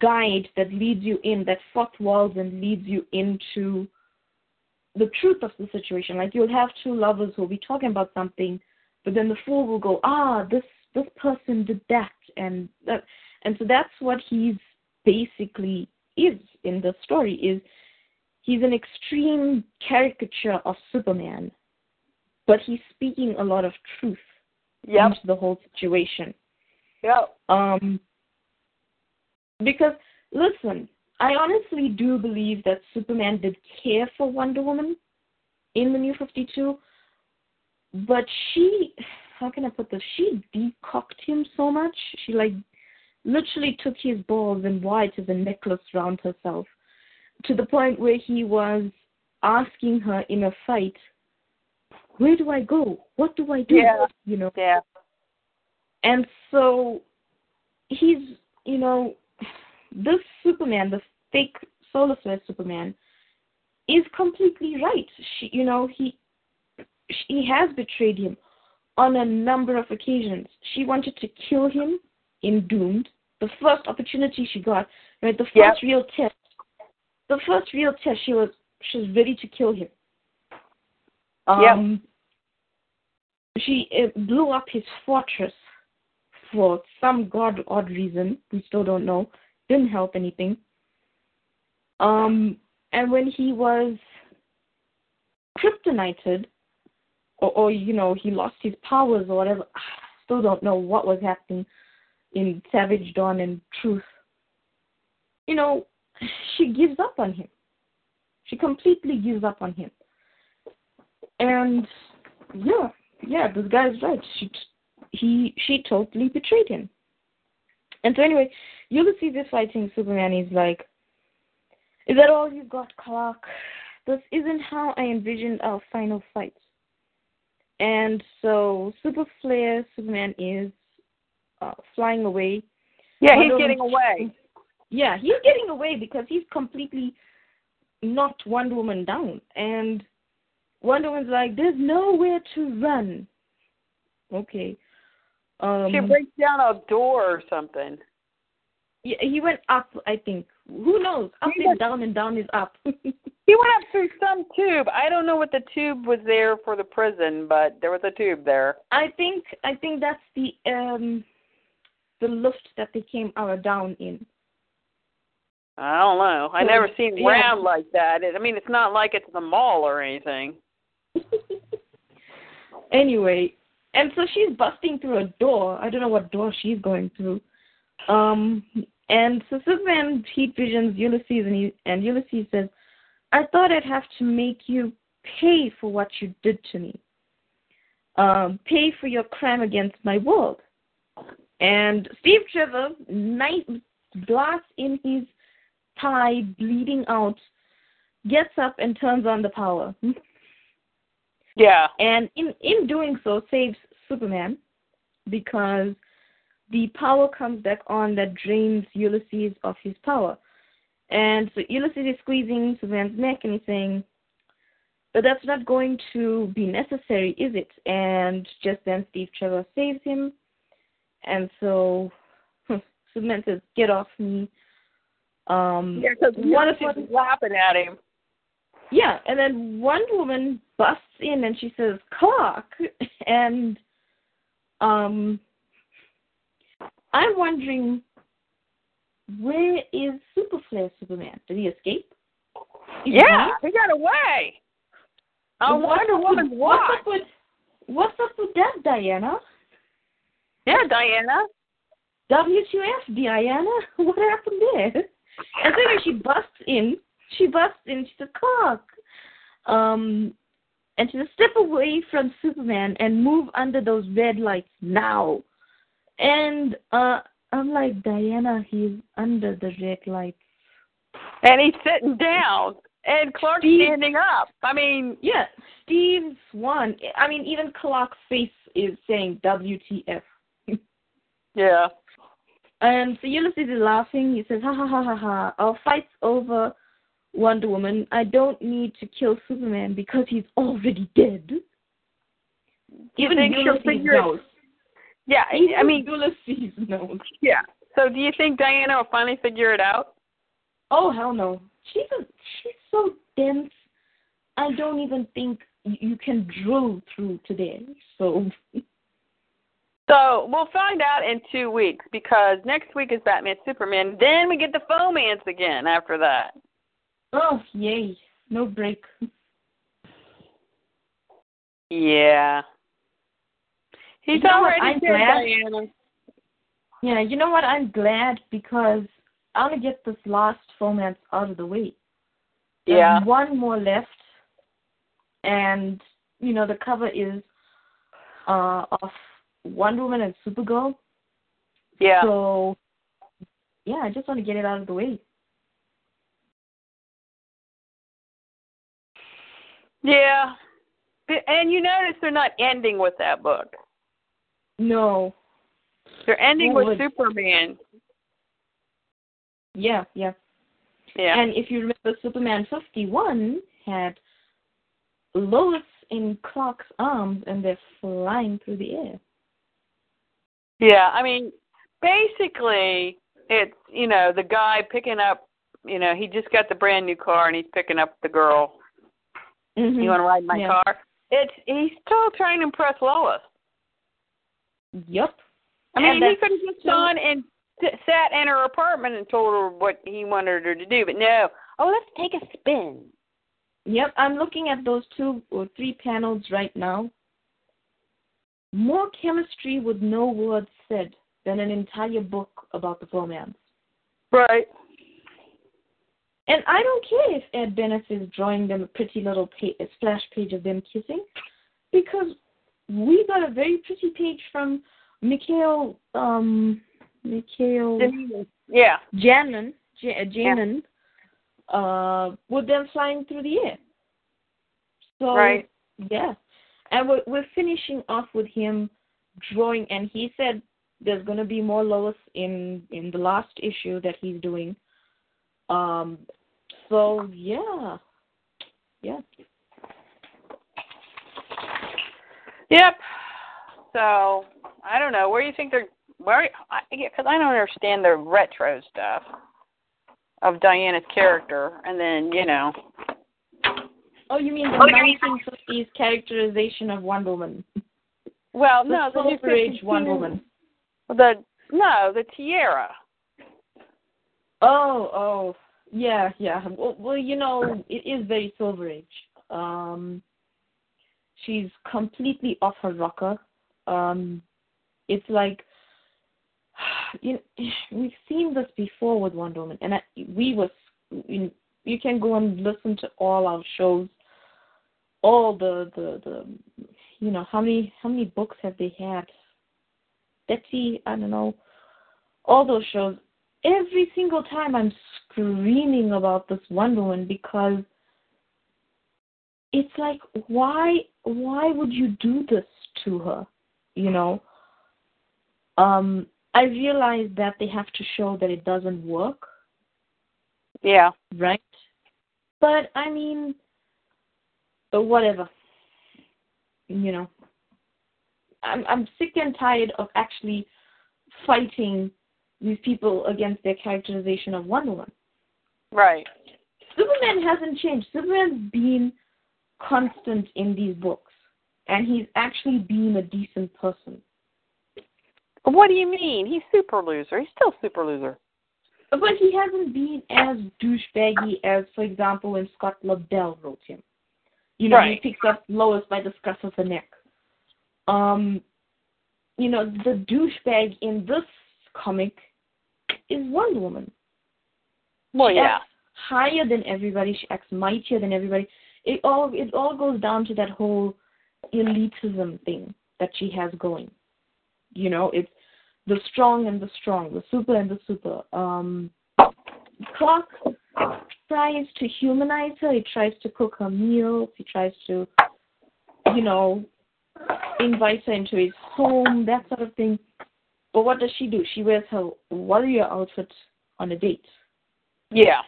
guide that leads you in that fourth walls and leads you into the truth of the situation like you'll have two lovers who'll be talking about something but then the fool will go ah this this person did that and that and so that's what he's basically is in the story is he's an extreme caricature of Superman, but he's speaking a lot of truth Yep. into the whole situation. Yeah. Um, because listen, I honestly do believe that Superman did care for Wonder Woman in the New Fifty Two, but she, how can I put this? She decocked him so much. She like literally took his balls and as a necklace around herself, to the point where he was asking her in a fight, "Where do I go? What do I do?" Yeah. You know. Yeah. And so he's, you know, this Superman, the fake Solar Flare Superman, is completely right. She, you know, he she has betrayed him on a number of occasions. She wanted to kill him in Doomed. The first opportunity she got, right? The first Yep. real test. The first real test, she was she was ready to kill him. Um, She uh, blew up his fortress for some god odd reason. We still don't know. Didn't help anything. Um, and when he was kryptonited, or, or you know, he lost his powers or whatever. Still don't know what was happening in Savage Dawn and Truth. You know, she gives up on him. She completely gives up on him. And yeah, yeah, this guy's right. She he she totally betrayed him. And so anyway, Ulysses is fighting Superman. He's like, "Is that all you've got, Clark?" this isn't how I envisioned our final fight. And so Super Flare Superman is uh, flying away. Yeah, he's getting away. Yeah, he's getting away because he's completely knocked Wonder Woman down. And Wonder Woman's like, there's nowhere to run. Okay. Um, she breaks down a door or something. yeah, he went up, I think. Who knows? Up He is went- down and down is up. He went up through some tube. I don't know what the tube was there for the prison, but there was a tube there. I think I think that's the um the lift that they came out down in. I don't know. I So, never seen yeah. round like that. It, I mean, it's not like it's the mall or anything. anyway, and so she's busting through a door. I don't know what door she's going through. Um, and so Superman heat visions Ulysses, and he, and Ulysses says, "I thought I'd have to make you pay for what you did to me. Um, pay for your crime against my world." And Steve Trevor, night blasts in his thigh, bleeding out, gets up and turns on the power. Yeah. and in in doing so saves Superman because the power comes back on that drains Ulysses of his power. And so Ulysses is squeezing Superman's neck and he's saying, But that's not going to be necessary, is it? And just then Steve Trevor saves him. And so Superman says, Get off me. Um Yeah, because one of she's laughing at him. yeah, and then one Woman busts in and she says, "Clark," and um, I'm wondering where is Super Flare Superman? Did he escape? Yeah, gone? he got away. I Wonder What's up with What's up with that, Diana? Yeah, Diana. WTF, Diana? What happened there? And so anyway, she busts in. She busts in. She says, "Clark," um, and she says, "Step away from Superman and move under those red lights now." And uh, I'm like, Diana, he's under the red lights. And he's sitting down. And Clark's Steve- standing up. I mean, Yeah, Steve's Swan. I mean, even Clark's face is saying WTF. Yeah. And so Ulysses is laughing. He says, "Ha ha ha ha ha! Our fight's over, Wonder Woman. I don't need to kill Superman because he's already dead." You Even think she'll Ulysses figure it- knows. Yeah, I mean, Ulysses knows. yeah. So do you think Diana will finally figure it out? Oh hell no! She's a, she's so dense. I don't even think you can drill through today. So So we'll find out in two weeks because next week is Batman Superman. Then we get the Fomance again after that. oh yay! No break. Yeah. He's You know what? already glad- Diana. Yeah, you know what? I'm glad because I want to get this last romance out of the way. There's Yeah. one more left, and you know the cover is uh of Wonder Woman and Supergirl. Yeah. So yeah, I just want to get it out of the way. Yeah. And you notice they're not ending with that book. No. They're ending with? Superman. Yeah, yeah. Yeah. And if you remember, Superman 51 had Lois in Clark's arms, and they're flying through the air. Yeah, I mean, basically, it's you know the guy picking up. You know, he just got the brand new car and he's picking up the girl. Mm-hmm. You want to ride my Yeah. car? It's he's still trying to impress Lois. Yep. I And mean, he could have just gone and s- sat in her apartment and told her what he wanted her to do, but no. Oh, let's take a spin. Yep, I'm looking at those two or three panels right now. More chemistry with no words said than an entire book about the romance. Right. And I don't care if Ed Benes is drawing them a pretty little pa- a splash page of them kissing, because we got a very pretty page from Mikel, um, Mikel Yeah. Janin, J- Janin, uh, with them flying through the air. So Right. yeah, and we're we're finishing off with him drawing, and he said there's going to be more Lois in in the last issue that he's doing. Um, so yeah, yeah. Yep. So I don't know. Where do you think they're? Where? Because I don't understand the retro stuff of Diana's character, and then you know. Oh, you mean the Oh, you 1950s characterization of Wonder Woman? Well, The no, the new Silver Age 52 Wonder Woman. The no, the tiara. Oh, oh, yeah, yeah. Well, well, you know, it is very Silver Age. Um, she's completely off her rocker. Um, it's like you know, we've seen this before with Wonder Woman, and I, we was you, you can go and listen to all our shows, all the the the you know how many how many books have they had? Betsy, I don't know, all those shows every single time I'm screaming about this Wonder Woman because it's like why why would you do this to her? You know? Um I realize that they have to show that it doesn't work, Yeah. right? But I mean uh, whatever. You know. I'm I'm sick and tired of actually fighting these people against their characterization of Wonder Woman. Right. Superman hasn't changed. Superman's been constant in these books, and he's actually been a decent person. What do you mean? He's super loser. He's still super loser. But he hasn't been as douchebaggy as, for example, when Scott Lobdell wrote him. You know, Right. he picks up Lois by the scruff of the neck. Um, you know, the douchebag in this comic is Wonder Woman. Well, she yeah. acts higher than everybody. She acts mightier than everybody. It all it all goes down to that whole elitism thing that she has going. You know, it's the strong and the strong, the super and the super. Um, Clark tries to humanize her. He tries to cook her meals. He tries to, you know, invite her into his home, that sort of thing. But what does she do? She wears her warrior outfit on a date Yeah.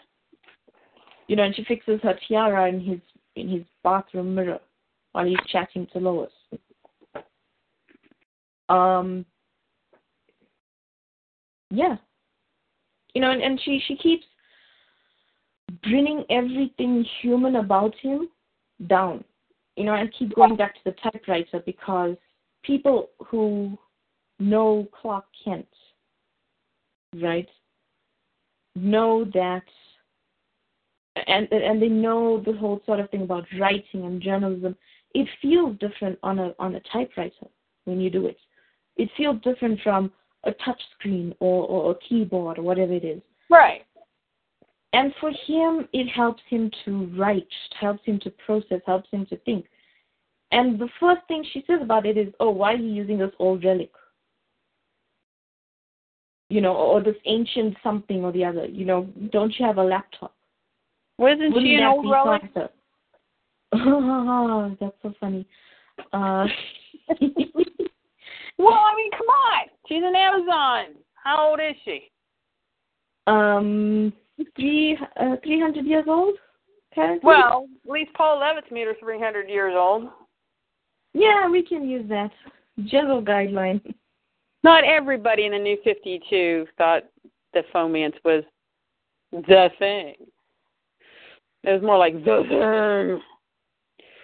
you know, and she fixes her tiara in his in his bathroom mirror while he's chatting to Lois. Um, yeah, you know, and, and she she keeps bringing everything human about him down. You know, and keep going back to the typewriter because people who know Clark Kent, right, know that and and they know the whole sort of thing about writing and journalism. It feels different on a on a typewriter when you do it. It feels different from a touch screen or, or a keyboard or whatever it is. Right. And for him, it helps him to write, helps him to process, helps him to think. And the first thing she says about it is, "Oh, why are you using this old relic? You know, or this ancient something or the other. You know, don't you have a laptop?" Wasn't Wouldn't she an old relic? Oh, that's so funny. Uh, Well, I mean, come on. She's an Amazon. How old is she? Um, three uh, three hundred years old. Currently? Well, at least Paul Levitz made her 300 years old. yeah, we can use that general guideline. Not everybody in the new 52 thought the Fomance was the thing. It was more like the thing.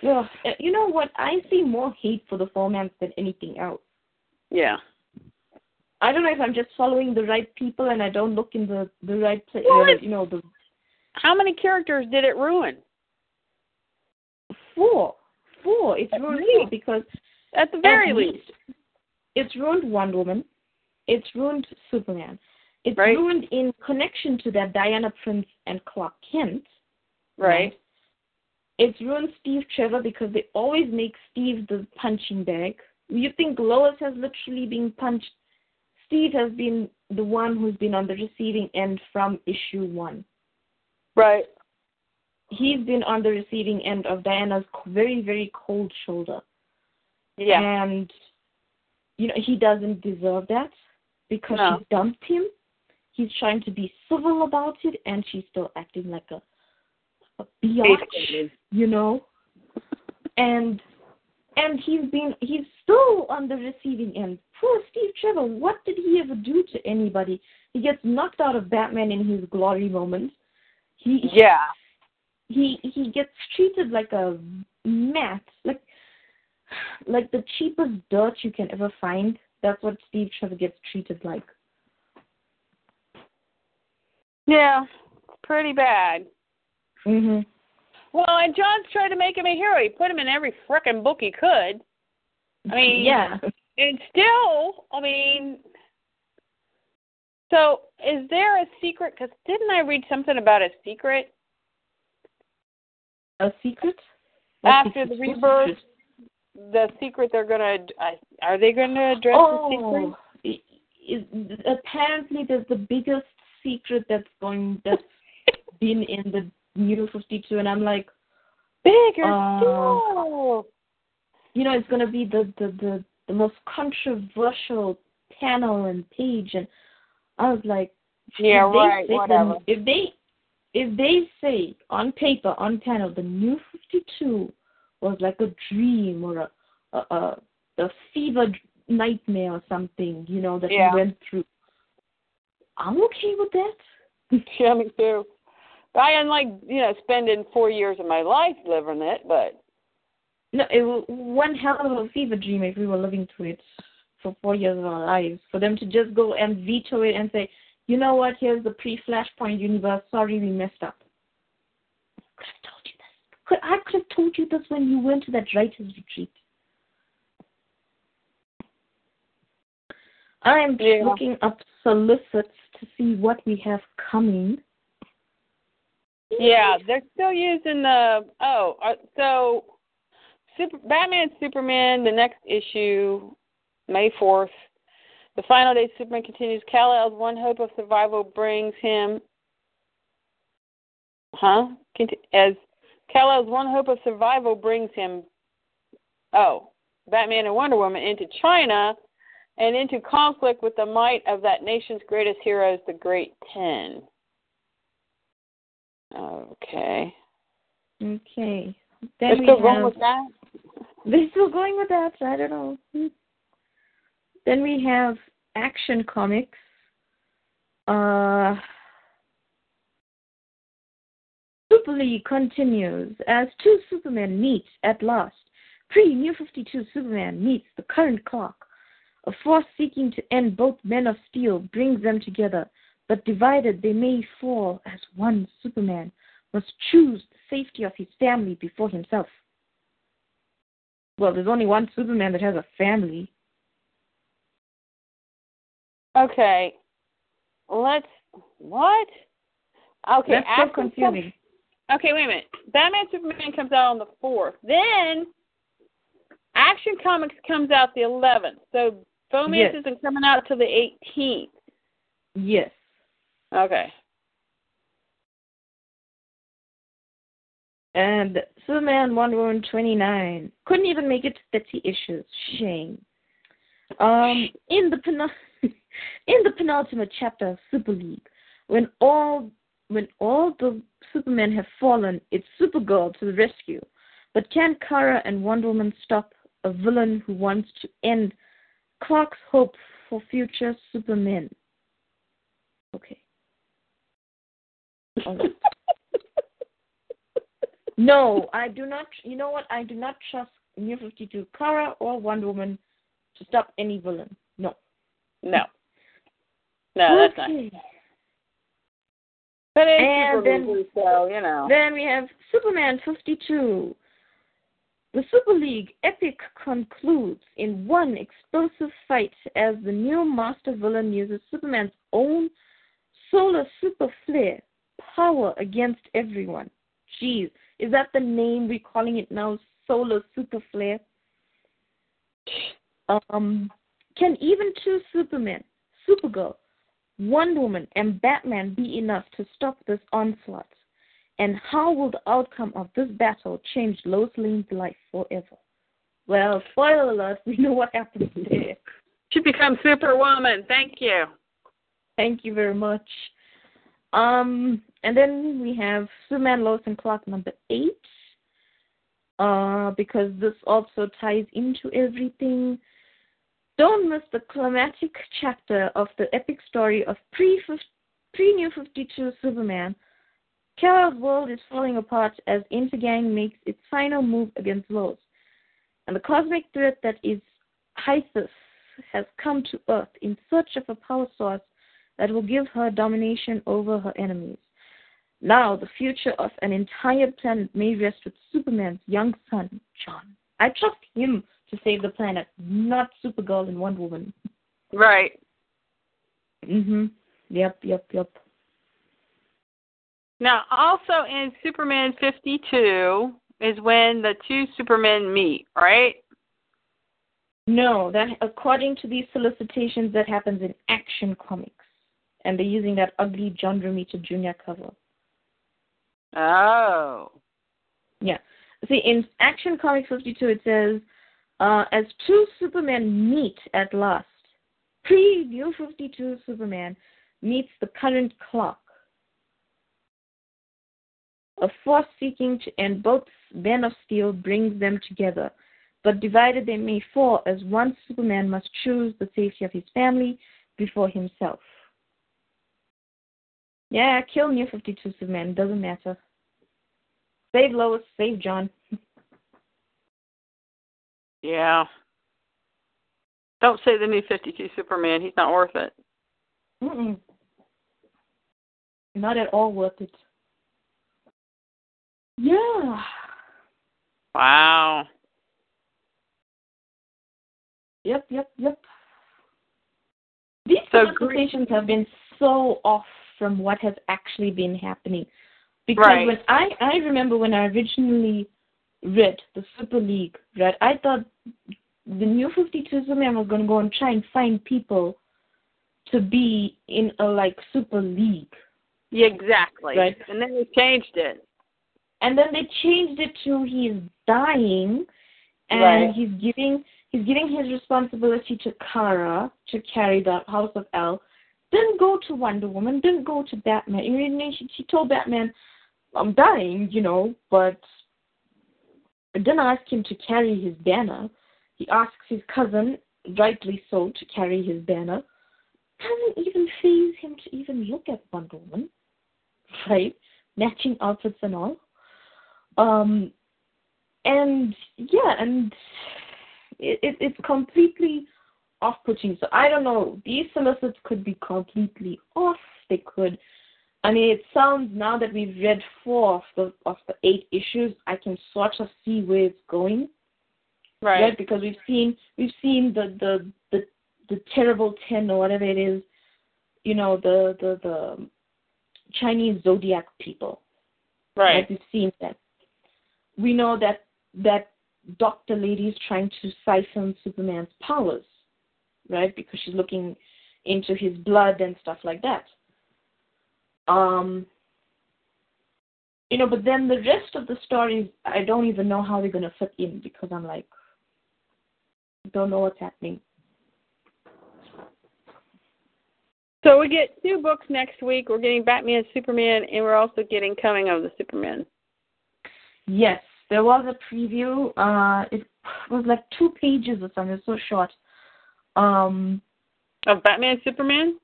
Yeah, you know what? I see more hate for the formats than anything else. Yeah. I don't know if I'm just following the right people and I don't look in the the right place. Uh, you know, the How many characters did it ruin? four, four. It's ruined four because At the very At least. It's ruined Wonder Woman. It's ruined Superman. It's Right. ruined in connection to that Diana Prince and Clark Kent. Right. It's ruined Steve Trevor because they always make Steve the punching bag. You think Lois has literally been punched? Steve has been the one who's been on the receiving end from issue one. Right. he's been on the receiving end of Diana's very, very cold shoulder. Yeah. And you know, he doesn't deserve that because No. she dumped him. He's trying to be civil about it and she's still acting like a a biatch, you know. And and he's been he's still on the receiving end. Poor Steve Trevor, what did he ever do to anybody? He gets knocked out of Batman in his glory moments. He Yeah. he he gets treated like a mat, like like the cheapest dirt you can ever find. That's what Steve Trevor gets treated like. Yeah. Pretty bad. Mhm. Well, and Johns tried to make him a hero. He put him in every frickin' book he could. I mean, yeah. And still, I mean, so is there a secret? Because didn't I read something about a secret A secret? What after the rebirth? The secret they're gonna are they gonna address the oh, secret? Oh, apparently there's the biggest secret that's going that's been in the new 52, and I'm like, Bigger Uh, still. you know, it's gonna be the the the, the most controversial panel and page, and I was like, Yeah, if they right. say the- Whatever. if they if they say on paper on panel the new 52 was like a dream or a a a, a fever nightmare or something, you know, that Yeah. we went through. I'm okay with that. Yeah, me too. I am like you know spending four years of my life living it, but No, it was one hell of a fever dream if we were living through it for four years of our lives. For them to just go and veto it and say, you know what, here's the pre-Flashpoint universe. Sorry, we messed up. I could have told you this. Could- I could have told you this when you went to that writer's retreat. I'm Yeah. looking up solicits to see what we have coming. Yeah, they're still using the oh, uh, so Super Batman Superman the next issue, May fourth. The final day Superman continues. Kal El's one hope of survival brings him, huh? As Kal El's one hope of survival brings him, oh, Batman and Wonder Woman into China, and into conflict with the might of that nation's greatest heroes, the Great Ten. Okay. Okay. Then still going have, with that? They're still going with that. I don't know. Then we have Action Comics. Uh, Super League continues as two Supermen meet at last. Pre New 52 Superman meets the current Clark. A force seeking to end both Men of Steel brings them together, but divided they may fall as one Superman must choose the safety of his family before himself. Well, there's only one Superman that has a family. Okay. Let's what? Okay, That's so confusing. Com- okay, wait a minute. Batman Superman comes out on the fourth. Then Action Comics comes out the eleventh. So Romance Yes. isn't coming out till the eighteenth. Yes. Okay. And Superman Wonder Woman 29 couldn't even make it to 30 issues. Shame. Um, in the in the penultimate chapter of Super League, when all when all the Supermen have fallen, it's Supergirl to the rescue. But can Kara and Wonder Woman stop a villain who wants to end Clark's hope for future Supermen? Okay. No, I do not. You know what? I do not trust New 52 Kara or Wonder Woman to stop any villain. No. No. No, that's not. But it's And then- so you know. Then we have Superman 52. The Super League epic concludes in one explosive fight as the new master villain uses Superman's own solar super flare power against everyone. Jeez, is that the name we're calling it now? Solar super flare? Um, can even two Supermen, Supergirl, Wonder Woman, and Batman be enough to stop this onslaught? And how will the outcome of this battle change Lois Lane's life forever? Well, spoiler alert, we know what happens there. She becomes Superwoman. Thank you. Thank you very much. Um, and then we have Superman, Lois, and Clark number eight. Uh, because this also ties into everything. Don't miss the climatic chapter of the epic story of pre pre New 52 Superman. Kal-El's world is falling apart as Intergang makes its final move against Lois, and the cosmic threat that is Hythus has come to Earth in search of a power source that will give her domination over her enemies. Now, the future of an entire planet may rest with Superman's young son, John. I trust him to save the planet, not Supergirl and Wonder Woman. Right. Mhm. Yep, yep, yep. Now, also in Superman 52 is when the two Supermen meet, right? No, that according to these solicitations, that happens in Action Comics, and they're using that ugly John Romita Jr. cover. Oh. Yeah. See, in Action Comics 52, it says, uh, as two Supermen meet at last, pre New 52 Superman meets the current Clark. A force seeking to end both Men of Steel brings them together, but divided they may fall as one Superman must choose the safety of his family before himself. Yeah, kill New 52 Superman, doesn't matter. Save Lois, save John. yeah. Don't say the new 52 Superman. He's not worth it. Mm-mm. Not at all worth it. Yeah. Wow. Yep, yep, yep. These So conversations have been so off from what has actually been happening. Because Right. when I I remember when I originally read the Super League, right? I thought the new Fifty Two Superman was gonna go and try and find people to be in a like super league. Yeah, exactly. Right. And then they changed it. and then they changed it to he's dying and Right. he's giving he's giving his responsibility to Kara to carry the House of El. Didn't go to Wonder Woman, didn't go to Batman. Mean, she, she told Batman, I'm dying, you know, but didn't ask him to carry his banner. He asks his cousin, rightly so, to carry his banner. Doesn't even phase him to even look at Wonder Woman. Right? Matching outfits and all. Um, and yeah, and it, it it's completely off-putting. So I don't know. These solicits could be completely off. They could. I mean, it sounds now that we've read four of the of the eight issues, I can sort of see where it's going, Right. Because we've seen we've seen the the the the terrible ten or whatever it is, you know, the the the Chinese zodiac people. Right. Like we've seen that. We know that that Doctor Lady is trying to siphon Superman's powers, right? Because she's looking into his blood and stuff like that. Um, you know, but then the rest of the stories, I don't even know how they're gonna fit in because I'm like, don't know what's happening. So we get two books next week. We're getting Batman, Superman, and we're also getting Coming of the Superman. Yes, there was a preview. Uh, it was like two pages or something. It's so short. Um, Of Batman, Superman?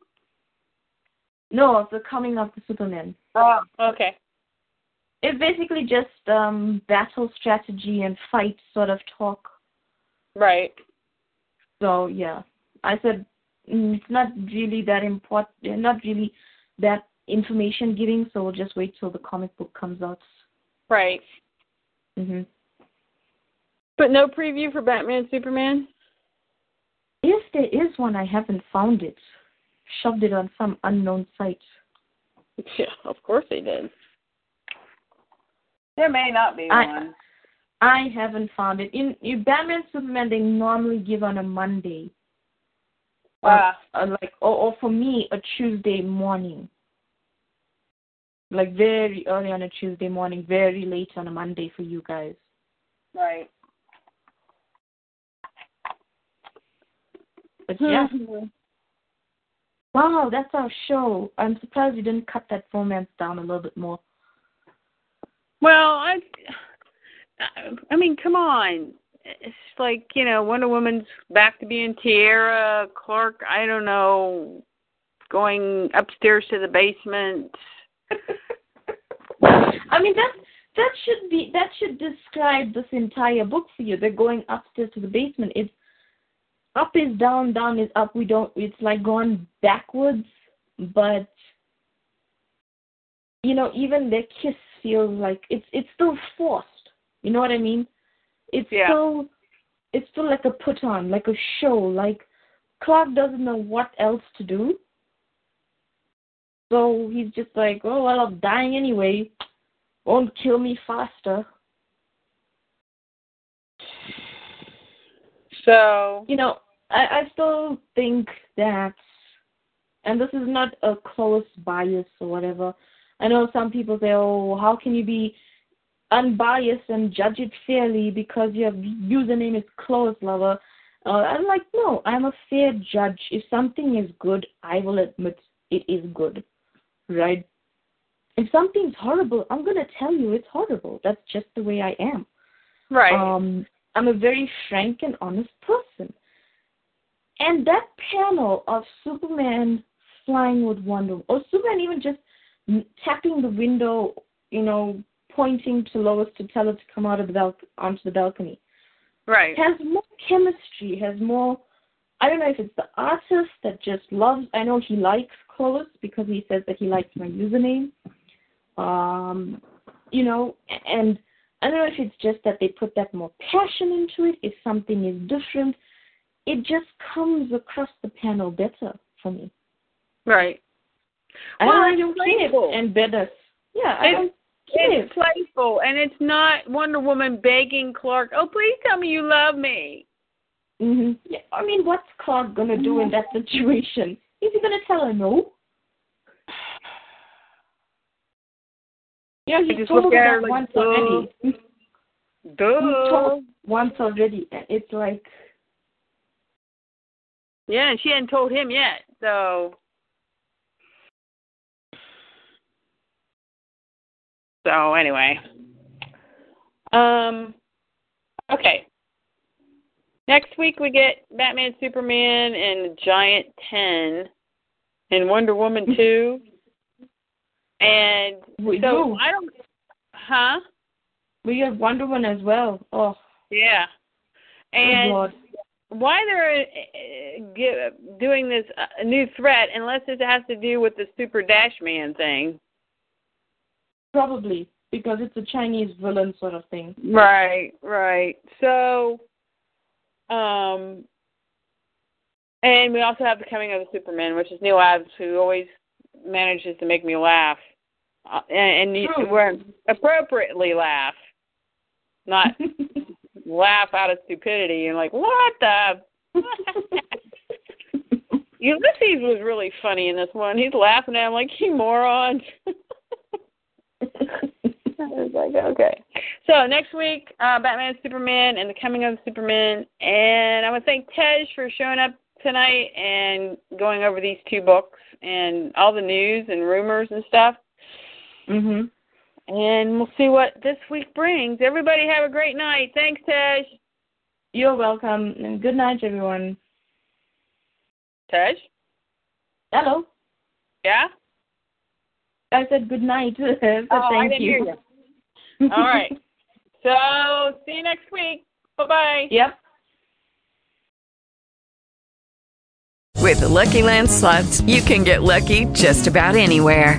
no, of the coming of the Superman. Oh. Okay. It's basically just um, battle strategy and fight sort of talk. Right. So yeah, I said mm, it's not really that important. Not really that information giving. So we'll just wait till the comic book comes out. Right. hmm But no preview for Batman, Superman? If there is one, I haven't found it. Shoved it on some unknown site. Yeah, of course they did. There may not be I- one. I haven't found it. In, in Batman Superman, they normally give on a Monday. Or, Ah. or like, or, or for me, a Tuesday morning. like very early on a Tuesday morning, very late on a Monday for you guys. Right. But yeah. Mm-hmm. Wow, that's our show. I'm surprised you didn't cut that romance down a little bit more. Well, I, I mean, come on. It's like you know, Wonder Woman's back to being Tierra. Clark, I don't know, going upstairs to the basement. I mean that that should be that should describe this entire book for you. They're going upstairs to the basement. It's up is down, down is up. We don't. It's like going backwards, but you know, even their kiss feels like it's it's still forced. You know what I mean? It's Yeah. still it's still like a put on, like a show. Like Clark doesn't know what else to do. So he's just like, Oh well I'm dying anyway. Won't kill me faster. So you know, I, I still think that, and this is not a close bias or whatever. I know some people say, oh, how can you be unbiased and judge it fairly because your username is close lover? Uh, I'm like, no, I'm a fair judge. If something is good, I will admit it is good, right? If something's horrible, I'm gonna tell you it's horrible. That's just the way I am. right. Um, I'm a very frank and honest person. And that panel of Superman flying with Wonder, or Superman even just tapping the window, you know, pointing to Lois to tell her to come out of the bal- onto the balcony, right. has more chemistry, has more. I don't know if it's the artist that just loves. I know he likes Clovis because he says that he likes my username. Um, you know, and I don't know if it's just that they put that more passion into it, if something is different. It just comes across the panel better for me. Right. I Well, don't, I don't playful. and better. Yeah, I It's-. It's playful, and it's not Wonder Woman begging Clark, "Oh, please tell me you love me." hmm Yeah, I mean, what's Clark gonna do in that situation? Is he gonna tell her no? Yeah, he just told look her at her that like, once "Duh." already. He Duh. told once already. and It's like, Yeah, and she hadn't told him yet, so. So anyway, um, okay. Next week we get Batman, Superman, and Giant Ten, and Wonder Woman two. And we so do. I don't, huh? We have Wonder Woman as well. Oh, Yeah. oh And Lord. why they're uh, doing this uh, new threat unless it has to do with the Super Dash Man thing. Probably because it's a Chinese villain sort of thing. Right, right. So, um, and we also have the coming of the Superman, which is Neal Adams, who always manages to make me laugh, uh, and, and you, True. we're appropriately laugh, not laugh out of stupidity and like what the. Ulysses was really funny in this one. He's laughing at him like, "You morons." I was like, okay. So next week, uh, Batman, Superman, and the coming of Superman. And I want to thank Tej for showing up tonight and going over these two books and all the news and rumors and stuff. Mhm. And we'll see what this week brings. Everybody have a great night. Thanks, Tej. You're welcome, and good night, everyone. Tej? Hello. Yeah? I said good night. so Oh, I thank didn't you. hear you. All right. So see you next week. Bye bye. Yep. With the Lucky Land slots, you can get lucky just about anywhere.